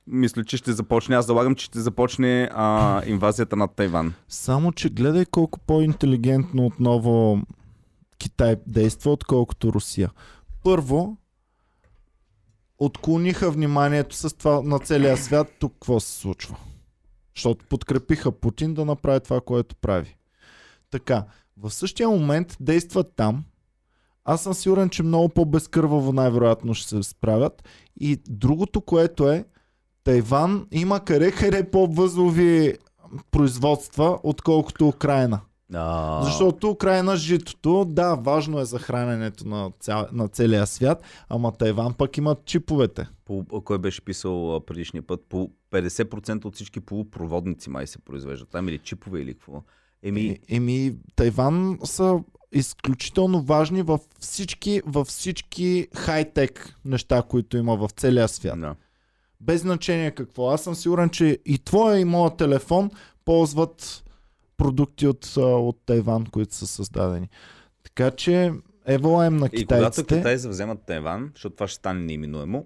мисля, че ще започне, аз залагам, че ще започне а, инвазията над Тайван. Само, че гледай колко по-интелигентно отново Китай действа, отколкото Русия. Първо, отклониха вниманието с това на целия свят тук какво се случва. Защото подкрепиха Путин да направи това, което прави. Така, в същия момент действат там. Аз съм сигурен, че много по-безкърваво най-вероятно ще се справят. И другото, което е, Тайван има къде-къде по-възлови производства, отколкото Украина. А, Защото Украина житото, да, важно е за храненето на, ця... на целия свят, ама Тайван пък имат чиповете. по, кой беше писал предишния път? По 50% от всички полупроводници май се произвеждат. Там или чипове или какво? Еми, Е, еми, Тайван са изключително важни във всички, във всички хай-тек неща, които има в целия свят. да. Без значение какво. Аз съм сигурен, че и твоя и моят телефон ползват продукти от, от Тайван, които са създадени. Така че еволаем на И когато китайците. Китай завземат Тайван, защото това ще стане неиминуемо,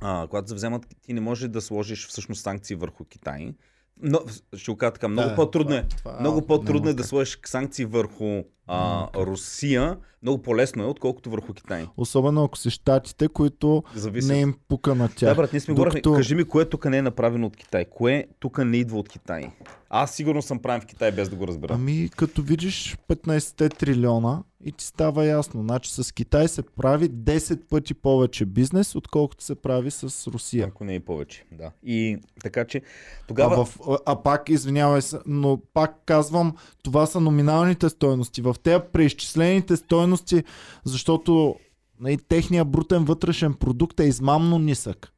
а, когато завземат, ти не можеш да сложиш всъщност санкции върху Китай. Но, ще го кажа така, много Да, по-трудно е. това- това Много по-трудно е да сложиш санкции върху а, Русия. Много по-лесно е, отколкото върху Китай. Особено ако си щатите, които Зависи. не им пука на Да, тях. брат, ние сме Докато- говорили. Кажи ми, кое тук не е направено от Китай? Кое тук не идва от Китай? Аз сигурно съм правен в Китай, без да го разбера. Ами, като видиш 15 трилиона и ти става ясно. Значи с Китай се прави 10 пъти повече бизнес, отколкото се прави с Русия. Ако не и повече. Да. И така че, А, тогава... в, а пак, извинявай се, но пак казвам, това са номиналните стойности. В тези преизчислените стойности, защото нали, техния брутен вътрешен продукт е измамно нисък.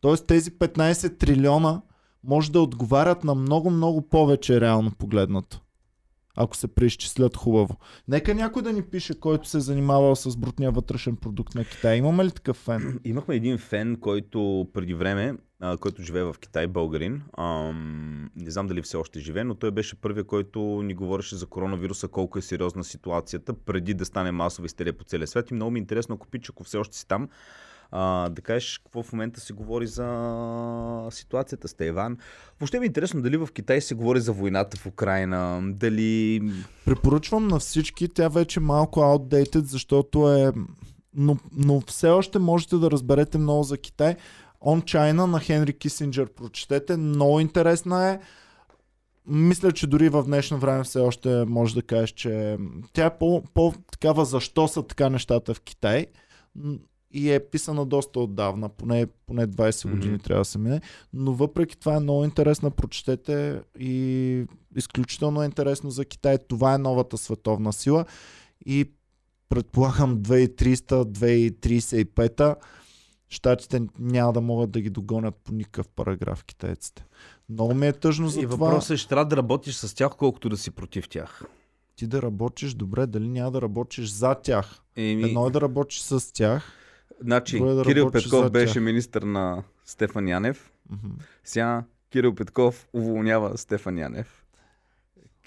Тоест тези 15 трилиона може да отговарят на много-много повече реално погледнато. Ако се преизчислят хубаво. Нека някой да ни пише, който се е занимавал с брутния вътрешен продукт на Китай. Имаме ли такъв фен? Имахме един фен, който преди време, а, който живее в Китай, българин. Ам, не знам дали все още живее, но той беше първия, който ни говореше за коронавируса, колко е сериозна ситуацията, преди да стане масова истерия по целия свят. И много ми е интересно, ако пич, ако все още си там, а, да кажеш какво в момента се говори за ситуацията с Тайван. Въобще ми е интересно дали в Китай се говори за войната в Украина, дали... Препоръчвам на всички, тя вече малко outdated, защото е... Но, но все още можете да разберете много за Китай. On China на Хенри Кисинджер прочетете. Много интересна е. Мисля, че дори в днешно време все още може да кажеш, че тя е по, по такава защо са така нещата в Китай. И е писана доста отдавна, поне, поне 20 години Мгм. трябва да се мине, но въпреки това е много интересна, прочетете и изключително е интересно за Китай. Това е новата световна сила и предполагам 2300-2035 Штатите няма да могат да ги догонят по никакъв параграф китайците. Много ми е тъжно за И това. въпросът е, ще трябва да работиш с тях, колкото да си против тях. Ти да работиш добре, дали няма да работиш за тях. Еми, Едно е да работиш с тях. значи, е да Кирил Петков беше тях. министър на Стефан Янев. Мгм. Сега Кирил Петков уволнява Стефан Янев.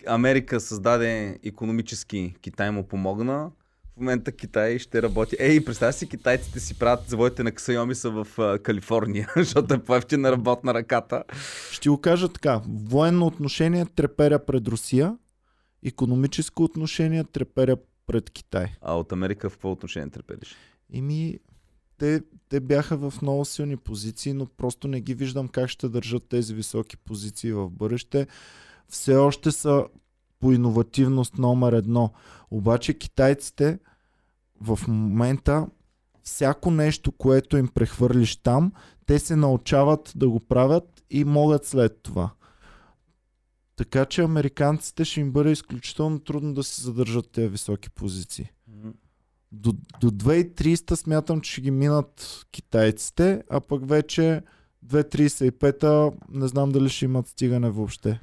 Америка създаде економически, Китай му помогна. Момента Китай ще работи. Ей, представя си, китайците си правят заводите на Ксайоми са в а, Калифорния, защото е по-ефтина работна ръката. Ще го кажа така. Военно отношение треперя пред Русия, економическо отношение треперя пред Китай. А от Америка в какво отношение трепериш? Ими, те, те бяха в много силни позиции, но просто не ги виждам как ще държат тези високи позиции в бъдеще. Все още са по иновативност номер едно. Обаче китайците в момента всяко нещо, което им прехвърлиш там, те се научават да го правят и могат след това. Така че американците ще им бъде изключително трудно да си задържат тези високи позиции. До, до 2300 смятам, че ще ги минат китайците, а пък вече 2035 не знам дали ще имат стигане въобще.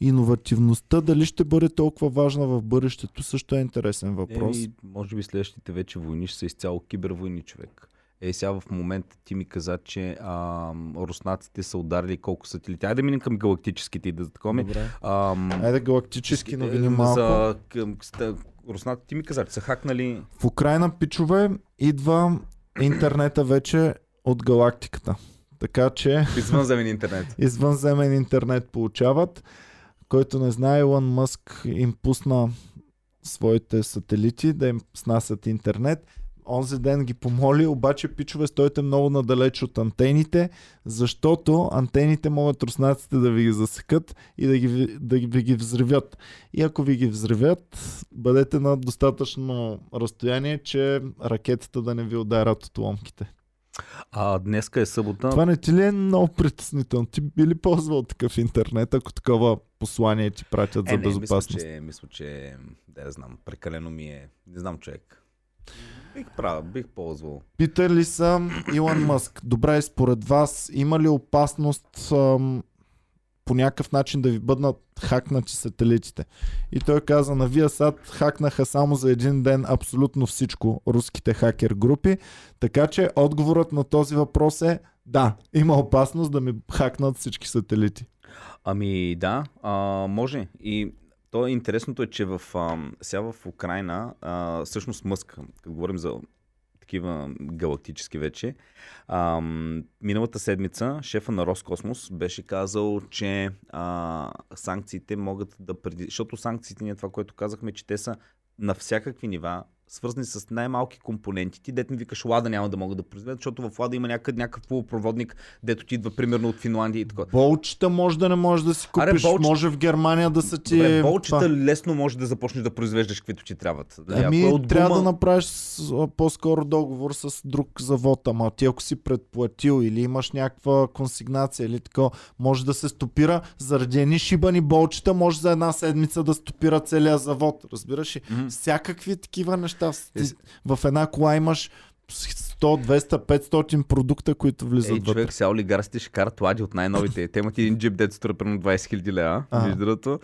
Иновативността дали ще бъде толкова важна в бъдещето също е интересен въпрос. Еми, може би следващите вече войни ще са изцяло кибервойни, човек. Е, сега в момента ти ми каза, че а, руснаците са ударили колко сателити. Айде да минем към галактическите и да. Ам, Айде галактически новини е, малко. За, към, руснаците ти ми каза, че са хакнали В Украина, пичове, идва интернета вече от галактиката. Така че извънземен интернет. извънземен интернет получават. Който не знае, Илон Мъск им пусна своите сателити да им снасят интернет. Онзи ден ги помоли, обаче пичове стойте много надалеч от антените, защото антените могат руснаците да ви ги засекат и да ги, да ви ги взривят. И ако ви ги взривят, бъдете на достатъчно разстояние, че ракетата да не ви ударят от ломките. А днеска е събота. Това не ти ли е много притеснително? Ти би ли ползвал такъв интернет, ако такова послание ти пратят за е, не, безопасност? Мисля, че, мисля, че да знам, прекалено ми е. Не знам, човек. Бих правил, бих ползвал. Питали са Илон Мъск. Добре, според вас има ли опасност ам, по някакъв начин да ви бъднат хакнати сателитите? И той каза на Viasat хакнаха само за един ден абсолютно всичко руските хакер групи, така че отговорът на този въпрос е да, има опасност да ми хакнат всички сателити. Ами да, а, може. И то е интересното е, че в, а, сега в Украина, а, всъщност Мъск, като говорим за такива галактически вече, а, миналата седмица шефа на Роскосмос беше казал, че а, санкциите могат да преди... Защото санкциите ние това, което казахме, че те са на всякакви нива, свързани с най-малки компоненти. Ти, дето ми викаш, Лада няма да могат да произведат, защото в Лада има някакъв, някакъв полупроводник, дето ти идва примерно от Финландия и така. Болчета може да не можеш да си Аре, купиш, болчета- може в Германия да са ти... Добре, болчета това. лесно може да започнеш да произвеждаш каквито ти трябват. Дали, Ами, е от трябва гума- да направиш с- по-скоро договор с друг завод, ама ти ако си предплатил или имаш някаква консигнация или така, може да се стопира заради едни шибани болчета, може за една седмица да стопира целия завод. Разбираш ли? Мгм. Всякакви такива неща. Е, Ти- В една кола имаш 100, 200, 500 продукта, които влизат Ей, вътре. човек, сега олигарсите ще карат лади от най-новите. Те имат един джип, дето струва примерно 20 000 лева. Между другото.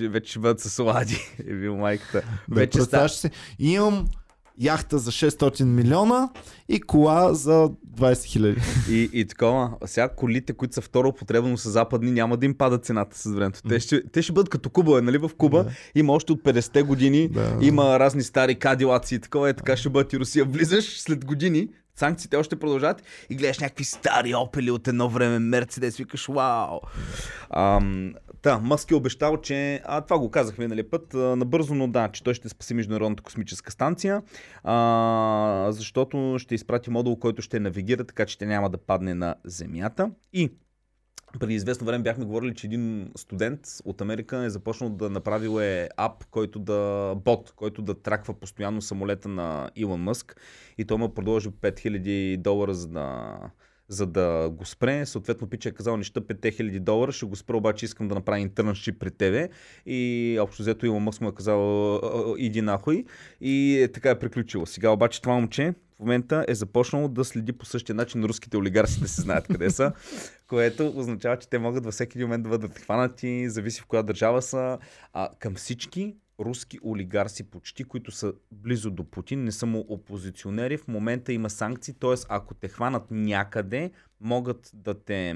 Вече ще бъдат с лади. Е майката. Да, вече ста... си, имам яхта за 600 милиона и кола за 20 хиляди. И, и такова. Сега колите, които са втора употреба, но са западни, няма да им пада цената с времето. Те ще, те ще бъдат като Куба, е, нали? В Куба Да. има още от 50-те години, Да. има разни стари кадилаци и такова. Е, така ще бъдат и Русия. Влизаш след години, санкциите още продължават и гледаш някакви стари опели от едно време, Мерцедес, викаш, вау. Ам, Та, Мъск е обещал, че... А, това го казахме нали път, а, набързо, но да, че той ще спаси Международната космическа станция, а, защото ще изпрати модул, който ще навигира, така че тя няма да падне на Земята. И преди известно време бяхме говорили, че един студент от Америка е започнал да направил е ап, който да, бот, който да траква постоянно самолета на Илон Мъск и той му продължи 5000 долара за да, за да го спре. Съответно, пича е казал, не ще 5000 долара, ще го спра, обаче искам да направя интерншип при тебе. И общо взето Илон Мъск му е казал, «А, а, иди нахуй. И е, така е приключило. Сега обаче това момче в момента е започнало да следи по същия начин руските олигарси да се знаят къде са, което означава, че те могат във всеки момент да бъдат хванати, зависи в коя държава са. А, към всички руски олигарси почти, които са близо до Путин, не са му опозиционери, в момента има санкции, т.е. ако те хванат някъде, могат да те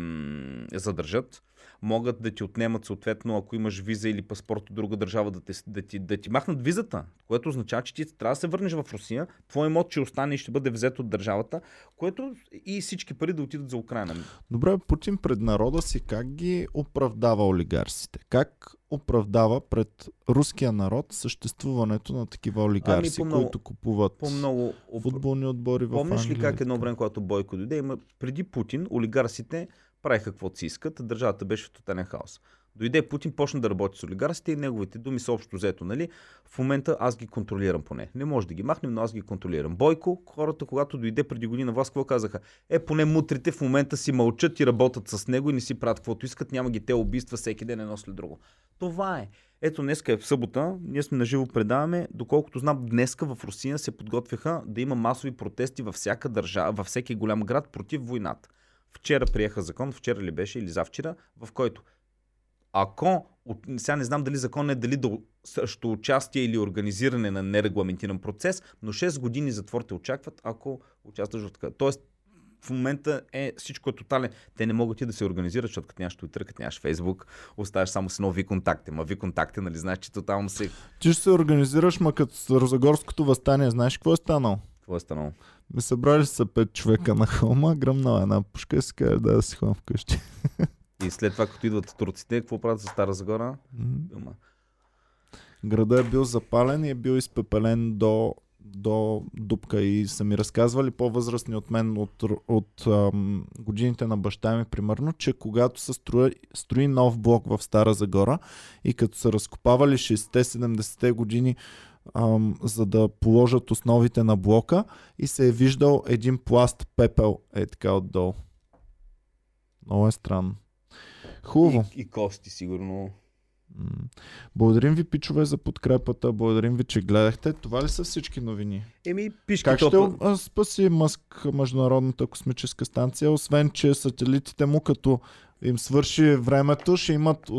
задържат, могат да ти отнемат съответно, ако имаш виза или паспорт от друга държава, да, те, да, ти, да ти махнат визата, което означава, че ти трябва да се върнеш в Русия, твой имот ще остане и ще бъде взет от държавата, което и всички пари да отидат за Украина. Добре, Путин пред народа си как ги оправдава олигарсите? Как оправдава пред руския народ съществуването на такива олигарси, по-много- които купуват По-много футболни отбори в Помниш ли как едно време, когато Бойко дойде, има, преди Путин, олигарсите правиха каквото си искат, държавата беше в тотален хаос. Дойде Путин, почна да работи с олигарсите и неговите думи са общо взето, нали? В момента аз ги контролирам поне. Не може да ги махнем, но аз ги контролирам. Бойко, хората, когато дойде преди година власт, какво казаха? Е, поне мутрите в момента си мълчат и работят с него и не си правят каквото искат, няма ги те убийства всеки ден едно след друго. Това е. Ето днеска е в събота, ние сме наживо предаваме, доколкото знам, днеска в Русия се подготвяха да има масови протести във всяка държава, във всеки голям град против войната. Вчера приеха закон, вчера ли беше или завчера, в който ако, сега не знам дали закон е дали до също участие или организиране на нерегламентиран процес, но 6 години затвор те очакват, ако участваш в така. Тоест, в момента е всичко е тотален. Те не могат и да се организират, защото като нямаш Twitter, като нямаш Facebook, оставаш само с едно виконтакте. Ма виконтакте, нали знаеш, че тотално се... Ти ще се организираш, ма като Розагорското възстание, знаеш какво е станало? Какво е станало? Ми събрали са пет човека на холма, гръмнала една пушка и си каже да, си ходим вкъщи. И след това, като идват турците, какво правят за Стара Загора? Ама, Града е бил запален и е бил изпепелен до, до дупка и са ми разказвали по-възрастни от мен от, р- от ам, годините на баща ми, примерно, че когато се строи, строи нов блок в Стара Загора и като са разкопавали 60-70-те години ам, за да положат основите на блока и се е виждал един пласт пепел е така отдолу. Много е странно. Хубаво. и, и кости, сигурно. Благодарим ви, пичове, за подкрепата. Благодарим ви, че гледахте. Това ли са всички новини? Еми, пишки Как ще топа- спаси Мъск Международната космическа станция, освен че сателитите му, като им свърши времето, ще имат